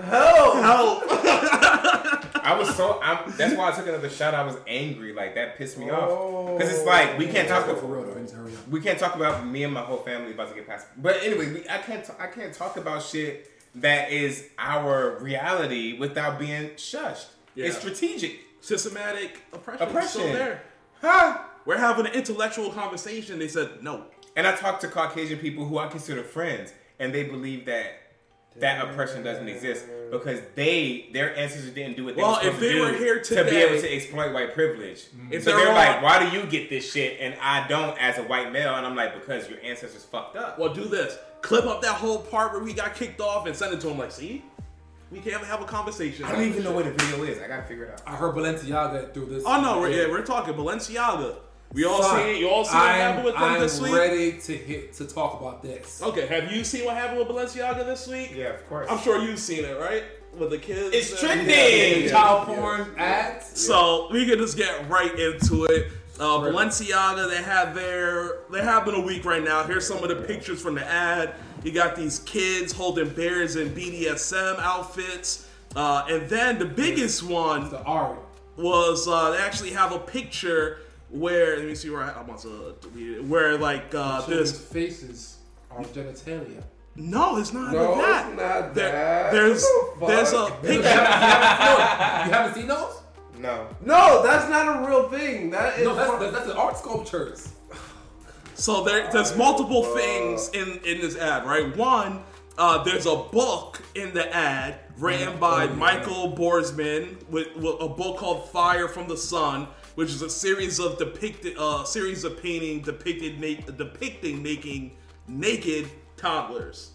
Help. Help!" I was so. I'm, that's why I took another shot. I was angry. Like that pissed me off. Because it's like we can't talk for about. real though. I need to hurry up. We can't talk about me and my whole family about to get past. But anyway, we, I can't. I I can't talk about shit that is our reality without being shushed. Yeah. It's strategic. Systematic oppression. Oppression. Still there. Huh? We're having an intellectual conversation. They said no. And I talk to Caucasian people who I consider friends, and they believe that that oppression doesn't exist because they their ancestors didn't do what they Well, were supposed if they to do were here to be able to exploit white privilege. Mm-hmm. If so they're they're all- like, why do you get this shit and I don't as a white male? And I'm like, because your ancestors fucked up. Well, do this. Clip up that whole part where we got kicked off and send it to him. Like, see, we can't have a conversation. I don't even know where the video is. I gotta figure it out. I heard Balenciaga through this. Oh no, we're, yeah, we're talking Balenciaga. We all Son, seen you all seen what I'm, happened with them I'm this week. ready to hit to talk about this. Okay, have you seen what happened with Balenciaga this week? Yeah, of course. I'm sure you've seen it, right? With the kids. It's and- trending. Child porn ads. So we can just get right into it. Uh, Balenciaga, they have their they have been a week right now. Here's some of the pictures from the ad. You got these kids holding bears in BDSM outfits, uh, and then the biggest one The art. was uh, they actually have a picture where let me see where I, I'm about to delete it. Where like uh, Children's this faces are genitalia. no, it's not No, that. it's not There- that. There's the there's a fuck? picture. You haven't seen those? No. No, that's not a real thing. That is No, that's from- that's, that's the art sculptures. So there, there's multiple things in in this ad, right? One, uh, there's a book in the ad written by Michael Borremans with, with a book called Fire from the Sun, which is a series of depicted uh, series of painting depicted na- depicting making naked toddlers.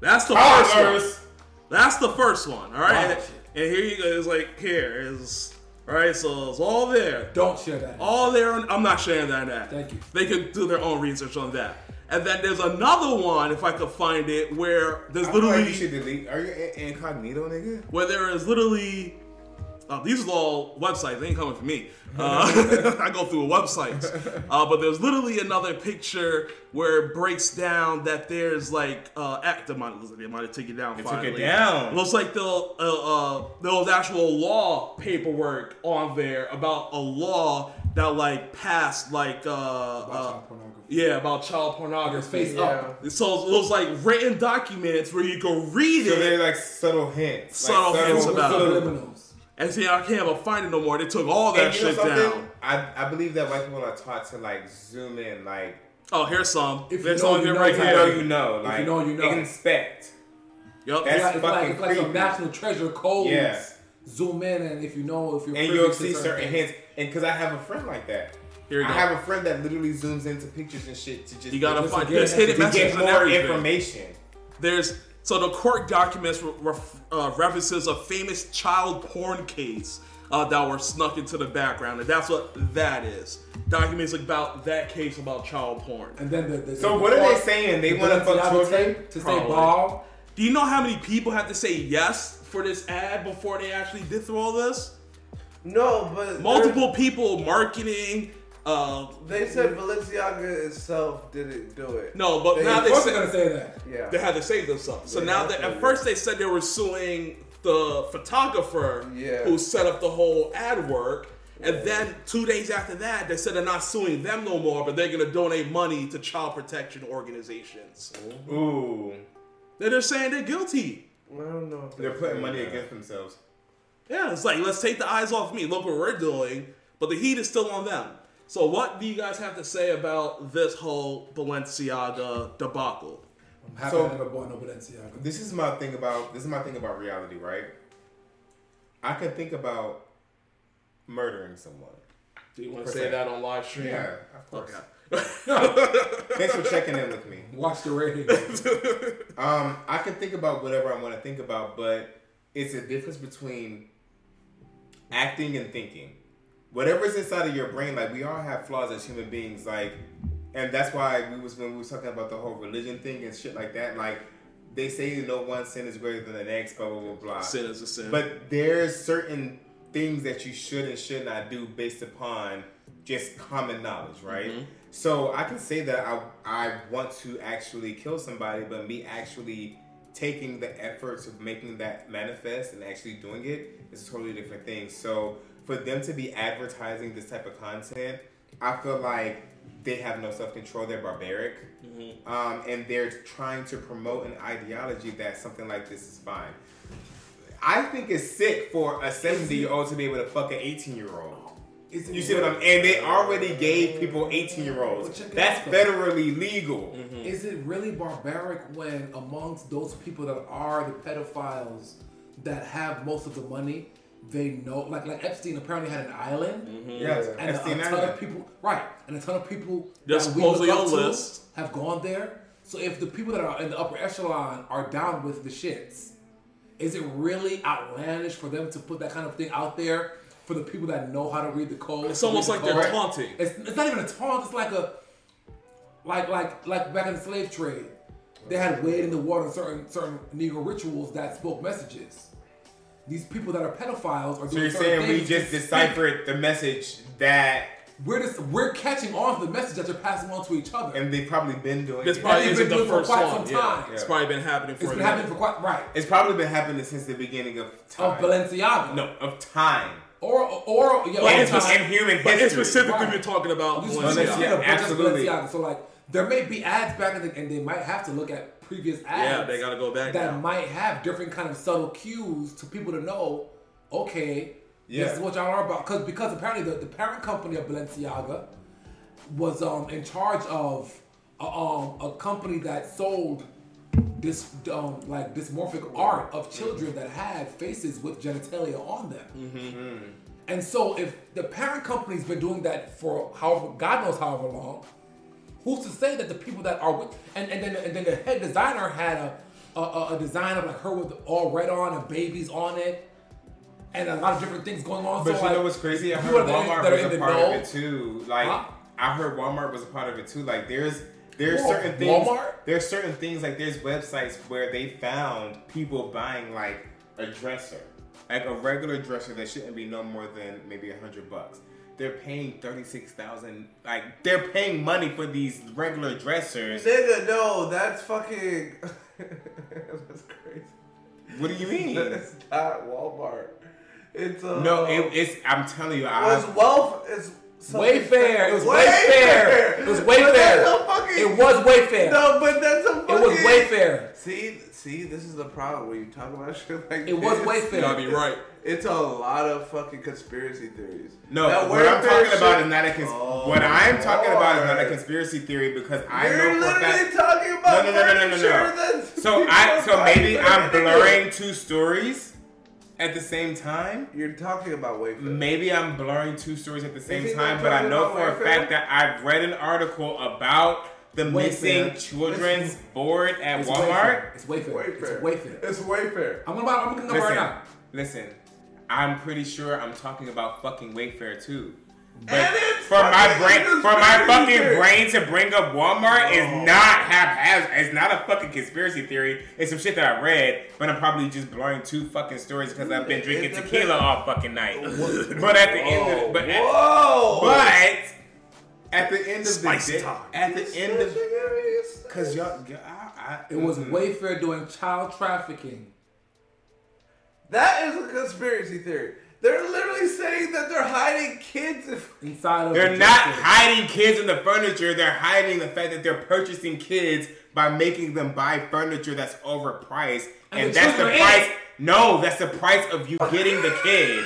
That's the first one. That's the first one. All right, Wow. and, and here you go. It's like here is all right. So it's all there. Don't share that. All there. On, I'm not sharing that. Ad. Thank you. They can do their own research on that. And then there's another one, if I could find it, where there's I feel like literally you should delete. Are you incognito, nigga? where there is literally uh, these are all websites. They ain't coming for me. Uh, I go through websites, uh, but there's literally another picture where it breaks down that there's like uh, act. They might, they might have taken it down. They took it finally. down. Looks like the uh, uh, there was actual law paperwork on there about a law that like passed like uh, uh yeah about child pornography. Face Yeah. up. So it was like written documents where you can read So it. So they're like subtle hints. Subtle like, hints about it. Subliminals. And see, I can't even find it no more. They took all that And you know shit down. I, I believe that white people are taught to like zoom in, like Oh, here's some. If you There's know, some you here know right if you know, here. you know, like you know, you know. Inspect. Yep. That's Yeah, it's like, fucking it's like some national treasure codes. Yeah. Zoom in, and if you know, if you're And you'll see certain hints. And because I have a friend like that. Here you. I go. have a friend that literally zooms into pictures and shit to just You gotta Just find to there's get- hidden to to get more information. There's So the court documents re- ref- uh, references a famous child porn case uh, that were snuck into the background, and that's what that is. Documents about that case about child porn. And then the, the So the what are they saying? They wanna fuck children? To say ball. Do you know how many people had to say yes for this ad before they actually did through all this? No, but Multiple people, marketing. Uh, They said Balenciaga itself didn't do it. no, but They- now Of they course they're gonna say that. Yeah. they had to save themselves. So Yeah, now that's that at it first they said they were suing the photographer Yeah. who set up the whole ad work. And then two days after that, they said they're not suing them no more, but they're gonna donate money to child protection organizations. Ooh, They're just saying they're guilty. I don't know. if they're putting money that. against themselves. Yeah, it's like let's take the eyes off me. Look what we're doing, but the heat is still on them. So, what do you guys have to say about this whole Balenciaga debacle? I'm happy So- I never bought no Balenciaga. This is my thing about this is my thing about reality, right? I can think about murdering someone. Do you want to say se. that on live stream? Yeah, of course. Okay. Thanks for checking in with me. Watch the ratings. Um, I can think about whatever I want to think about, but it's a difference between acting and thinking. Whatever's inside of your brain, like we all have flaws as human beings, like, and that's why we was when we was talking about the whole religion thing and shit like that. Like they say, you no one sin is greater than the next, blah blah blah blah. Sin is a sin. But there's certain things that you should and should not do based upon just common knowledge, right? Mm-hmm. So I can say that I I want to actually kill somebody, but me actually taking the efforts of making that manifest and actually doing it is a totally different thing. So for them to be advertising this type of content, I feel like they have no self control. They're barbaric, um, and they're trying to promote an ideology that something like this is fine. I think it's sick for a 70 year old to be able to fuck an 18 year old. You see what I'm And they already gave people 18 year olds. Well, check it That's out, though. federally legal. Is it really barbaric when amongst those people that are the pedophiles that have most of the money, they know like like Epstein apparently had an island mm-hmm. Yes, and a, Epstein a ton Island. of people right and a ton of people They're that we look supposedly up on to list. have gone there. So if the people that are in the upper echelon are down with the shits, is it really outlandish for them to put that kind of thing out there for the people that know how to read the code? It's almost read like the they're taunting. It's, it's not even a taunt. It's like a like like like back in the slave trade, they had wade in the water certain certain Negro rituals that spoke messages. These people that are pedophiles are doing. So doing you're saying we just deciphered the message that. We're just we're catching on to the message that they're passing on to each other. and they've probably been doing This it. probably isn't been the doing for quite one. some Yeah. time. It's probably been happening for it's a been happening for quite right. It's probably been happening since the beginning of time. Of Balenciaga. No, of time. Or or yeah, But it's time. in human But history. it's specifically Right. we're talking about Balenciaga. Balenciaga, Balenciaga. but just absolutely. Balenciaga. So like there may be ads back in the and they might have to look at previous ads. Yeah, they gotta go back That now. might have different kind of subtle cues to people to know. Okay, Yeah. this is what y'all are about. Because because apparently the, the parent company of Balenciaga was um in charge of a, um a company that sold this um like dysmorphic art of children that had faces with genitalia on them. And so if the parent company's been doing that for however God knows however long, who's to say that the people that are with and, and then and then the head designer had a a, a- design of like her with all red on and babies on it and a lot of different things going on. But so you like, know what's crazy? I heard Walmart that was a part know- of it too. Like Huh? I heard Walmart was a part of it too. Like there's there's Whoa, certain things. Walmart? There's certain things like there's websites where they found people buying like a dresser, like a regular dresser that shouldn't be no more than maybe a hundred bucks. They're paying thirty six thousand. Like they're paying money for these regular dressers. Nigga, no, that's fucking. that's crazy. What do you mean? It's not Walmart. It's uh, no, it, it's. I'm telling you, It was I. wealth. It's something- Wayfair. It was Wayfair. It was But that's Wayfair. a fucking. It was Wayfair. No, but that's a fucking. It was Wayfair. See, see, this is the problem when you talk about shit like It was this. Wayfair. You gotta be right. It's a lot of fucking conspiracy theories. No, That what I'm Wayfair talking about shit- is not a cons- Oh, what I'm talking about is not a conspiracy theory because I You're know for literally fact. talking about No, no, no, no, no, no, no. that's- So I so maybe I'm blurring two stories at the same time. You're talking about Wayfair. Maybe I'm blurring two stories at the same time, but I know about for a fact that I've read an article about the Wayfair. missing children's board at It's Walmart. Wayfair. It's Wayfair. Wayfair. It's Wayfair. It's Wayfair. I'm gonna buy. I'm gonna go right now. listen. I'm pretty sure I'm talking about fucking Wayfair too. But And it's for my brain, for my fucking theory. brain to bring up Walmart is No. not haphazard. It's not a fucking conspiracy theory. It's some shit that I read, but I'm probably just blowing two fucking stories because I've been drinking tequila all fucking night. but at the end, of, but at, Whoa! but at the end of Spicy the day, time. at the end of, cause y'all, y'all- I, I, It was mm-mm. Wayfair doing child trafficking. That is a conspiracy theory. They're literally saying that they're hiding kids. Inside of They're the not dresser. hiding kids in the furniture. They're hiding the fact that they're purchasing kids by making them buy furniture that's overpriced, And and, the that's the price. in. No, that's the price of you getting the kid.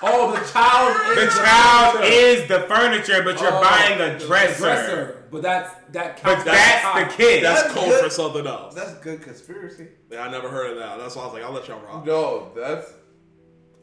Oh, the child The is child furniture. is the furniture, but you're Oh, buying a the dresser. dresser. But that's that But counts. that's the kid. That's That's code good. for something else. that's good conspiracy. Yeah, I never heard of that. That's why I was like, I'll let y'all rock. No, that's I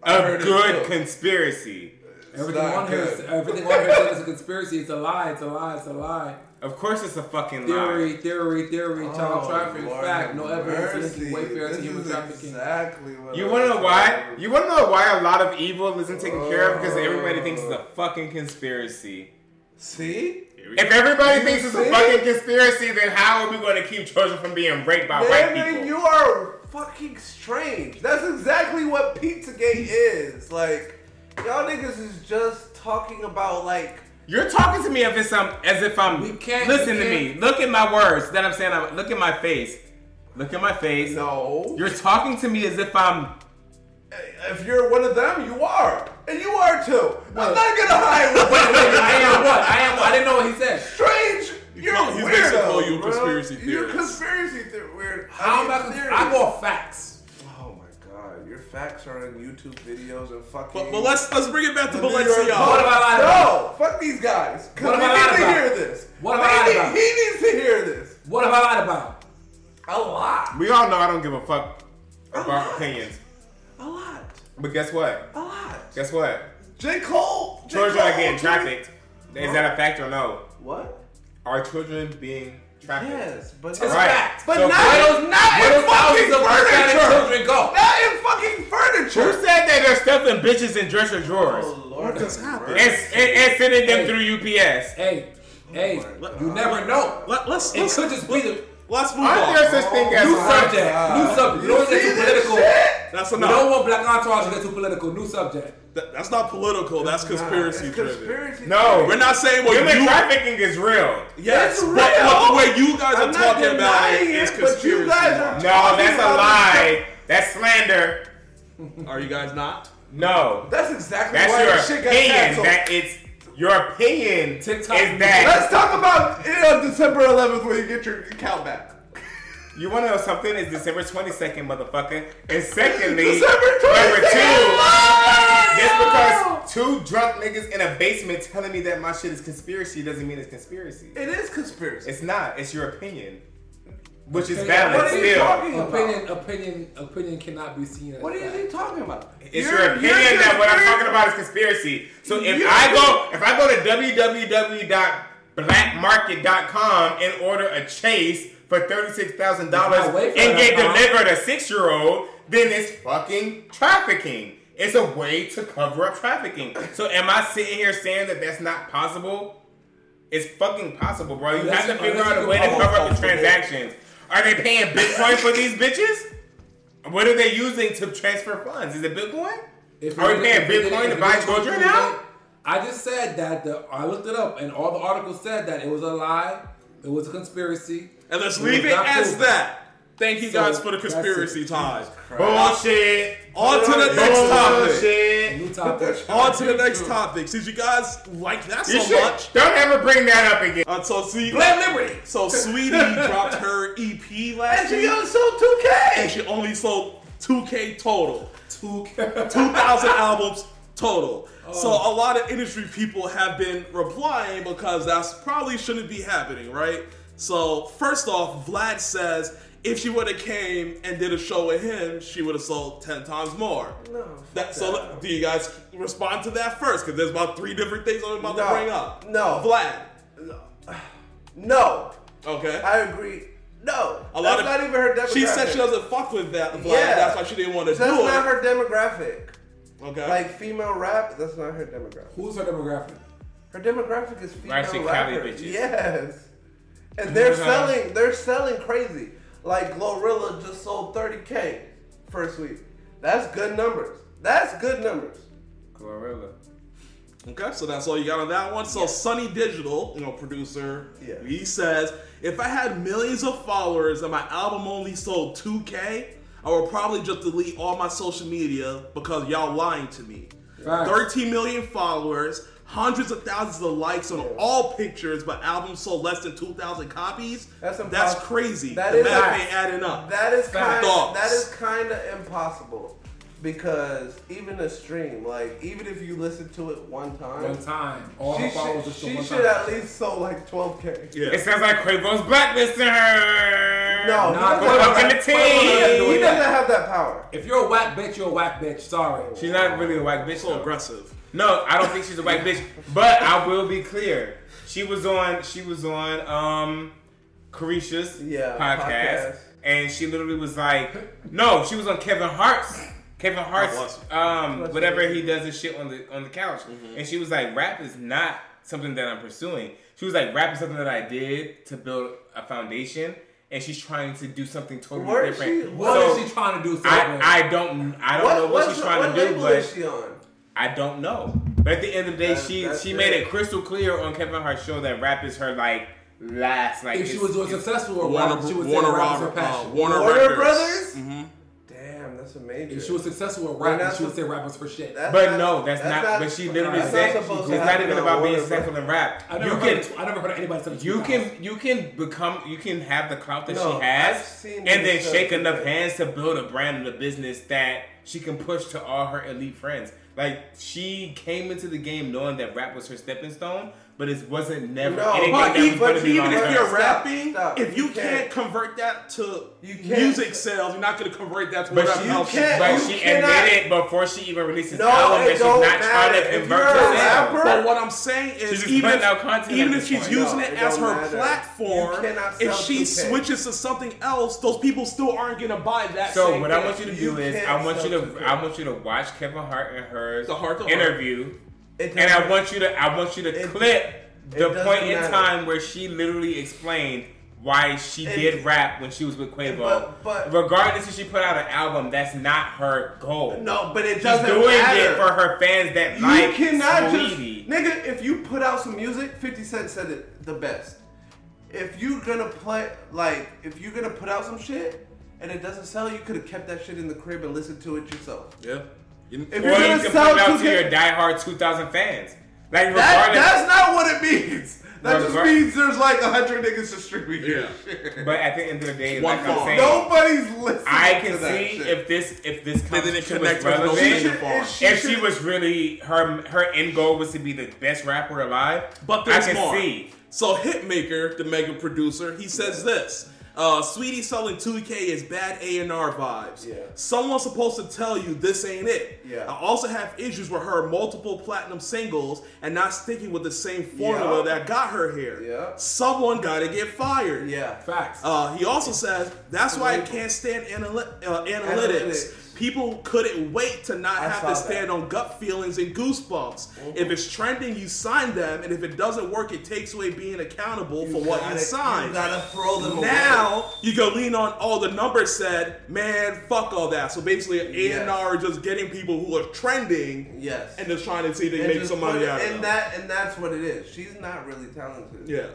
a heard it good conspiracy. Everything not on here, is, good. everything on here says it's a conspiracy. It's a lie. It's a lie. It's a lie. Of course, it's a fucking Theory, lie. theory, theory. Oh, Child Oh, trafficking. Lord Fact. No evidence linking mercy. Wayfair to This human is trafficking. Exactly what You want to know why? talking You want to know why a lot of evil isn't taken care of? Because everybody thinks it's a Oh. fucking conspiracy. See? If everybody You thinks it's a fucking conspiracy, then how are we going to keep children from being raped by white people? you are fucking strange. That's exactly what Pizzagate is. Like, y'all niggas is just talking about like You're talking to me as if I'm, as if I'm. We can't- listen to me. Look at my words. That I'm saying. I'm, look at my face. Look at my face. no. You're talking to me as if I'm. Eh, if you're one of them, you are, and you are too. I'm not gonna hide. Wait, wait, I am what? I am. I didn't know what he said. Strange. You're call- a he's weirdo. basically calling you a bro. conspiracy You're a conspiracy theorist. Weird. How am I? mean, cons- theory. I go facts. Oh my god, your facts are on YouTube videos and fucking. But, but let's let's bring it back to The New York What Balenciaga. have I about? No, fuck these guys. What we have I need lied to about? hear this. What have I he, lied need- about? he needs to hear this. What have I lied about? A lot. We all know I don't give a fuck about opinions. A lot. But guess what? A lot. Guess what? J. Cole. J. Children Cole, are getting trafficked. Is that a fact or no? What? Are children being trafficked? Yes, but It's Right. fact. But So not, where those- not where in those thousands fucking of Hispanic furniture. children go? Not in fucking furniture. Who said that they're stuffing bitches in dresser drawers Oh, Lord, does have happen? and, and, and sending them Hey. through UPS? Hey, hey, oh my you God. never know. Let, let's It let's, could just be the let's move Aren't on. there such thing as new my subject. New subject. You don't get too political. That's We enough. don't want Black Entourage to get too political. New subject. That- that's not political. That's conspiracy It's driven. conspiracy No. We're not saying what Human you. trafficking is real. Yes, It's but real. what the way you guys I'm are talking about it denying is but conspiracy. you guys are- No, that's a lie. That's slander. Are you guys not? No. That's exactly That's why your that shit got opinion. canceled. That it's your opinion TikTok. is that Let's talk about it on December 11th when you get your account back. you want to know something? It's December 22nd, motherfucker. And secondly, December number 22nd. two, just because two drunk niggas in a basement telling me that my shit is conspiracy doesn't mean it's conspiracy. It is conspiracy. It's not. It's your opinion, which is Opinion. valid What are you still. talking about? Opinion, opinion, opinion cannot be seen as What are you talking about? It's You're- your opinion you're that what I'm talking about is conspiracy. So if You're- I go if I go to www.blackmarket.com and order a chase for thirty six thousand dollars and get delivered a six year old, then it's fucking trafficking. It's a way to cover up trafficking. So am I sitting here saying that that's not possible? It's fucking possible, bro. You Unless have to figure out a way to cover up the possible. transactions. Are they paying Bitcoin for these bitches? What are they using to transfer funds? Is it Bitcoin? If Are we paying Bitcoin to buy children now? I just said that the I looked it up and all the articles said that it was a lie, it was a conspiracy. And let's It leave it not as proven. that. Thank you So, guys for the conspiracy it. time. Bullshit. On to the next topic. Bullshit. New topic. On to the next topic. Since you guys like that You so should- much, Don't ever bring that up again. uh, so see, Blame Liberty. so Sweetie dropped her EP last year. And she week, only sold 2K. and she only sold 2K total. Two. 2,000 albums total. So Oh. a lot of industry people have been replying because that's probably shouldn't be happening, right? So first off, Vlad says if she would have came and did a show with him, she would have sold 10 times more. No, That, fuck so that. do you guys respond to that first? Because there's about three different things I'm about to bring up. No. Vlad. No. No, Okay. I agree. No, a lot that's of not even her demographic. She said she doesn't fuck with that. Vlad. Yeah. That's why she didn't want to do it. That's not her demographic. okay. Like female rap, that's not her demographic. Who's her demographic? Her demographic is female Actually, Cali rappers. Yes, and they're selling. They're selling crazy. Like Glorilla just sold 30k first week. That's good numbers. That's good numbers. Glorilla. Okay, so that's all you got on that one. So Sonny Digital, you know, producer, Yeah. he says, if I had millions of followers and my album only sold 2K, I would probably just delete all my social media because y'all lying to me. Facts. 13 million followers, hundreds of thousands of likes on all pictures, but album sold less than 2,000 copies. That's impossible. That's crazy. That the is- math ain't adding up. That is kind. Thoughts? That is kind of impossible because even a stream, like even if you listen to it one time, One time. All she should, are she one should time. at least sold like 12k. yeah. It sounds like Quavo's blacklisting her. No, he doesn't, Quavo have the team. he doesn't have that power. If you're a whack bitch, you're a whack bitch. Sorry. She's not really a whack bitch. so though. aggressive. No, I don't think she's a white bitch. But I will be clear. She was on. She was on. Um, Carisha's Yeah, podcast, podcast. and she literally was like, "No, she was on Kevin Hart's." Kevin Hart's, um, whatever he does his shit on the on the couch, Mm-hmm. and she was like, "Rap is not something that I'm pursuing." She was like, "Rap is something that I did to build a foundation," and she's trying to do something totally Where is different. she- What so is she trying to do? I, I don't I don't know what she's trying what to do, label but is she on? I don't know. But at the end of the day, That- she that's she made it. it crystal clear on Kevin Hart's show that rap is her like last like. if she was doing successful or Warner, rap, she would Warner, rap her Robert, uh. Warner, Warner. Brothers? hmm Damn, that's amazing. If she was successful with rap, she would say rap was for shit. That's But not- no, that's, not, But she literally that's said not it's to not even about being successful in rap. I never, You heard can I never heard anybody say you can you can become you can have the clout that No, she has and then shake enough hands to build a brand and a business that she can push to all her elite friends. Like she came into the game knowing that rap was her stepping stone, but it wasn't never No, anything But, that was but going to be even if you're Stop, rapping, stop. if you, You can't, can't. convert that to You music sales, you're not going to convert that to But whatever she, else. can't- but you she cannot- admitted before she even releases No, album that she's don't not trying to convert you're a to sales. But what I'm saying is, even putting if, even if she's point. using No, it it as her matter. platform, if she switches to something else, those people still aren't going to buy that. So what I want you to do is I want you to 2K. I want you to watch Kevin Hart and her The heart interview, It and I want you to I want you to It- clip the point in matter. time where she literally explained why she It- did rap when she was with Quavo. But- but- Regardless if she put out an album, that's not her goal. No, but it She's doesn't doing matter. it for her fans that You like cannot Sweetie. just nigga. If you put out some music, Fifty Cent said it the best. If you're gonna play like, if you're gonna put out some shit and it doesn't sell, you could have kept that shit in the crib and listened to it yourself. Yeah. You- If or you're you gonna can sell put it out to 2K your diehard 2,000 fans. Like That, that's not what it means. That just means there's like a hundred niggas distributing your shit. but at the end of the day, One like I'm saying, Nobody's listening. I to can that see shit. if this if this They didn't competition connect was with no relevant. She should- farm. she if she was really her her end goal was to be the best rapper alive, But I there's can more. see. So Hitmaka, the mega producer, he says this. Uh, Sweetie selling 2K is bad A&R vibes. Yeah. Someone's supposed to tell you this ain't it. Yeah. I also have issues with her multiple platinum singles and not sticking with the same formula Yeah. that got her here. Yeah. Someone gotta get fired. yeah. Facts. Uh, he also says that's why I can't stand analy- uh, analytics. Analytics. People couldn't wait to not I have saw to that. stand on gut feelings and goosebumps. Mm-hmm. If it's trending, you sign them, and if it doesn't work, it takes away being accountable for what you signed. You gotta throw them away. now you go lean on all the numbers said, man, fuck all that. So basically, A and R are just getting people who are trending Yes. and just trying to see if they And make just some money out of and that and that's what it is. She's not really talented. Yeah.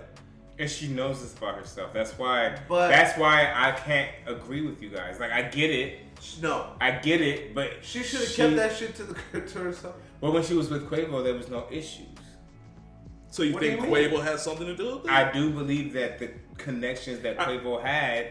And she knows this about herself. That's why. But- that's why I can't agree with you guys. Like I get it, No. I get it, but She should have kept that shit to the to herself. But when she was with Quavo, there was no issues. So you What do think you mean? Quavo has something to do with it? I do believe that the connections that I- Quavo had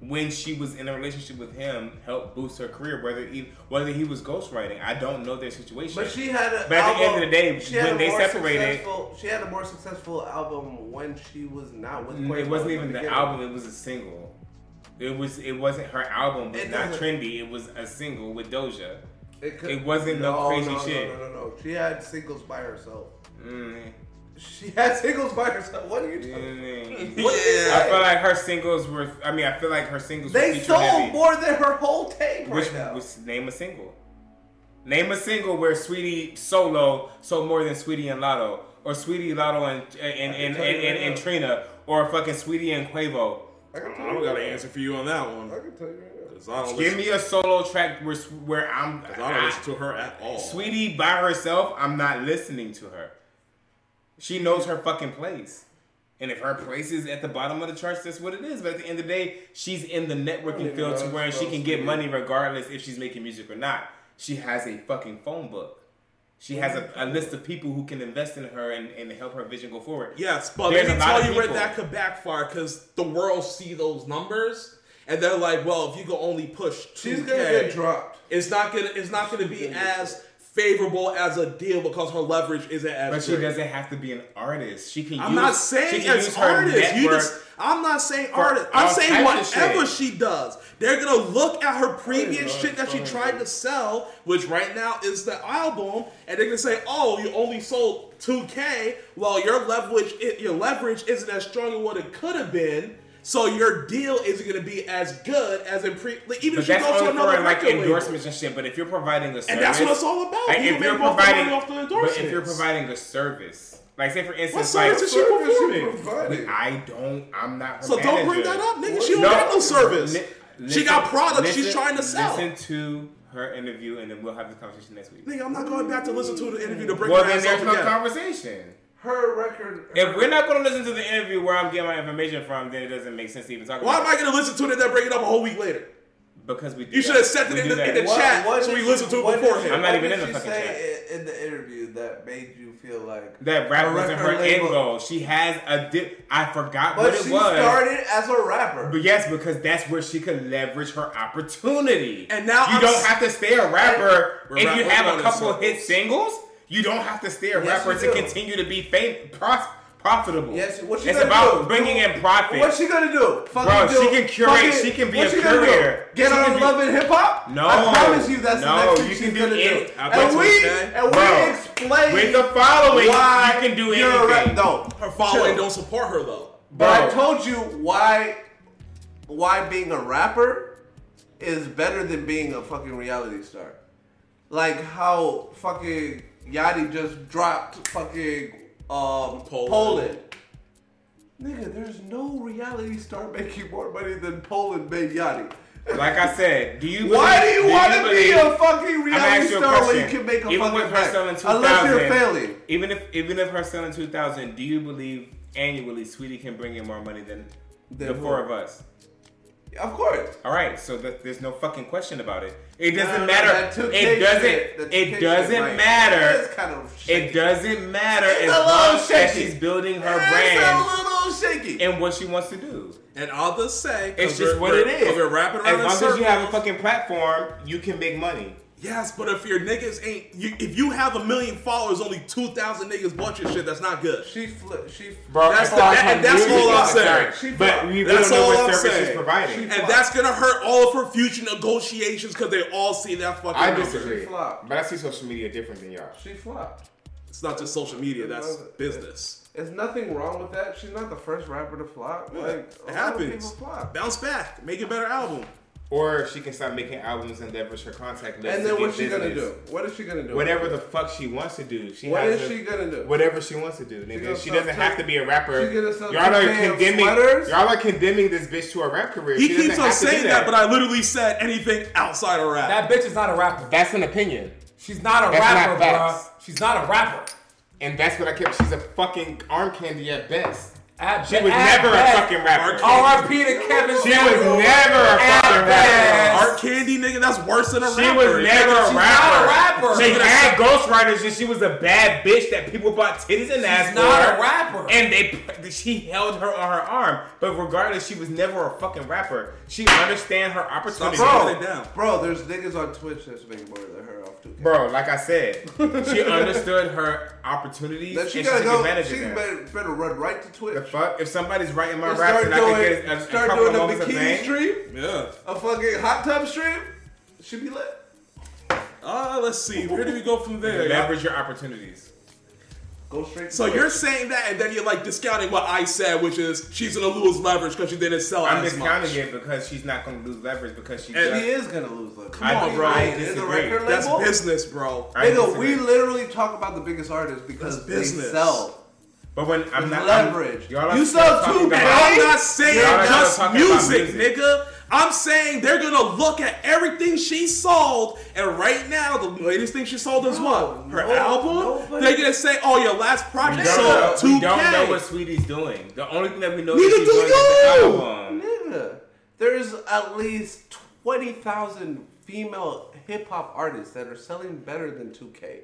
when she was in a relationship with him helped boost her career. Whether he whether he was ghostwriting, I don't know their situation. But she had a. But at the end of the day, she had when a they more separated- successful- she had a more successful album when she was not with. Quavo it wasn't in even the beginning. album; it was a single. It was. It wasn't her album. Was It not trendy. It was a single with Doja. It, could- It wasn't no crazy no, shit. No, no, no, no. She had singles by herself. Mm. She had singles by herself. What are you talking? Yeah. I feel like her singles were. I mean, I feel like her singles were They sold heavy. more than her whole tape right Which now. was name a single. Name a single where Sweetie solo sold more than Sweetie and Lotto, or Sweetie Lotto and and and, and, and, right and. Trina, or fucking Sweetie and Quavo. I can tell I don't got right an answer for you on that one. I can tell you right now. 'Cause I don't Give listen, me a solo track where where I'm. 'cause I don't listen to her at all. Sweetie by herself, I'm not listening to her. She knows her fucking place. And if her place is at the bottom of the charts, that's what it is. But at the end of the day, she's in the networking field to where she can get money regardless if she's making music or not. She has a fucking phone book. She has a, a list of people who can invest in her and, and help her vision go forward. Yes, but There's let me tell you where that could backfire because the world see those numbers and they're like, well, if you can only push 2K, She's gonna get dropped. it's not gonna it's not gonna be as favorable as a deal because her leverage isn't as. But she doesn't have to be an artist. She can I'm use, not saying can as artist. You just, I'm not saying for artist. I'm saying whatever she does. They're gonna look at her previous shit that she tried to sell, which right now is the album, and they're gonna say, "Oh, you only sold 2K. Well, your leverage, your leverage isn't as strong as what it could have been." So your deal isn't going to be as good as in pre. Like, even But if she that's goes to only another for like label. endorsements and shit. But if you're providing a service, And that's what it's all about. Like You if you're most of the providing, off the but if you're providing a service, like say for What instance, service like is she performing? providing? I don't, I'm not. Her So don't bring that up, nigga. She don't got no service. Li- She got products she's trying to sell. Listen to her interview, and then we'll have the conversation next week. Nigga, I'm not going back to listen to the interview to bring Well, her then ass there's up no again. conversation. Her record. If we're not going to listen to the interview where I'm getting my information from, then it doesn't make sense to even talk Why about Why am. I going to listen to it and then bring it up a whole week later? Because we do You should have sent it in the- in that. the chat so we did listened to it what beforehand. she- I'm not even in the fucking chat. in, in the interview that made you feel like That rap a wasn't her record end goal. She has a dip. I forgot But what she it was. started as a rapper. But yes, because that's where she could leverage her opportunity. And now you I'm don't s- have to stay a rapper if rap- you have a couple of circles. hit singles. You don't have to stay a Yes, rapper to continue to be fam- pros- profitable. Yes, what she it's gonna about do? bringing in profit. What's she gonna do? Fucking Bro, do, she can curate- fucking- she can be what's a she gonna do? Get She on can be- Love and Hip Hop? No. I promise you that's No, the next thing you she's can do gonna do. it. I And bet you we and Bro, we explain with the following, why you can do you're anything. rap- No, Her following chill. don't support her though. But I told you why why being a rapper is better than being a fucking reality star. Like how fucking Yachty just dropped fucking um Poland. Poland. Nigga, there's no reality star making more money than Poland made Yachty. Like I said, do you? Why do you want to be a fucking reality asking you a star when you can make a even fucking with her bag? selling Unless you're failing. even if even if her selling two thousand, do you believe annually Sweetie can bring in more money than Than the who? four of us? Of course. All right, so that there's no fucking question about it. It doesn't no, matter. that 2K It doesn't. shit, it doesn't like, matter. It's kind of It doesn't matter It's as a little long as shaky. she's building her It's brand a little shaky. and what she wants to do. And all the just say, 'cause It's just what we're- it is. 'cause We're rapping around as long as you have a fucking platform, you can make money. Yes, but if your niggas ain't, you, if you have a million followers, only two thousand niggas bought your shit. That's not good. She flip. She. Bro, That's the- far and that's all I'm saying. She But we, we That's don't know all what I'm service saying. she's providing. And that's gonna hurt all of her future negotiations because they all see that fucking. I disagree. But I see social media different than y'all. She flopped. It's not just social media. That's It- business. There's nothing wrong with that. She's not the first rapper to flop. Like it happens. flop. Bounce back. Make a better album. Or she can stop making albums and leverage her contact list. And to then get what's she gonna do? What is she gonna do? Whatever the fuck she wants to do. She What has is a- she gonna do? Whatever she wants to do, nigga. gonna She doesn't have to be a rapper. She gonna sell Y'all are condemning. sweaters? Y'all are condemning this bitch to a rap career. He She keeps on have to do saying that, but I literally said anything outside of rap. That bitch is not a rapper. That's an opinion, She's not a That's rapper, not bruh. She's not a rapper. and that's what I kept. She's a fucking arm candy at best. At She was at never a fucking rapper. R.I.P. to Kevin She was never a fucking best. rapper. Art Candy, nigga, that's worse than a She rapper. She was You never can't- a She's rapper. not a rapper. She had ghostwriters and she was a bad bitch that people bought titties and ass She's for. not a rapper. And they she held her on her arm. But regardless, she was never a fucking rapper. She understand her opportunity. Stop Bro, bro, there's niggas on Twitch that's making more than her off 2K. Bro, like I said, she understood her opportunities Then and she she gotta took go. advantage She of them. better, better run right to Twitch. The fuck? If somebody's writing my And raps start and I can doing, get a, a start couple doing of a moments of bikini stream, Yeah. a fucking hot tub stream. Should be lit. Uh, let's see. Where do we go from there? y'all? leverage your opportunities. Go straight. So you're saying that, and then you're like discounting what I said, which is she's gonna lose leverage because she didn't sell I'm as discounting much. it because she's not going to lose leverage because she And just. He is gonna lose. leverage. Come I on, bro. I the disagree. record That's business, bro. I Nigga, we literally talk about the biggest artists because That's they sell. But when I'm With not leverage. I'm, y'all are You still sell talking two about- And I'm not saying Y'all just still talking about music, music. nigga. I'm saying they're gonna look at everything she sold, and right now the latest thing she sold is what? Her no, album. nobody- They're gonna say, "Oh, your last project don't, sold know, two we don't know what Sweetie's doing. The only thing that we know Neither that she's do doing is you! the album. Nigga, there's at least twenty thousand female hip hop artists that are selling better than 2K.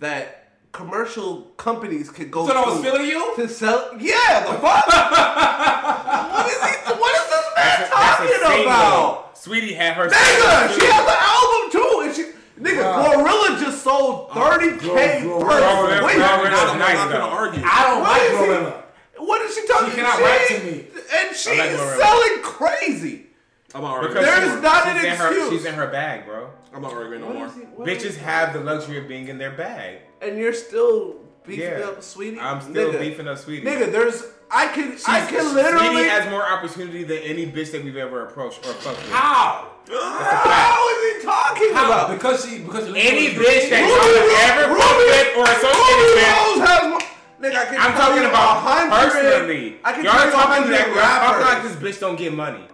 That commercial companies could go. So I was to feeling you? to sell. Yeah, the fuck. what is he? What is this man That's a, a talking single. about? Sweetie had her. Nigga, single she has an album too, and she. Nigga, Wow. Glorilla just sold 30k Glo- per Glorilla- week. Glorilla's I'm not gonna argue. I don't What like Glorilla. he- Glorilla. What is she talking? About? She cannot rap to me. and she like is selling crazy. I'm not arguing. Because There's she's- not an she's in her, excuse. she's in her bag, bro. I'm not arguing no What more. is he- Bitches have the luxury of being in their bag. and you're still beefing Yeah. up, sweetie. I'm still Nigga. beefing up Sweetie. Nigga, there's I can I can literally. Sweetie has more opportunity than any bitch that we've ever approached or fucked with. How? How is he talking How? about? Because she because she Any bitch that Ruby y'all Rose- have ever Ruby- fucked with or associated with. Rose has more. Nigga, I can I'm tell talking you about 100 personally. I can y'all tell you talking 100 like y'all talking like this bitch don't get money.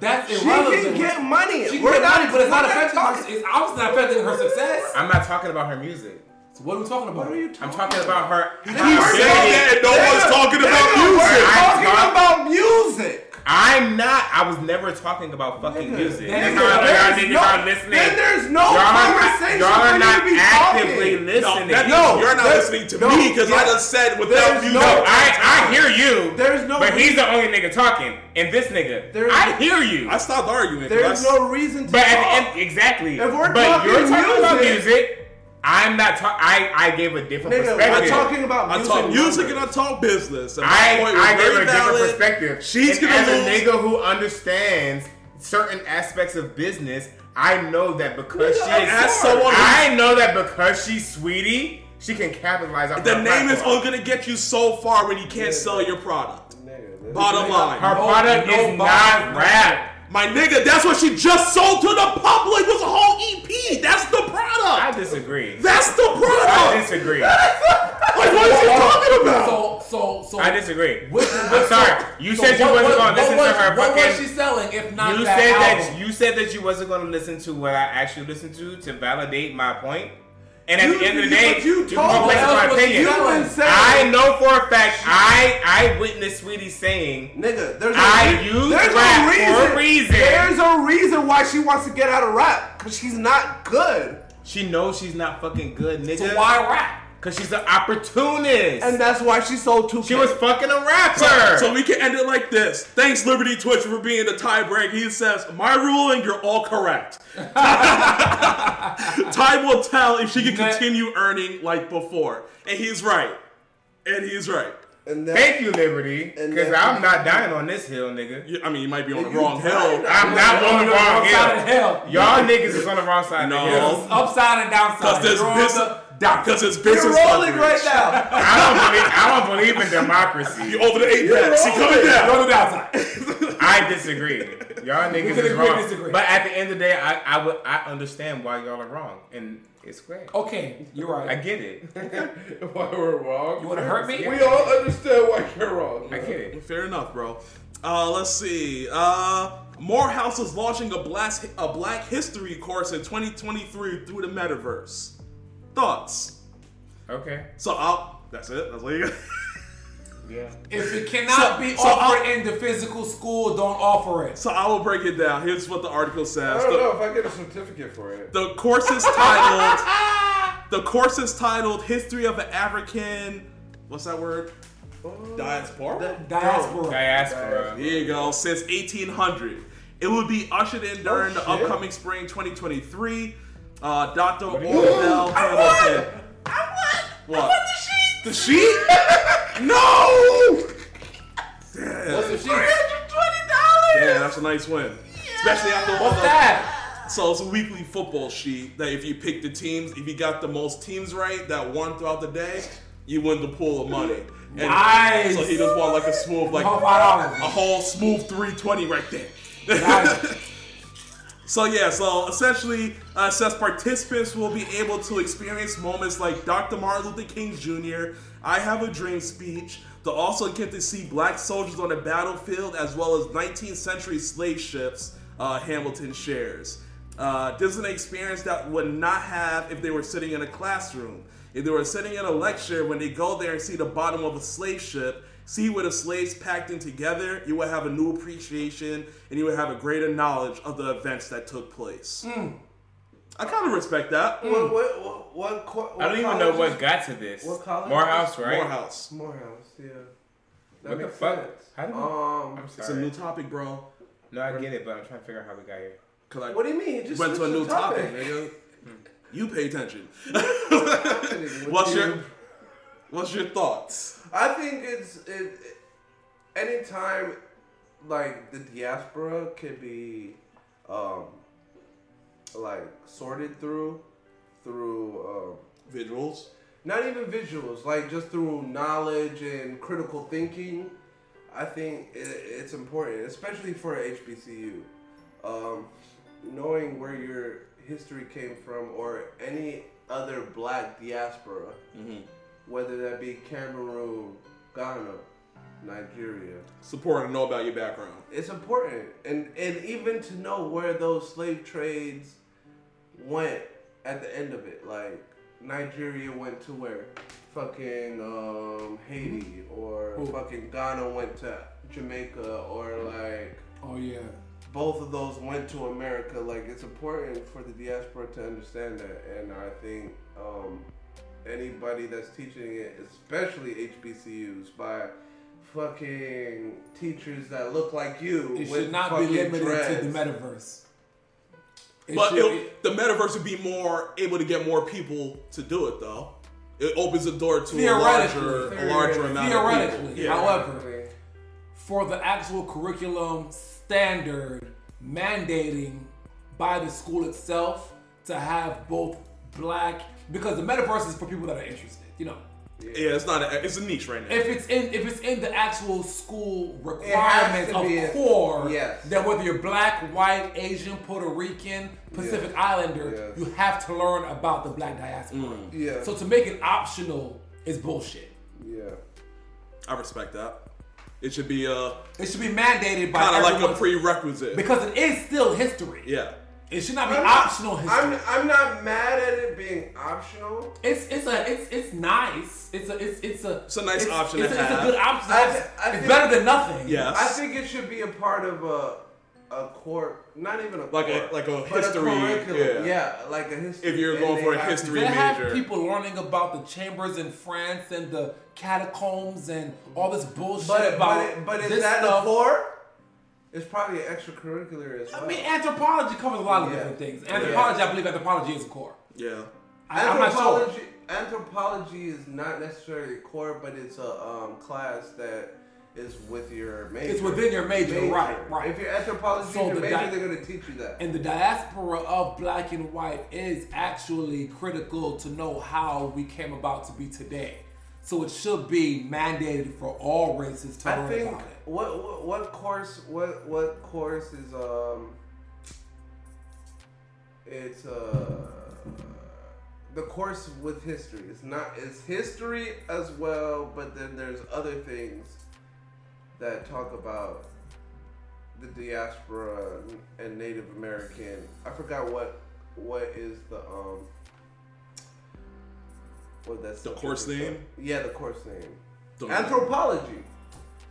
That's She irrelevant. can get money. She can We're get not money, but it's not we're affecting her. talking- It's obviously not affecting her success. I'm not talking about her music. So what are we talking about? What are you I'm talking talking about her. Keep her saying that, and no one's talking about music. We're I'm talking talking- about music. I'm not. I was never talking about fucking Nigga, music. nigga, That's how y'all there's niggas no- are listening. then there's no y'all are not, conversation y'all are not to be actively talking. No, listening. that No, you're not listening to no, me because I yeah. just said without There's music. No, I, I hear you. There's no But he's the only nigga talking, and this nigga. There's- I hear you. I stopped arguing. 'cause There's I- no reason to But at talk. the end, exactly. If we're but talking you're talking about music- music. I'm not. Ta- I I gave a different Nigga, perspective. we're talking about I music. talk music and I talk business. And I, point I gave very a different perspective. She's and gonna as lose. a nigga who understands certain aspects of business, I know that because Nigga, she is As someone I know that because she's sweetie, she can capitalize on The her name is only gonna get you so far when you can't sell your product. Nigga, Bottom line. Her No- product no is bottom not line. rap. My nigga, that's what she just sold to the public was a whole EP. That's the product. I disagree. That's the product. I disagree. Like, what is he talking about? So so so. I disagree. Which- I'm sorry. You so said you what- wasn't gonna listen what to her What was she selling if not You that said album? that you said that you wasn't going to listen to what I actually listened to to validate my point. And at You- the end of the day, you you told what my else was she opinion. You've been saying- I know for a fact I I witnessed Sweetie saying Nigga, there's a I re- use there's rap a for reason, a reason. There's a reason why she wants to get out of rap because she's not good, she knows she's not fucking good, nigga. So why rap? Cause she's an opportunist. and that's why she sold two. she was fucking a rapper. So we can end it like this. Thanks, Liberty Twitch, for being the tiebreaker. He says, My ruling, you're all correct. Time will tell if she can continue earning like before. And he's right. And he's right. And that, Thank you, Liberty. And Cause I'm not dying on this hill, nigga. You- I mean, you might be on the You wrong hill. I'm not on the wrong Upside hill. and hell. Y'all niggas is on the wrong side No. of the hill. Upside and downside. Because there's You're on business. the downside. Because it's you're business rolling leverage. right now. I don't believe I don't believe in democracy. You over the apex. He coming You're down. on the downside. I disagree. Y'all niggas can is wrong. disagree. But at the end of the day, I I would I understand why y'all are wrong, and it's great. Okay, you're right. I get it. why we're wrong? you want to hurt me? We all understand why you're wrong. I get it. Fair enough, bro. Uh, let's see. Uh, Morehouse is launching a black, a black history course in 2023 through the metaverse. Thoughts? Okay. So I'll. That's it. That's all you got. Yeah. If it cannot So- be so offered I'll- in the physical school, don't offer it. So I will break it down. Here's what the article says. I don't The- know if I get a certificate for it. The course is titled. the course is titled "History of an African." What's that word? Diaspora. Diaspora. Diaspora. There you go. Since 1800, it will be ushered in during the oh, upcoming spring 2023. Uh, Dr. do you- Ovell Hamilton. I want. What? I want the sheet. The sheet? no. What's the sheet? Twenty dollars. Yeah, that's a nice win. Especially after What's that? So it's a weekly football sheet that if you pick the teams, if you got the most teams right that won throughout the day, you win the pool of money. And Nice. So he just want like a smooth, like five dollars. a whole smooth 320 right there. Nice. So yeah, so essentially, uh, says participants will be able to experience moments like Dr. Martin Luther King Jr. "I Have a Dream" speech. They'll also get to see black soldiers on the battlefield as well as 19th century slave ships. Uh, Hamilton shares. Uh, this is an experience that would not have if they were sitting in a classroom. If they were sitting in a lecture, when they go there and see the bottom of a slave ship, see where the slaves packed in together, you will have a new appreciation and you will have a greater knowledge of the events that took place. Hmm. I kind of respect that. Hmm. What, what, what, what, co- what I don't even know college what got to this. What college? Morehouse, right? Morehouse. Morehouse, yeah. That What the makes fuck? sense. How did we- Um, I'm sorry. It's a new topic, bro. No, I get it, but I'm trying to figure out how we got here. Cause I what do you mean? You just went to a new the topic, nigga. Hmm. You pay attention. What's you. your What's your thoughts? I think it's it, anytime like the diaspora can be um like sorted through through um Visuals. not even visuals like just through knowledge and critical thinking i think it, it's important especially for hbcu um, knowing where your history came from or any other black diaspora whether that be cameroon ghana nigeria Support and know about your background. it's important and and even to know where those slave trades went at the end of it like nigeria went to where fucking um haiti or Ooh. fucking ghana went to jamaica or like Oh yeah. both of those went to america like it's important for the diaspora to understand that and i think um anybody that's teaching it especially hbcus by fucking teachers that look like you It with should not be fucking limited dreads. to the metaverse. It But should it'll- the metaverse would be more able to get more people to do it, though. It opens the door to a larger, a larger amount of Theoretically, people. Yeah. however, for the actual curriculum standard mandating by the school itself to have both black because the metaverse is for people that are interested, you know. yeah, it's not. A, it's a niche right now. If it's in if it's in the actual school has requirements of a- core, yes. then whether you're black, white, Asian, Puerto Rican, Pacific Islander, Yes. you have to learn about the black diaspora. Mm. Yeah. So to make it optional is bullshit. yeah I respect that. It should be a It should be mandated by kind of like a prerequisite. because it is still history. yeah. It should not be I'm not- optional history. I'm, I'm not mad at it being optional it's it's a it's it's nice. It's a it's it's a It's a nice option It's, to a, it's a good option. I It's, th- I it's think- better than nothing. Yes. I think it should be a part of a a core, not even a Like a- like a history, curriculum. yeah. like a history. If you're going for a have to- history They have major. people learning about the chambers in France and the catacombs and all this bullshit But about but, it, but is this that stuff. the core? It's probably an extracurricular as well. I mean, anthropology covers a lot of Yeah. different things. Anthropology, I believe anthropology is a core. Yeah. I, I'm not sure. anthropology anthropology is not necessarily core, but it's a um, class that is with your major. It's within your major, right, right. If you're anthropology So your the major, di- they're gonna teach you that. And the diaspora of black and white is actually critical to know how we came about to be today. So it should be mandated for all races to I learn think about it. what, what what course what what course is um it's uh the course with history. It's not it's history as well, but then there's other things that talk about the diaspora and Native American. I forgot what what is the um what that's The course name? Yeah, the course name. Don't. Anthropology.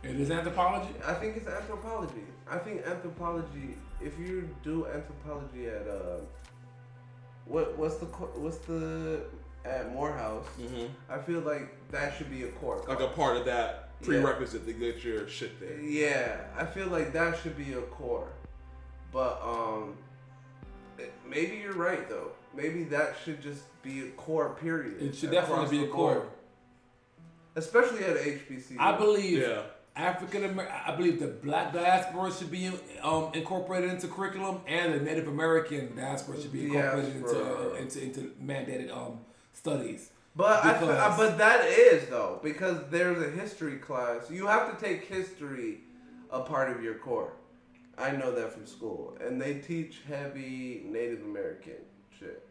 It is anthropology. I think it's anthropology. I think anthropology. If you do anthropology at uh, what what's the what's the at Morehouse? I feel like that should be a core. Mm-hmm. Like a part of that Yeah. prerequisite to get your shit there. Yeah, I feel like that should be a core. But um, maybe you're right though. Maybe that should just be a core. Period. It should definitely be a core. board. especially at HBC. I believe Yeah. African American. I believe the Black diaspora should be um, incorporated into curriculum, and the Native American diaspora should be incorporated into, uh, into into mandated um, studies. But I, fe- Because- uh, but that is though because there's a history class. You have to take history a part of your core. I know that from school, and they teach heavy Native American shit.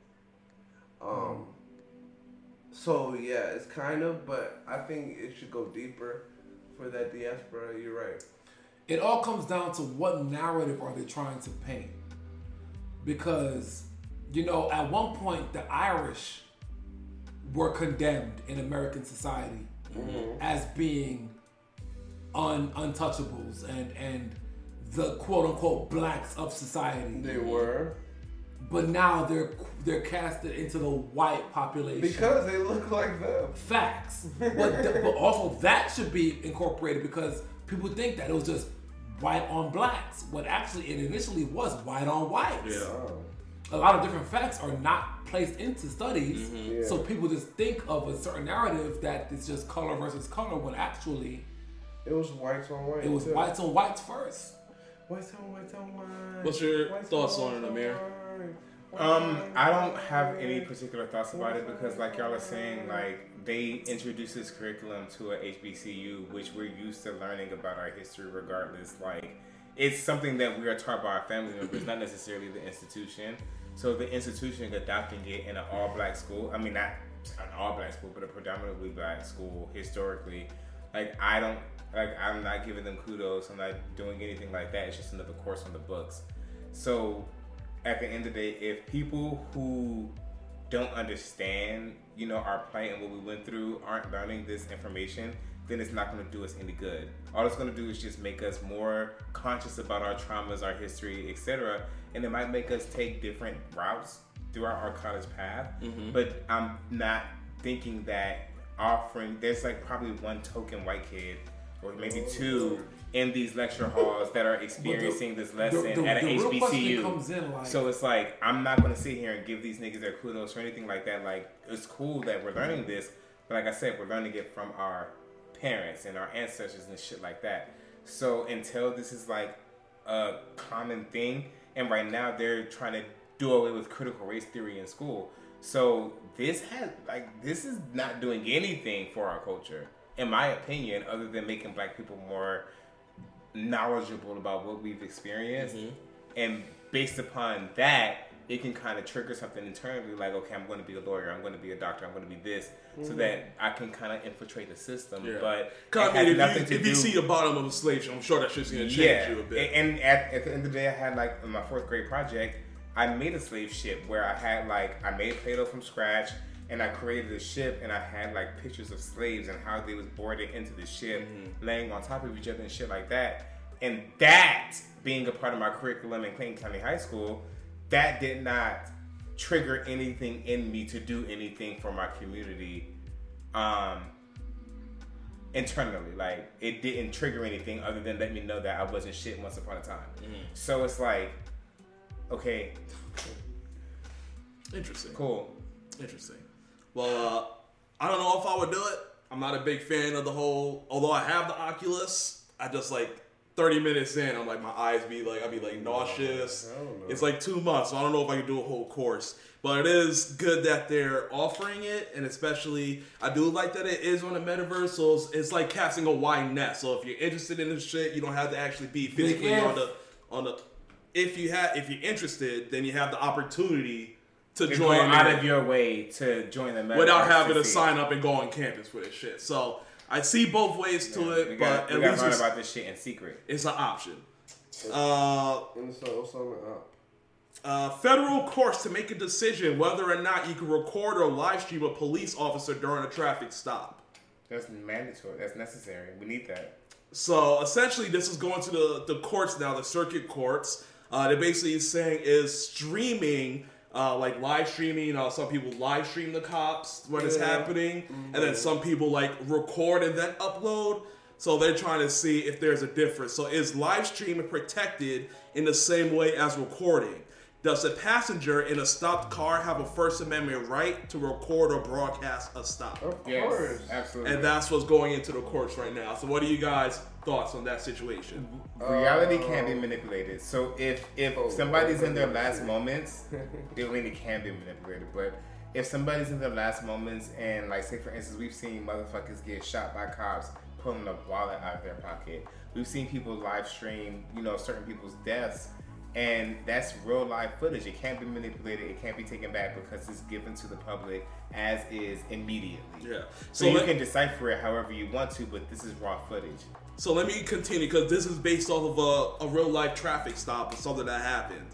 Um. So yeah, it's kind of, but I think it should go deeper for that diaspora. You're right. it all comes down to what narrative are they trying to paint because you know at one point the irish were condemned in american society as being un- untouchables and and the quote unquote blacks of society They were but now they're they're casted into the white population because they look like them. facts. But, th- but also that should be incorporated because people think that it was just white on blacks. What actually it initially was white on whites. Yeah. A lot of different facts are not placed into studies, mm-hmm. Yeah. so people just think of a certain narrative that it's just color versus color. When actually It was whites on whites. it was too. whites on whites first. Whites on whites on white. What's your Whites thoughts on on it, Amir? Um, I don't have any particular thoughts about it because, like y'all are saying, like they introduced this curriculum to a HBCU, which we're used to learning about our history, regardless. Like it's something that we are taught by our family members, not necessarily the institution. So the institution adopting it in an all-black school, I mean, not an all-black school, but a predominantly black school historically. Like I don't, like I'm not giving them kudos. I'm not doing anything like that. It's just another course on the books. So at the end of the day, if people who don't understand, you know, our plight and what we went through aren't learning this information, then it's not going to do us any good. All it's going to do is just make us more conscious about our traumas, our history, etc. And it might make us take different routes throughout our college path. Mm-hmm. But I'm not thinking that offering, there's like probably one token white kid or maybe two in these lecture halls that are experiencing this lesson the- at an the HBCU. like- so it's like I'm not gonna sit here and give these niggas their kudos or anything like that. Like it's cool that we're learning this, but like I said, we're learning it from our parents and our ancestors and shit like that. So until this is like a common thing, and right now they're trying to do away with critical race theory in school. So this has like this is not doing anything for our culture, in my opinion, other than making black people more knowledgeable about what we've experienced. Mm-hmm. And based upon that, it can kind of trigger something internally like, okay, I'm going to be a lawyer, I'm going to be a doctor, I'm going to be this, so mm-hmm. that I can kind of infiltrate the system. Yeah. But I mean, if, nothing you, to if you see the bottom of a slave ship, I'm sure that shit's gonna change yeah, you a bit. And at, at the end of the day, I had like in my fourth grade project, I made a slave ship where I had like I made Play-Doh from scratch, and I created a ship, and I had like pictures of slaves and how they was boarded into the ship, Mm-hmm. laying on top of each other and shit like that. And that being a part of my curriculum in Clayton County High School, that did not trigger anything in me to do anything for my community. Um, internally. Like it didn't trigger anything other than let me know that I wasn't shit once upon a time. So it's like, okay, Interesting. cool. Interesting. Well, uh, I don't know if I would do it. I'm not a big fan of the whole. Although I have the Oculus, I just like 30 minutes in, I'm like my eyes be like I'd be like nauseous. It's like two months, so I don't know if I can do a whole course. But it is good that they're offering it, and especially I do like that it is on the metaverse. So it's, it's like casting a wide net. So if you're interested in this shit, you don't have to actually be physically on the on the. If you have, if you're interested, then you have the opportunity to To join go out of your way to join the metaverse without having to see it. sign up and go on campus for this shit. So I see both ways to Yeah, it, we but got, at got least to learn it's, about this shit in secret. it's an option. Uh, And so what's on the up? uh, federal courts to make a decision whether or not you can record or live stream a police officer during a traffic stop. That's mandatory. That's necessary. We need that. So essentially, this is going to the, the courts now, the circuit courts. Uh, they're basically saying is streaming, uh, like live streaming. You know, some people live stream the cops when it's Yeah. happening, and then some people like record and then upload. So they're trying to see if there's a difference. So is live streaming protected in the same way as recording? Does a passenger in a stopped car have a First Amendment right to record or broadcast a stop? Of Yes, course. absolutely. And that's what's going into the courts right now. So, what do you guys' thoughts on that situation? Reality oh. can't be manipulated. So if if Oh, somebody's in their oh, last shit. moments, they really can be manipulated. But if somebody's in their last moments and like say for instance we've seen motherfuckers get shot by cops pulling a wallet out of their pocket. We've seen people live stream, you know, certain people's deaths. And that's real live footage. It can't be manipulated. It can't be taken back because it's given to the public as is immediately. Yeah. So, So you let- can decipher it however you want to, but this is raw footage. So let me continue because this is based off of a, a real life traffic stop or something that happened.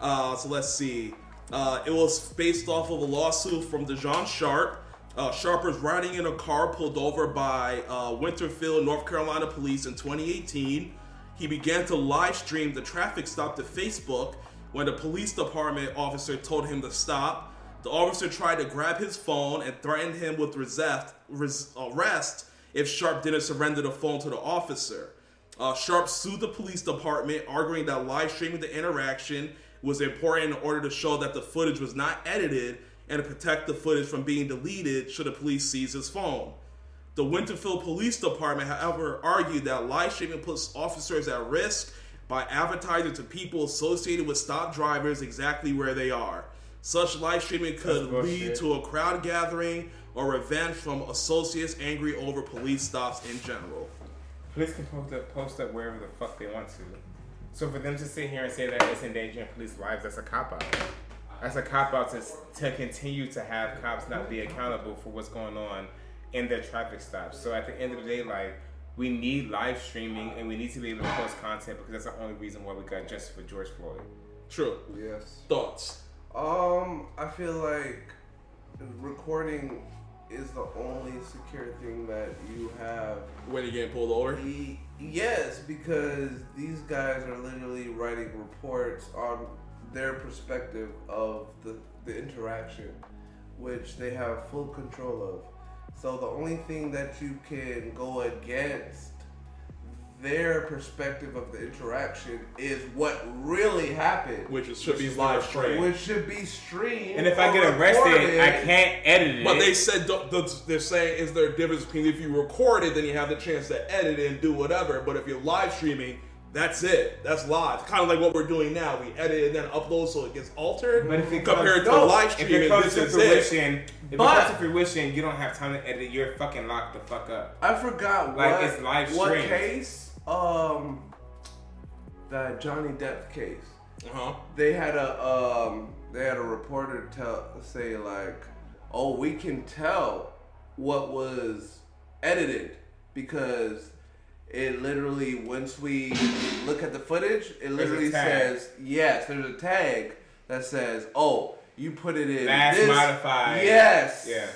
Uh, so let's see. Uh, it was based off of a lawsuit from Dijon Sharpe. Uh, Sharpe was riding in a car pulled over by uh, Winterville, North Carolina police in 2018. He began to live stream the traffic stop to Facebook when the police department officer told him to stop. The officer tried to grab his phone and threatened him with arrest if Sharpe didn't surrender the phone to the officer. Uh, Sharpe sued the police department, arguing that live streaming the interaction was important in order to show that the footage was not edited and to protect the footage from being deleted should the police seize his phone. The Winterville Police Department, however, argued that live streaming puts officers at risk by advertising to people associated with stop drivers exactly where they are. Such live streaming could lead to a crowd gathering or revenge from associates angry over police stops in general. Police can post up, post up wherever the fuck they want to. So for them to sit here and say that it's endangering police lives, that's a cop out. That's a cop out to, to continue to have cops not be accountable for what's going on in their traffic stops. So at the end of the day, like we need live streaming and we need to be able to post content because that's the only reason why we got justice for George Floyd. True. Yes. Thoughts? Um, I feel like recording is the only secure thing that you have. When you getting pulled over? Y- Yes, because these guys are literally writing reports on their perspective of the, the interaction, which they have full control of. So the only thing that you can go against their perspective of the interaction is what really happened, Which is, should be live the streamed. which should be streamed. And if I get arrested, recorded. I can't edit it. But they said th- th- they're saying is there a difference between if you record it, then you have the chance to edit it and do whatever. But if you're live streaming, that's it. That's live. Kind of like what we're doing now. We edit and then upload so it gets altered. But if it compared comes, to live if streaming, it comes this to is it. if But- it comes to fruition, you don't have time to edit. You're fucking locked the fuck up. I forgot Like, what, it's live what streamed. case. Um, that Johnny Depp case. Uh-huh. They had a um, they had a reporter tell say like, oh, we can tell what was edited because it literally once we look at the footage, it literally says yes. There's a tag that says, oh, you put it in Mass this. modified. Yes. Yeah.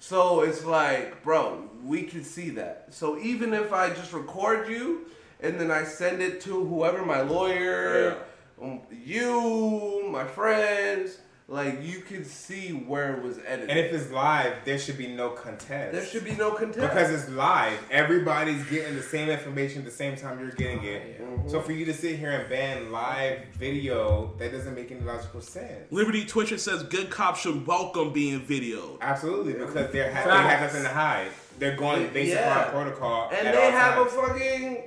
So it's like, bro, we can see that. So even if I just record you and then I send it to whoever, my lawyer, um, you, my friends, like you can see where it was edited. And if it's live, there should be no contest. there should be no contest. because it's live. Everybody's getting the same information at the same time you're getting it. So for you to sit here and ban live video, that doesn't make any logical sense. Liberty Twitcher says good cops should welcome being videoed. Absolutely, because they're ha- they have nothing to hide. They're going based Yeah. upon protocol. and at they all have times. a fucking.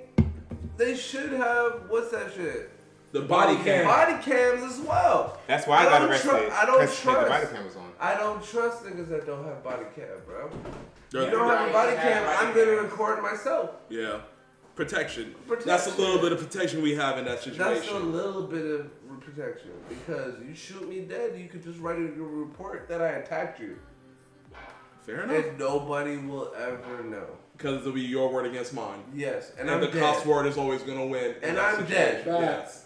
They should have what's that shit? The body cam. Body cams as well. That's why I got don't arrested. tru- I don't 'cause the body trust. cam was on. I don't trust niggas that don't have body cam, bro. They're- You don't have a body cam. body I'm gonna cam. record myself. Yeah. Protection. Protection. That's a little bit of protection we have in that situation. That's a little bit of protection because you shoot me dead, you could just write in your report that I attacked you, Fair enough. and nobody will ever know. Because it'll be your word against mine. Yes, and, And, I'm the dead. cops' word is always going to win. And I'm situation. dead. Facts.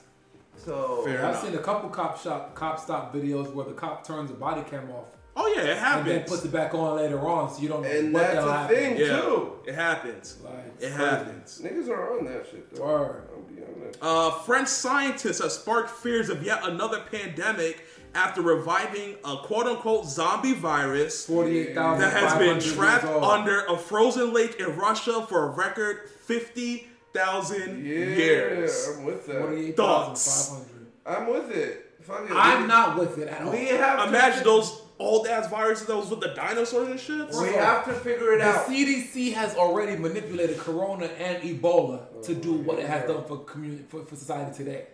So Fair I've enough. seen a couple cop shop cop stop videos where the cop turns the body cam off Oh, yeah, it happens. and then happens. puts it back on later on, so you don't know and what that's the hell a thing yeah, too. it happens. Like, It it's happens. Niggas are on that shit though. Word. I'll be on that. Uh, French scientists have sparked fears of yet another pandemic after reviving a quote unquote zombie virus Forty-eight thousand that has been trapped under a frozen lake in Russia for a record 50,000 Yeah, years. I'm with that. Thoughts? thousand five hundred. I'm with it. Fuck it. I'm We- not with it at all. We have to Imagine fi- those old ass viruses that was with the dinosaurs and shit. We have to figure it The out. The CDC has already manipulated Corona and Ebola to do what it has done for community for, for society today.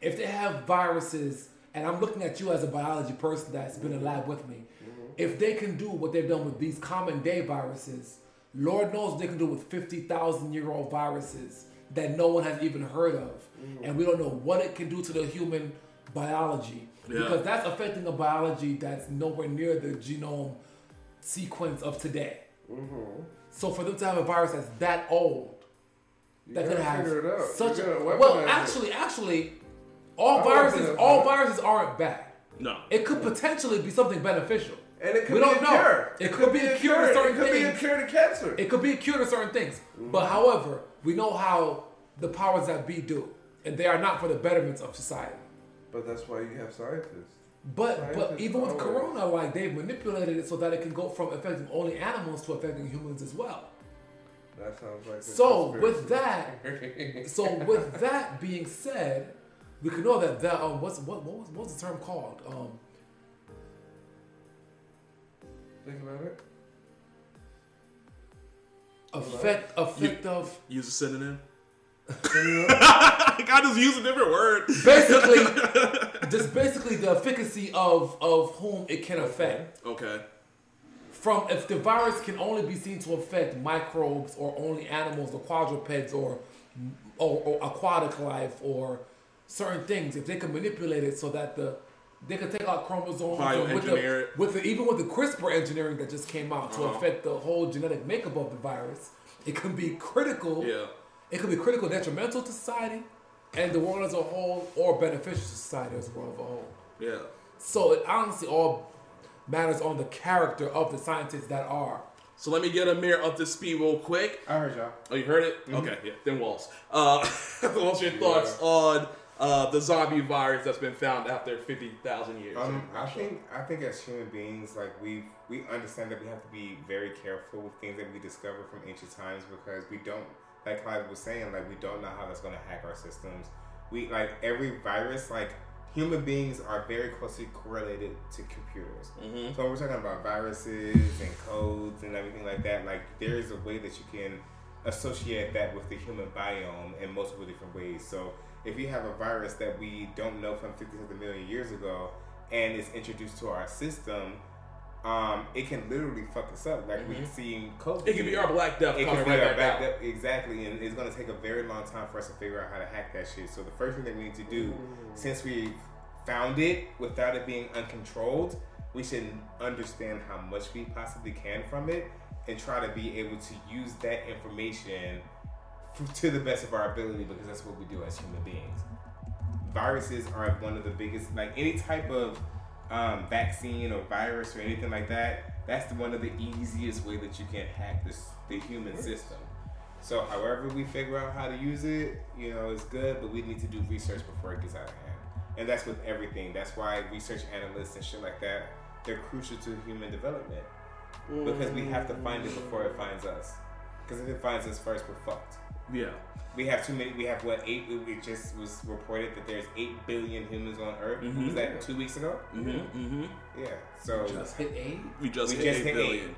If they have viruses and I'm looking at you as a biology person that's been in lab with me. Mm-hmm. If they can do what they've done with these common day viruses, Lord knows they can do with 50,000 year old viruses that no one has even heard of. Mm-hmm. And we don't know what it can do to the human biology. Yeah. Because that's affecting a biology that's nowhere near the genome sequence of today. Mm-hmm. So for them to have a virus that's that old, that could have figure it out. such a well, actually, actually, all viruses, all viruses aren't bad. No. It could potentially be something beneficial. And it could We be don't a know. cure. It could be a cure to certain things. It could be a cure to cancer. It could be a cure to certain things. Mm-hmm. But however, we know how the powers that be do, and they are not for the betterment of society. But that's why you have scientists. But Science but is even with always- corona, like they've manipulated it so that it can go from affecting only animals to affecting humans as well. That sounds like a So with that, so with that being said, we can know that that um what's what what was, what was the term called um Think about it. effect effect of Use a synonym. I just use a different word. basically just basically the efficacy of of whom it can affect. Okay. From if the virus can only be seen to affect microbes or only animals or quadrupeds or or, or aquatic life or certain things, if they can manipulate it so that the they can take out chromosomes and with, the, it. with the, even with the CRISPR engineering that just came out to Uh-huh. affect the whole genetic makeup of the virus, it can be critical. Yeah. It can be critical, detrimental to society and the world as a whole, or beneficial to society as a world as a whole. Yeah. So it honestly all matters on the character of the scientists that are. So let me get Amir up to speed real quick. I heard y'all. Oh, you heard it? Okay, yeah. Then Walls. Uh, what's your thoughts on uh, the zombie virus that's been found after fifty thousand years? Um, I think I think as human beings, like we we understand that we have to be very careful with things that we discover from ancient times because we don't, like Clive was saying, like we don't know how that's going to hack our systems. We like every virus, like human beings are very closely correlated to computers. So when we're talking about viruses and codes and everything like that, like there is a way that you can associate that with the human biome in multiple different ways. So if you have a virus that we don't know from 57 million years ago and it's introduced to our system, um, it can literally fuck us up. Like we've seen COVID. It could be our Black Death It could be right our Black. Death- exactly, and it's gonna take a very long time for us to figure out how to hack that shit. So the first thing that we need to do, since we found it without it being uncontrolled, we should understand how much we possibly can from it and try to be able to use that information to the best of our ability because that's what we do as human beings. Viruses are one of the biggest, like any type of um, vaccine or virus or anything like that. That's one of the easiest way that you can hack this the human system. So, however we figure out how to use it, you know, it's good, but we need to do research before it gets out of hand. And that's with everything. That's why research analysts and shit like that, they're crucial to human development. Because we have to find it before it finds us. Because if it finds us first, we're fucked. Yeah. We have too many. We have what eight? It just was reported that there's eight billion humans on Earth. Was that two weeks ago? Mm-hmm. Mm-hmm. Yeah. So we Just hit eight. We just We hit just eight hit billion.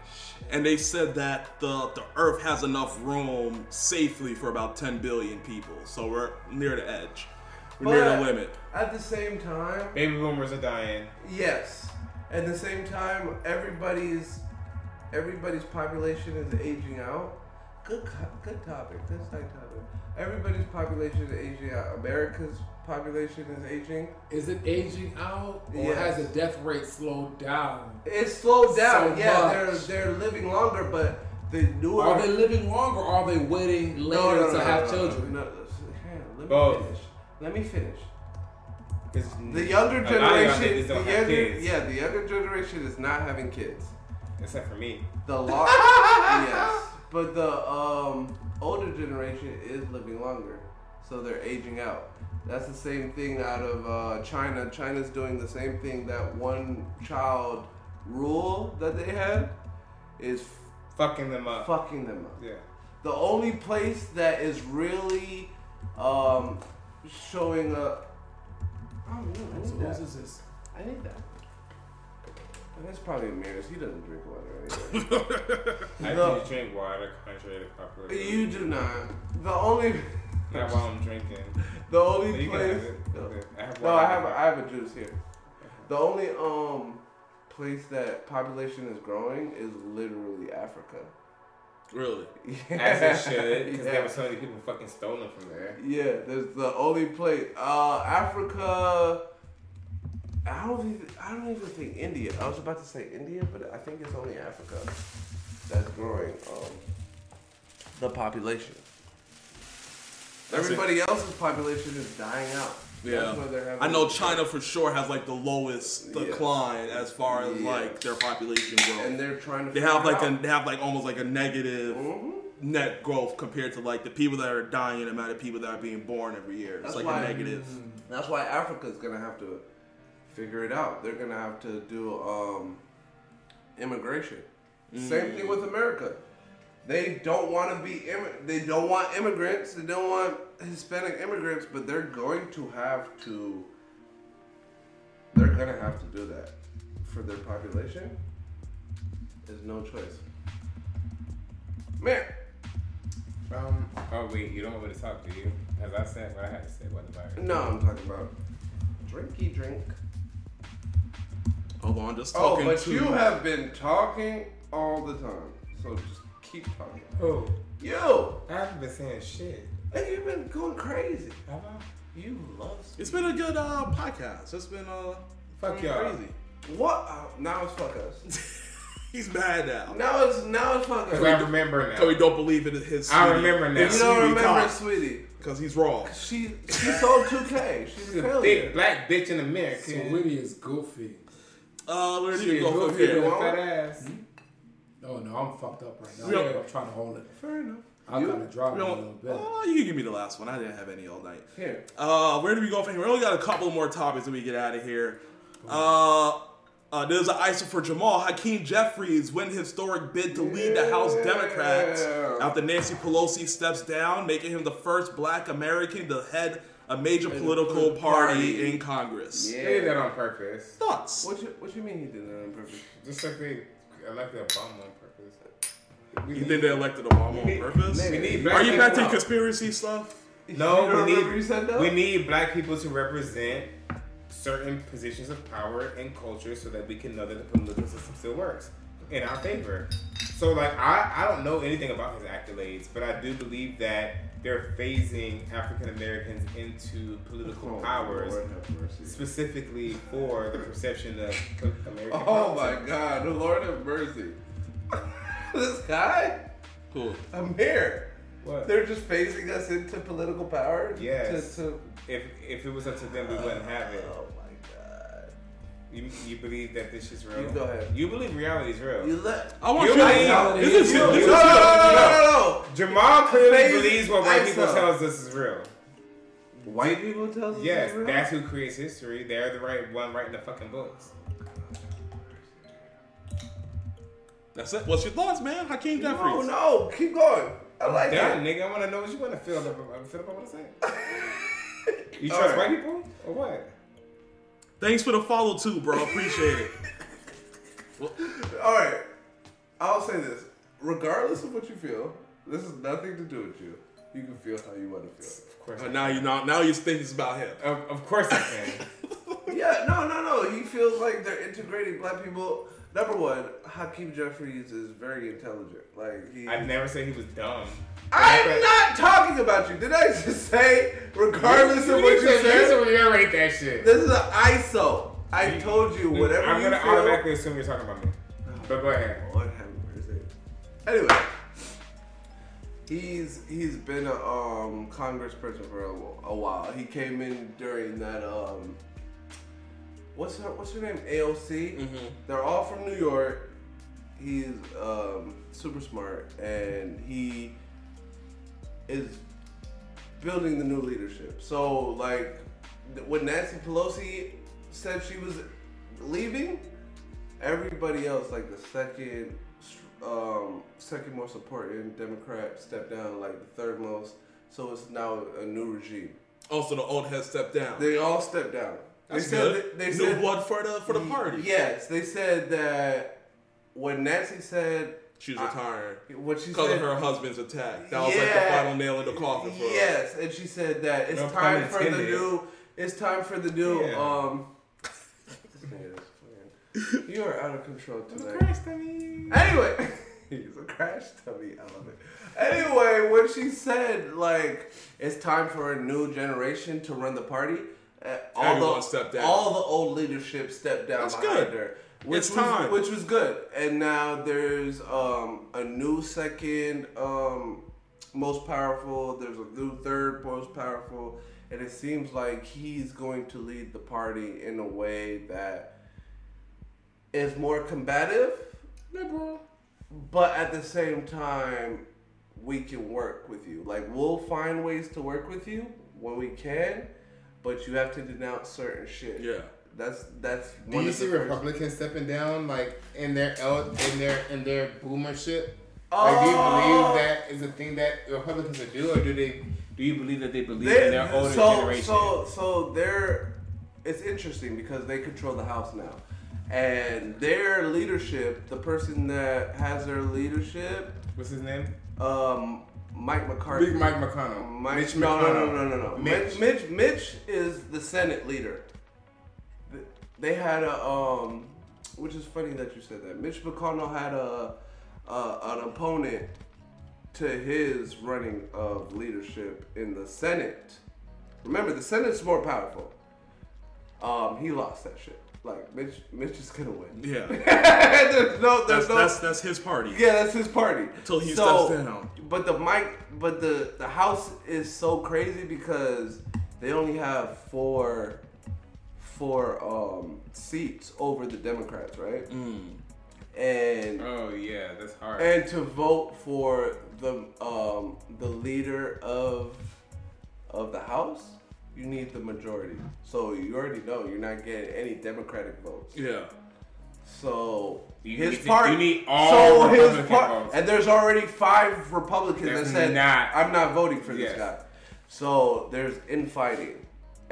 And they said that the the Earth has enough room safely for about ten billion people. So we're near the edge. We're near the limit. At the same time, baby boomers are dying. yes. At the same time, everybody's everybody's population is aging out. Good, good topic. Good side topic. Everybody's population is aging out. America's population is aging. Is it aging out, or Yes. has the death rate slowed down? It's slowed down. So yeah, much. they're they're living longer, but the newer. Are they living longer, or are they waiting later No, no, to no, have no, no, children? No, no, hang let me Both. finish. Let me finish. 'Cause The younger a lot of y'all generation, the don't have younger, kids. yeah, the younger generation is not having kids. Except for me. The long, yes, but the um, older generation is living longer, so they're aging out. That's the same thing out of uh, China. China's doing the same thing. That one child rule that they had is Fucking them up. fucking them up. Yeah. The only place that is really um, showing up. Oh, no, I So need whose that. is this? I need that. And that's probably Amir's. He doesn't drink water anyway. I No. do drink water contrary to popular you do not. The only. Not while I'm drinking. The only You place. have. No, Okay. I have no, I have I have a juice here. The only um place that population is growing is literally Africa. Really? Yeah. As it should, because yeah. there were so many people fucking stolen from there. Yeah, there's the only place. Uh, Africa. I don't even. I don't even think India. I was about to say India, but I think it's only Africa that's growing um, the population. That's it. Everybody else's population is dying out. Yeah. That's why they're having I know China for sure has like the lowest Yeah. decline as far as Yeah. like their population growth. and they're trying to. they have like it a they have like almost like a negative Mhm. net growth compared to like the people that are dying and the amount of people that are being born every year. It's That's like why- a negative. That's why Africa's gonna have to figure it out. They're gonna have to do um, immigration. Same thing with America. They don't want to be. Im- they don't want immigrants. They don't want Hispanic immigrants, but they're going to have to. They're gonna have to do that for their population. There's no choice. Man, Um. Oh wait, you don't want me to talk, do you? As I said, what I had to say about the virus. no, I'm talking about drinky drink. Hold on, just Oh, talking but to you have been talking all the time, so just keep talking. Oh, Yo, I haven't been saying shit. And you've been going crazy. Have I? You love. It's been a good uh, podcast. It's been uh, Fuck y'all. crazy. What? Uh, now it's fuck us. He's mad now. now it's now it's fuck Because I remember now. So we don't believe in his. I sweetie- remember now. You don't remember, talk, sweetie? Cause he's wrong. She she sold 2K. She's a She's a failure. big black bitch in America. Sweetie is goofy. Uh, where do She you go go from here? the fat ass. Oh no, I'm fucked up right now. We don't- I'm trying to hold it. Fair enough. I You- gotta drop We it a little bit. Oh, you can give me the last one. I didn't have any all night. Here. Uh, where do we go from here? We only got a couple more topics that we get out of here. Uh, uh, there's an ISO for Jamal. Hakeem Jeffries win historic bid to lead the House Democrats after Nancy Pelosi steps down, making him the first black American to head a major political political party party. in Congress. Yeah. They did that on purpose. Thoughts? What you what you mean he did that on purpose? Just like they elected Obama on purpose. We You need- think they elected Obama on need- purpose? We need Are you back to conspiracy stuff? No, we need you said that? we need black people to represent certain positions of power and culture so that we can know that the political system still works in our favor. So like I, I don't know anything about his accolades, but I do believe that they're phasing African Americans into political Oh, powers Lord have mercy. specifically for the perception of American Oh my God, the Lord have mercy. this guy, Cool. Amir. What? They're just phasing us into political power. Yes. To, to, If if it was up to them, we wouldn't have it. oh my God. You, you believe that this is real? You go ahead. You believe reality is real? You let. I want You you, to. believe- This is- you- this you- is- No, no, no, no, no, no. Jamal clearly Phase- believes what white people ISO. tells us is real. White people tell us. Yes, it's real? that's who creates history. They're the right one writing the fucking books. That's it. What's your thoughts, man? Hakeem No, Jeffries. no, no, keep going. I like Damn, it. nigga, I want to know what you want to feel about, feel about what I say. You trust right. white people or what? Thanks for the follow too, bro. Appreciate it. All right, I'll say this. Regardless of what you feel, this has nothing to do with you. You can feel how you want to feel. Of course. But now you not now you think it's about him. Of, of course I can. Yeah, no, no, no. He feels like they're integrating black people. Number one, Hakeem Jeffries is very intelligent. Like he. I'd never say he was dumb. I'm not talking about you. Did I just say, regardless of what you said, You reiterate that shit. this is an ISO. I told you, whatever I'm you gonna feel. automatically assume you're talking about me. But go ahead. Lord have mercy. Anyway, he's he's been a um, congressperson for a, a while. He came in during that um, what's her what's her name AOC. They're all from New York. He's um, super smart, and he is building the new leadership. So like when Nancy Pelosi said she was leaving, everybody else like the second um, second most important Democrat stepped down, like the third most. So it's now a new regime. Also, the old head stepped down. They all stepped down. That's they good. Said, they New said, blood for the for the party. Yes, they said that when Nancy said She's retiring what she because of her husband's attack. That was like the final nail in the coffin for her. Yes, and she said that it's No time for the new. It's time for the new. Yeah. Um. this nigga is playing. You are out of control tonight. Anyway, he's a crash dummy. I love it. Anyway, when she said like it's time for a new generation to run the party, uh, all Everyone the all the old leadership stepped down That's behind good. her. Which It's was, time. which was good, and now there's um, a new second um, most powerful. There's a new third most powerful, and it seems like he's going to lead the party in a way that is more combative, but at the same time, we can work with you. Like we'll find ways to work with you when we can, but you have to denounce certain shit. Yeah. That's that's Do one you of the see Republicans stepping down like in their el- in their in their boomership? Like, do you Oh. believe that is a thing that Republicans would do, or do they? Do you believe that they believe They- in their older so, generation? So, so they're. It's interesting because they control the House now, and their leadership, the person that has their leadership, What's his name? um, Mike McCarthy. Big Mike McConnell. Mike, Mitch no, no, no, no, no, no. Mitch. Mitch, Mitch is the Senate leader. Th- They had a, um, which is funny that you said that. Mitch McConnell had a, a an opponent to his running of leadership in the Senate. Remember, the Senate's more powerful. Um, he lost that shit. Like Mitch, Mitch is gonna win. Yeah. there's no, there's That's, no. that's that's his party. Yeah, that's his party. Till he So, steps down. But the mic, but the the house is so crazy because they only have four four um seats over the Democrats, right? And Oh yeah, that's hard. and to vote for the um the leader of of the house, you need the majority. So you already know you're not getting any Democratic votes. Yeah. So You his need to- part, you need all so his part, votes. and there's already five Republicans That's that said, not- "I'm not voting for this guy." So there's infighting,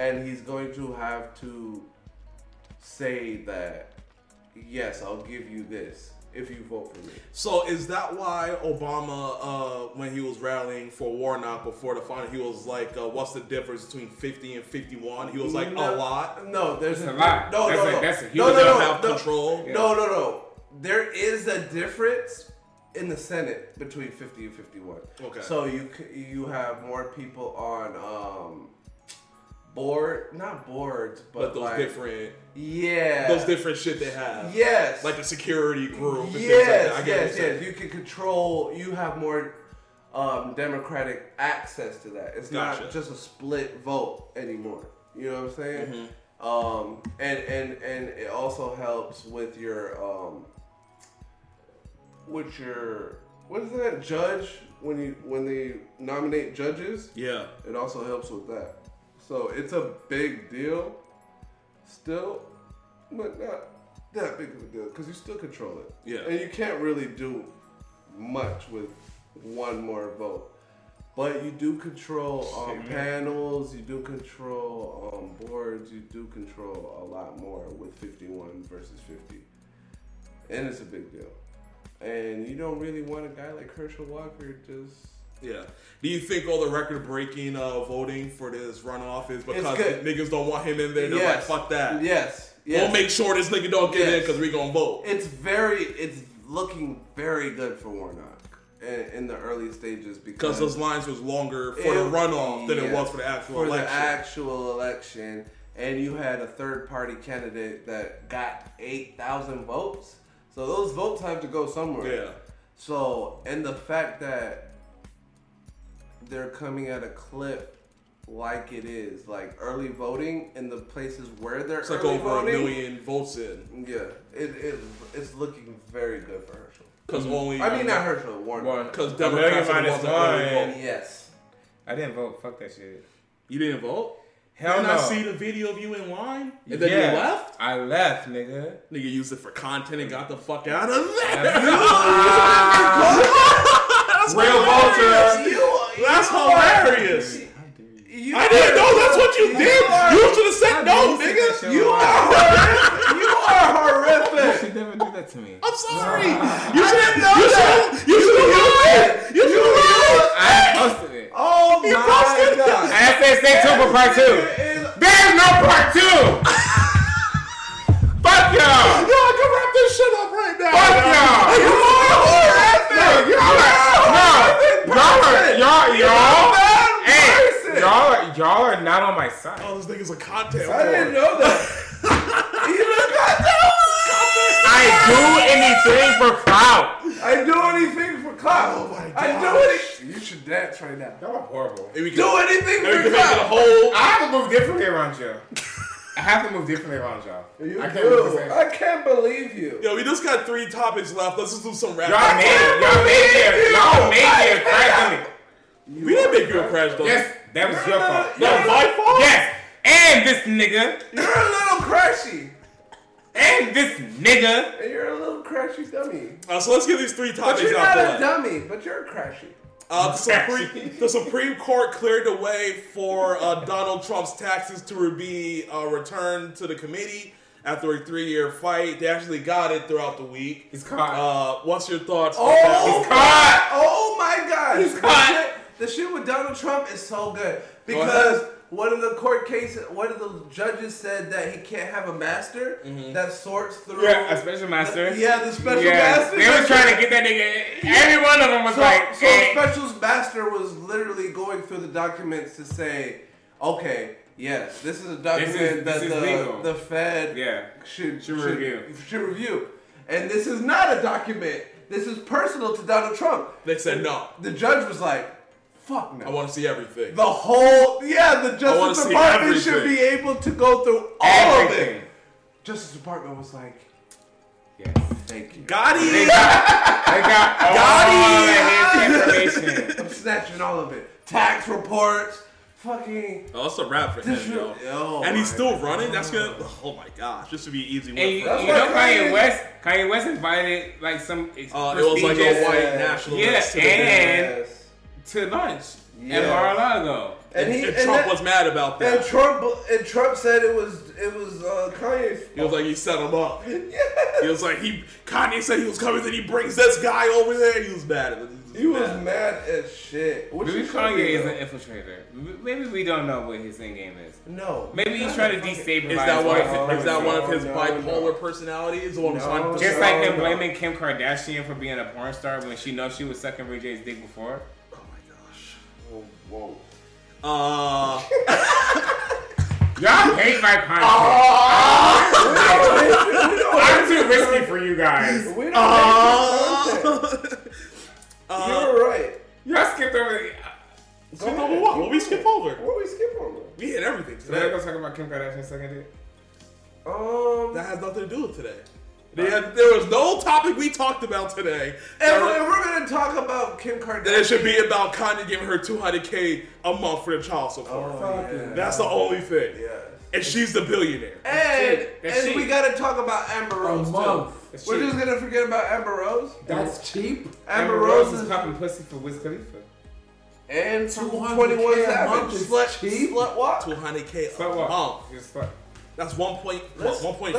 and he's going to have to say that, "Yes, I'll give you this if you vote for me." So is that why Obama, uh, when he was rallying for Warnock before the final, he was like, uh, "What's the difference between 50 and 51?" He was like, No, "A lot." No, there's That's a lot. No, That's no, a- no. that's a no, huge- no, They'll no, have no, control. No, no, no. There is a difference in the Senate between 50 and 51. Okay. So you you have more people on um board, not boards, but, But those like, different, Yeah. those different shit they have. Yes. Like the security group. Things like Yes, that. I get yes, you're yes. You can control. You have more um, democratic access to that. It's Gotcha. not just a split vote anymore. You know what I'm saying? Mm-hmm. Um, and and and it also helps with your um, with your what is that judge when you when they nominate judges. Yeah. It also helps with that. So it's a big deal still, but not that big of a deal because you still control it. Yeah. And you can't really do much with one more vote. But you do control um, panels, you do control um, boards, you do control a lot more with 51 versus 50. And it's a big deal. And you don't really want a guy like Herschel Walker just Yeah. Do you think all the record breaking uh, voting for this runoff is because niggas don't want him in there? They're Yes. like, fuck that. Yes. yes. We'll make sure this nigga don't get in because we gonna vote. It's very, it's looking very good for Warnock in, in the early stages because those lines was longer for the It- runoff than it was for the actual election. for election. the actual election, and you had a third party candidate that got eight thousand votes. So those votes have to go somewhere. yeah. So and the fact that they're coming at a clip like it is, like early voting in the places where they're It's like over voting, a million votes in. Yeah, it, it it's looking very good for Herschel. Because mm-hmm. only. I mean, not Herschel, Warren. One. Because A Democrats million are the minus ones that one. Yes. I didn't vote. Fuck that shit. You didn't vote? Hell Didn't no. I see the video of you in line? And then yeah, you left? I left, nigga. Nigga used it for content and got the fuck out of there. Real hilarious. vulture. That's hilarious. You I didn't know that's what you did. are- You should have said no, did nigga. You on are you are horrific. You should never do that to me. I'm sorry. You should know you should you should have known You should have I posted it. Oh He my posted it. god. I said stay tuned for part two. There's no part two. Fuck y'all. Yo, I can wrap this shit up right now. Fuck y'all. You are No, y'all are, no, y'all y'all, y'all, hey, y'all are, y'all are not on my side. Oh, this nigga's a content. I didn't know that. Even got I do anything for clout. I do anything for clout. Oh my god. I do anything. You should dance right now. Y'all are horrible. Maybe we Do anything we for can make it a clout. whole. I have to move differently around you. I have to move differently around y'all. You I can't do. move the same. I can't believe you. Yo, we just got three topics left. Let's just do some rap. Y'all made, y'all made me, y'all made me a crack it. we didn't make you a crash though. Yes, that was your fault. That was my fault. Yes, and this nigga, You're a little crashy. and this nigga. And you're a little crashy dummy. Uh, so let's get these three topics. But topics you're not a dummy, but you're a crashy. Uh, the, Supreme, the Supreme Court cleared the way for uh, Donald Trump's taxes to be uh, returned to the committee after a three-year fight. They actually got it throughout the week. He's caught. Uh, what's your thoughts? on Oh, that? he's caught. Oh my God. He's the caught. Shit, the shit with Donald Trump is so good because one of the court cases, one of the judges said that he can't have a master mm-hmm. that sorts through. Yeah, a special master. Yeah, the special Yeah, master. they were trying to get that nigga. Every one of them was So, like, so hey. Special's master was literally going through the documents to say, okay, yes, this is a document this that is the, legal. the Fed Yeah. should, Should review. should review. And this is not a document. This is personal to Donald Trump. They said no. The judge was like, fuck no. I want to see everything. the whole, yeah, the Justice see Department should be able to go through all of it. Justice Department was like, Yes. thank you. Got They got, they got all of his information. I'm snatching all of it. Tax reports, fucking. Oh, that's a wrap for him, yo. Yo, And he's my still God. running. That's gonna. Oh my gosh, this would be an easy And win you, for That's him. you know why Kanye Kanye- West, Kanye West invited like some ex- Uh, it was like a prestigious- white nationalist. Yeah, to and- Yes. To lunch Yeah. at Mar-a-Lago. And, And, he and and Trump that- was mad about that. And that. Trump and Trump said it was it was uh, Kanye's. He was like, he set him up. yeah. He was like, he Kanye said he was coming, then he brings this guy over there. He was mad. He was mad as shit. Which Maybe is Kanye funny, is an infiltrator. Maybe we don't know what his end game is. No. Maybe he's trying to destabilize. Is that one? Of, supremacy. is that one of his No, bipolar no. personalities? The No. Just like him no. blaming Kim Kardashian for being a porn star when she knows she was sucking Ray J's dick before. Whoa. Uh, Y'all hate my content. I'm too risky for you guys. We don't uh, hate your content. uh, You're right. Y'all skipped over. The, skip over what? What we skip over? What will we skip over? We hit everything today. we're today. gonna talk about Kim Kardashian sucking dick. Um, That has nothing to do with today. They had, there was no topic we talked about today. if, that we're, we're gonna talk about Kim Kardashian, Then it should be about Kanye giving her 200k a month for the child support. Oh, yeah. That's the only thing. Yes. And she's the billionaire. And That's and cheap. we gotta talk about Amber Rose too. month. That's We're cheap. just gonna forget about Amber Rose. That's cheap. Amber, Amber Rose Rose is is popping pussy for Wiz Khalifa. and from 200K 21 a Savage. month Slut, cheap? slut walk. 200k So a what? month. That's one point, let's, leave,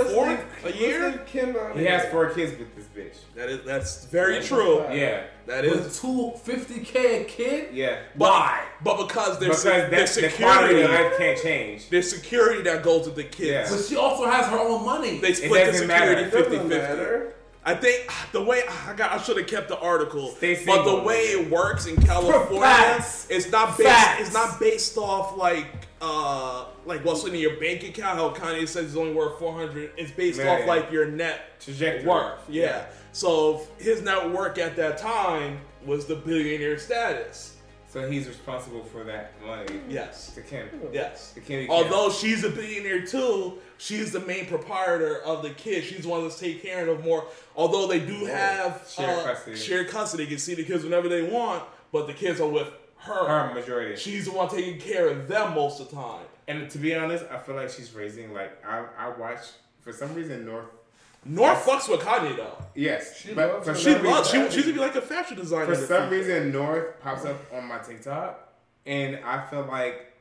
a year. Kim out he has four kids with this bitch. That is that's very that's true. Five. Yeah, that is with two fifty k a kid. Yeah, but, why? But because there's because their security the life can't change. There's security that goes with the kids. Yeah. But she also has her own money. They split the security 50-50. I think the way I got, I should have kept the article. But the way it works in California, Facts. it's not based. Facts. It's not based off like uh like what's in your bank account. How Kanye says it's only worth four hundred. It's based Yeah, off like your net Trajectory. worth. Yeah. So his net worth at that time was the billionaire status. So he's responsible for that money. Yes. To Kim. Yes. To Kim. Although she's a billionaire too, she's the main proprietor of the kid. She's the one that's taking care of more. Although they do have Shared uh, custody. shared custody, they can see the kids whenever they want, but the kids are with her. her majority. She's the one taking care of them most of the time. And to be honest, I feel like she's raising like I I watch for some reason North. North fucks with Kanye though. Yes, She but loves for. She loves. She, reason, she's gonna be like a fashion designer. for some reason North pops up on my TikTok, and I feel like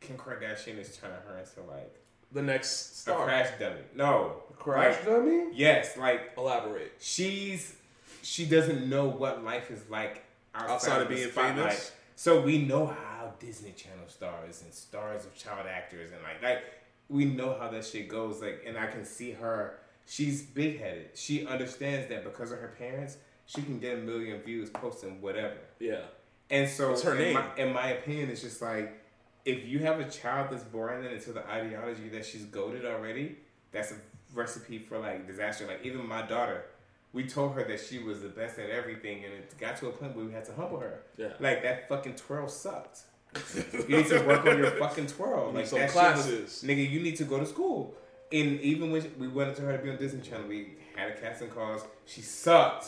Kim Kardashian is turning her into like the next A crash dummy. No. Crash Like, dummy? Yes, like Elaborate. she's she doesn't know what life is like outside, Outside of the being spotlight. famous? So we know how Disney Channel stars and stars of child actors and like like we know how that shit goes. Like, and I can see her. She's big headed. She understands that because of her parents, she can get a million views posting whatever. Yeah. And so, It's her in, name. My, in my opinion, it's just like if you have a child that's born into the ideology that she's goaded already, that's a recipe for like disaster. Like even my daughter, we told her that she was the best at everything, and it got to a point where we had to humble her. Yeah. Like that fucking twirl sucked. you need to work on your fucking twirl. need like some classes. was, nigga. You need to go to school. And even when we wanted to her to be on Disney Channel, we had a casting calls. She sucked.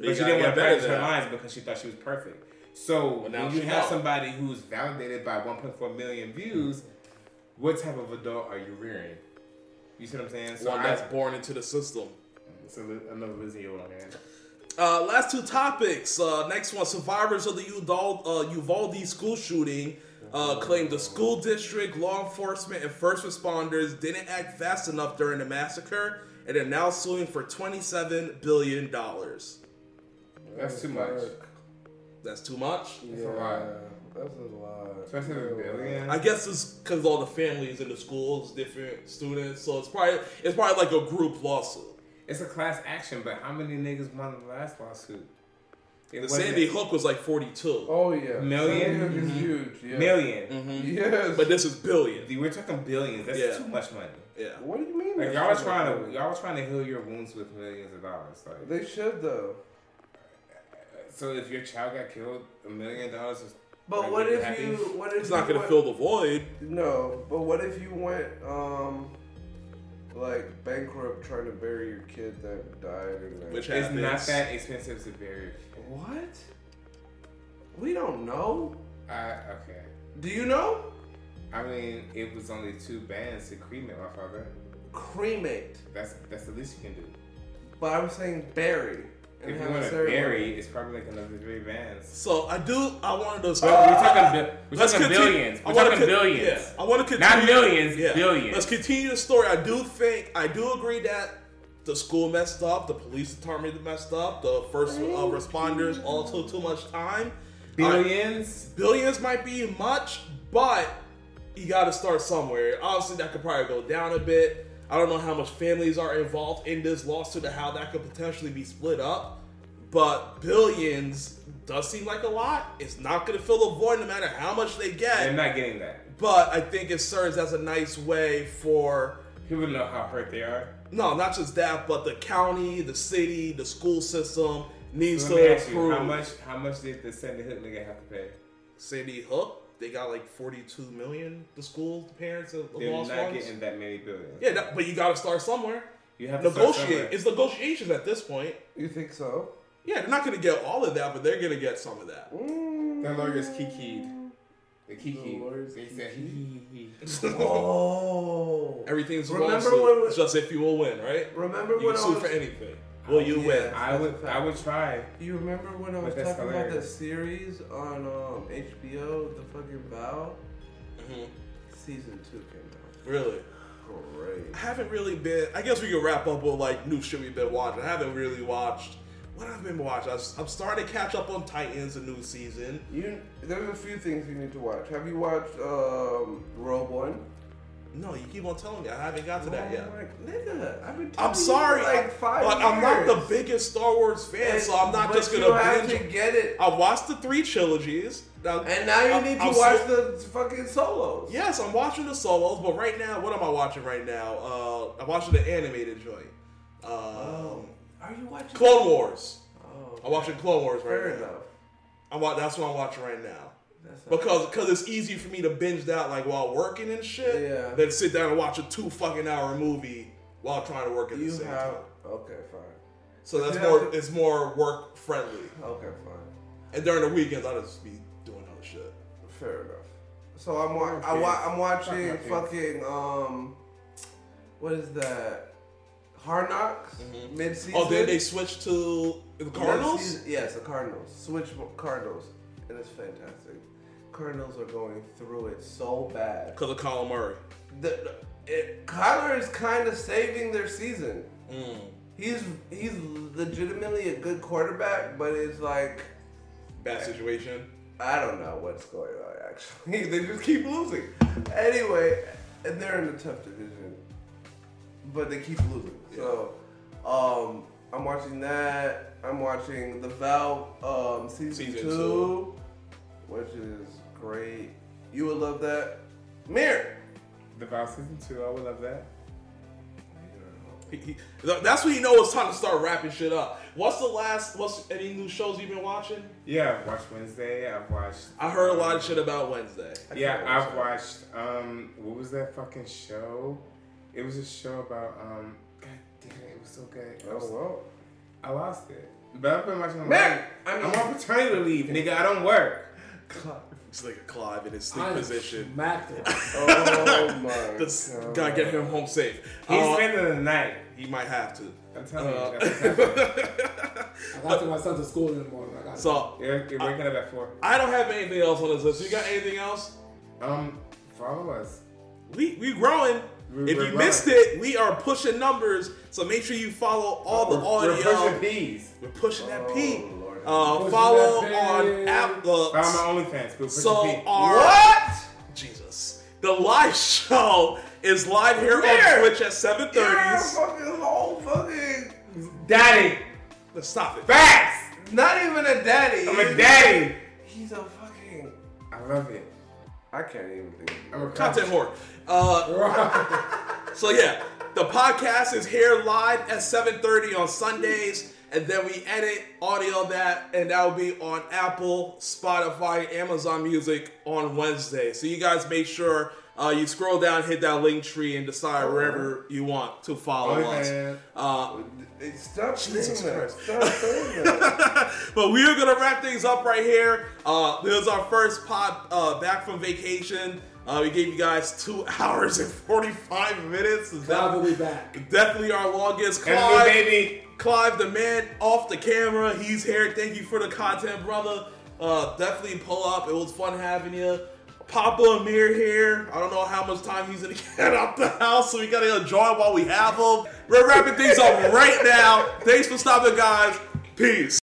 You But she didn't want to practice her lines because she thought she was perfect. So Well, when you have know. somebody who's validated by 1.4 million views, what type of adult are you rearing? You see what I'm saying? So One I, that's born into the system. li- another Lizzie on. Uh, last two topics. Uh, next one: survivors of the Uvalde, uh, Uvalde school shooting uh, claimed the school district, law enforcement, and first responders didn't act fast enough during the massacre, and are now suing for twenty-seven billion dollars. That's too much. That's too much. Yeah, a lot. that's a lot. 27 billion. I guess it's because all the families in the schools, different students, so it's probably it's probably like a group lawsuit. It's a class action, but how many niggas won the last lawsuit? It The wasn't- Sandy Hook was like forty-two, Oh yeah, Million? Sandy Hook is huge. Yeah. 1000000 Yes, but this is billion. Dude, We're talking billions. That's Yeah. too much money. Yeah. what do you mean? Like y'all are too trying much to y'all are trying to heal your wounds with millions of dollars. Like They should though. so, if your child got killed, a million dollars is. But Like, what you if happy? you? What if It's not gonna fill the void. No, but what if you went um like bankrupt trying to bury your kid that died in that? Which It's happens. not that expensive to bury. What? We don't know. I okay. Do you know? I mean, it was only two bands to cremate my father. Cremate. That's that's the least you can do. But I was saying bury. and If you want to bury, it's probably like another three bands. So I do. I wanted to. But we're talking, bi- we're Let's talking continue- billions. I We're talking con- billions. Yeah, I want to continue. Not millions, billions. Let's continue the story. I do think, I do agree that the school messed up, the police department messed up, the first uh, responders all took too much time. Billions. Uh, billions might be much, but you got to start somewhere. Obviously, that could probably go down a bit. I don't know how much families are involved in this lawsuit and how that could potentially be split up. But billions does seem like a lot. It's not going to fill the void no matter how much they get. They're not getting that. But I think it serves as a nice way for People to know how hurt they are. No, not just that, but the county, the city, the school system needs So let me to ask you, how much? How much did the Sandy Hook nigga have to pay? Sandy Hook, they got like forty-two million. The school, the parents, of the They're lost not ones. getting that many billions. Yeah, that, but you got to start somewhere. You have to. Negotiate. It's negotiations at this point. You think so? Yeah, they're not going to get all of that, but they're going to get some of that. Mm. The lawyers kikied. The kiki. The lawyers They said he he he. Oh. Everything's Remember lawsuit. when we- just if you will win, right? Remember You when can I sue was, for anything. Will you Yeah. win? I would I would try. You remember when I was But that's talking about the series on um, HBO, The fucking Vow? Mhm. Season two came out. Really? Great. I haven't really been. I guess we can wrap up with like new shit we've been watching. I haven't really watched. What I've been watching, I I'm starting to catch up on Titans, the new season. You there's a few things you need to watch. Have you watched um, Rogue One? No, you keep on telling me I haven't got to that yet. Oh nigga, I've been. I'm sorry, like five but I'm not the biggest Star Wars fan, And- so I'm not just gonna have to get it. I watched the three trilogies, Now- And now you I'm- need to I'm watch so- the fucking solos. Yes, I'm watching the solos, but right now, what am I watching right now? Uh, I'm watching the animated joint. Um, Are you watching? Clone Wars. Oh, I'm watching Clone Wars right fair now. enough. I'm wa- that's what I'm watching right now. That's Because cause it's easy for me to binge that like while working and shit. Yeah. Than sit down and watch a two fucking hour movie while trying to work at the you same have. time. Okay, fine. So that's you more to- it's more work friendly. Okay, fine. And during the weekends I just be doing other shit. Fair enough. So I'm wa- I wa- I'm watching Fuck my kids. fucking um, what is that? Hard Knocks mid season. Oh, then they switched to the Cardinals? Yes, the Cardinals. Switch Cardinals, and it's fantastic. Cardinals are going through it so bad. Because of Colin Murray. The, it, Kyler is kind of saving their season. Mm. He's he's legitimately a good quarterback, but it's like Bad situation. I don't know what's going on. Actually, they just keep losing. Anyway, and they're in a tough division, but they keep losing. So, um, I'm watching that. I'm watching the Vow um, season, Season two, two. which is great. You would love that. Mirror. The Vow season two, I would love that. He- he- that's when you know it's time to start wrapping shit up. What's the last? What's any new shows you've been watching? Yeah, I've watched Wednesday. I've watched. I heard a lot of shit about Wednesday. Yeah, I've watched. Um, what was that fucking show? It was a show about. Um, God damn it, it was so good. I, was- Oh well. I lost it. But I've been watching. a lot. Man, I mean- I'm on paternity leave, nigga. I don't work. It's like a Clive in his sleep I position. smacked it. Oh my. This God. gotta get him home safe. He's Uh, spending the night. he might have to. I'm telling Uh, you. That's what's happening. I got to my son to school in the morning. I got So You're, you're waking up at four. I don't have anything else on this list. You got anything else? Um, follow us. We we growing. We- if you growing. missed it, we are pushing numbers. So make sure you follow all the We're, audio. we're pushing peas. We're pushing that Oh, P. Lord. Uh, Pushing follow that on P. app. Follow my OnlyFans. We're pushing so P. our What? Jesus, the live show is live here Where? on Twitch at 7:30. You're a fucking whole fucking. Daddy, Let's stop it. facts. Not even a daddy. I'm a daddy. He's a fucking. I love it. I can't even think. I'm a Content whore. Uh, so yeah, the podcast is here live at 7:30 on Sundays, and then we edit audio that, and that will be on Apple, Spotify, Amazon Music on Wednesday. So you guys make sure uh, you scroll down, hit that link tree, and decide wherever you want to follow us. OnlyFans. Uh, Stop Jesus saying that. Stop saying that. but we are gonna wrap things up right here. Uh, this is our first pod uh, back from vacation. Uh, we gave you guys two hours and forty-five minutes. Is Glad that- to be back. Definitely our longest. And me, Clive, baby. Clive, the man off the camera, he's here. Thank you for the content, brother. Uh, definitely pull up. It was fun having you. Papa Amir here. I don't know how much time he's gonna get out the house, so we gotta enjoy while we have him. We're wrapping things up right now. Thanks for stopping, guys. Peace.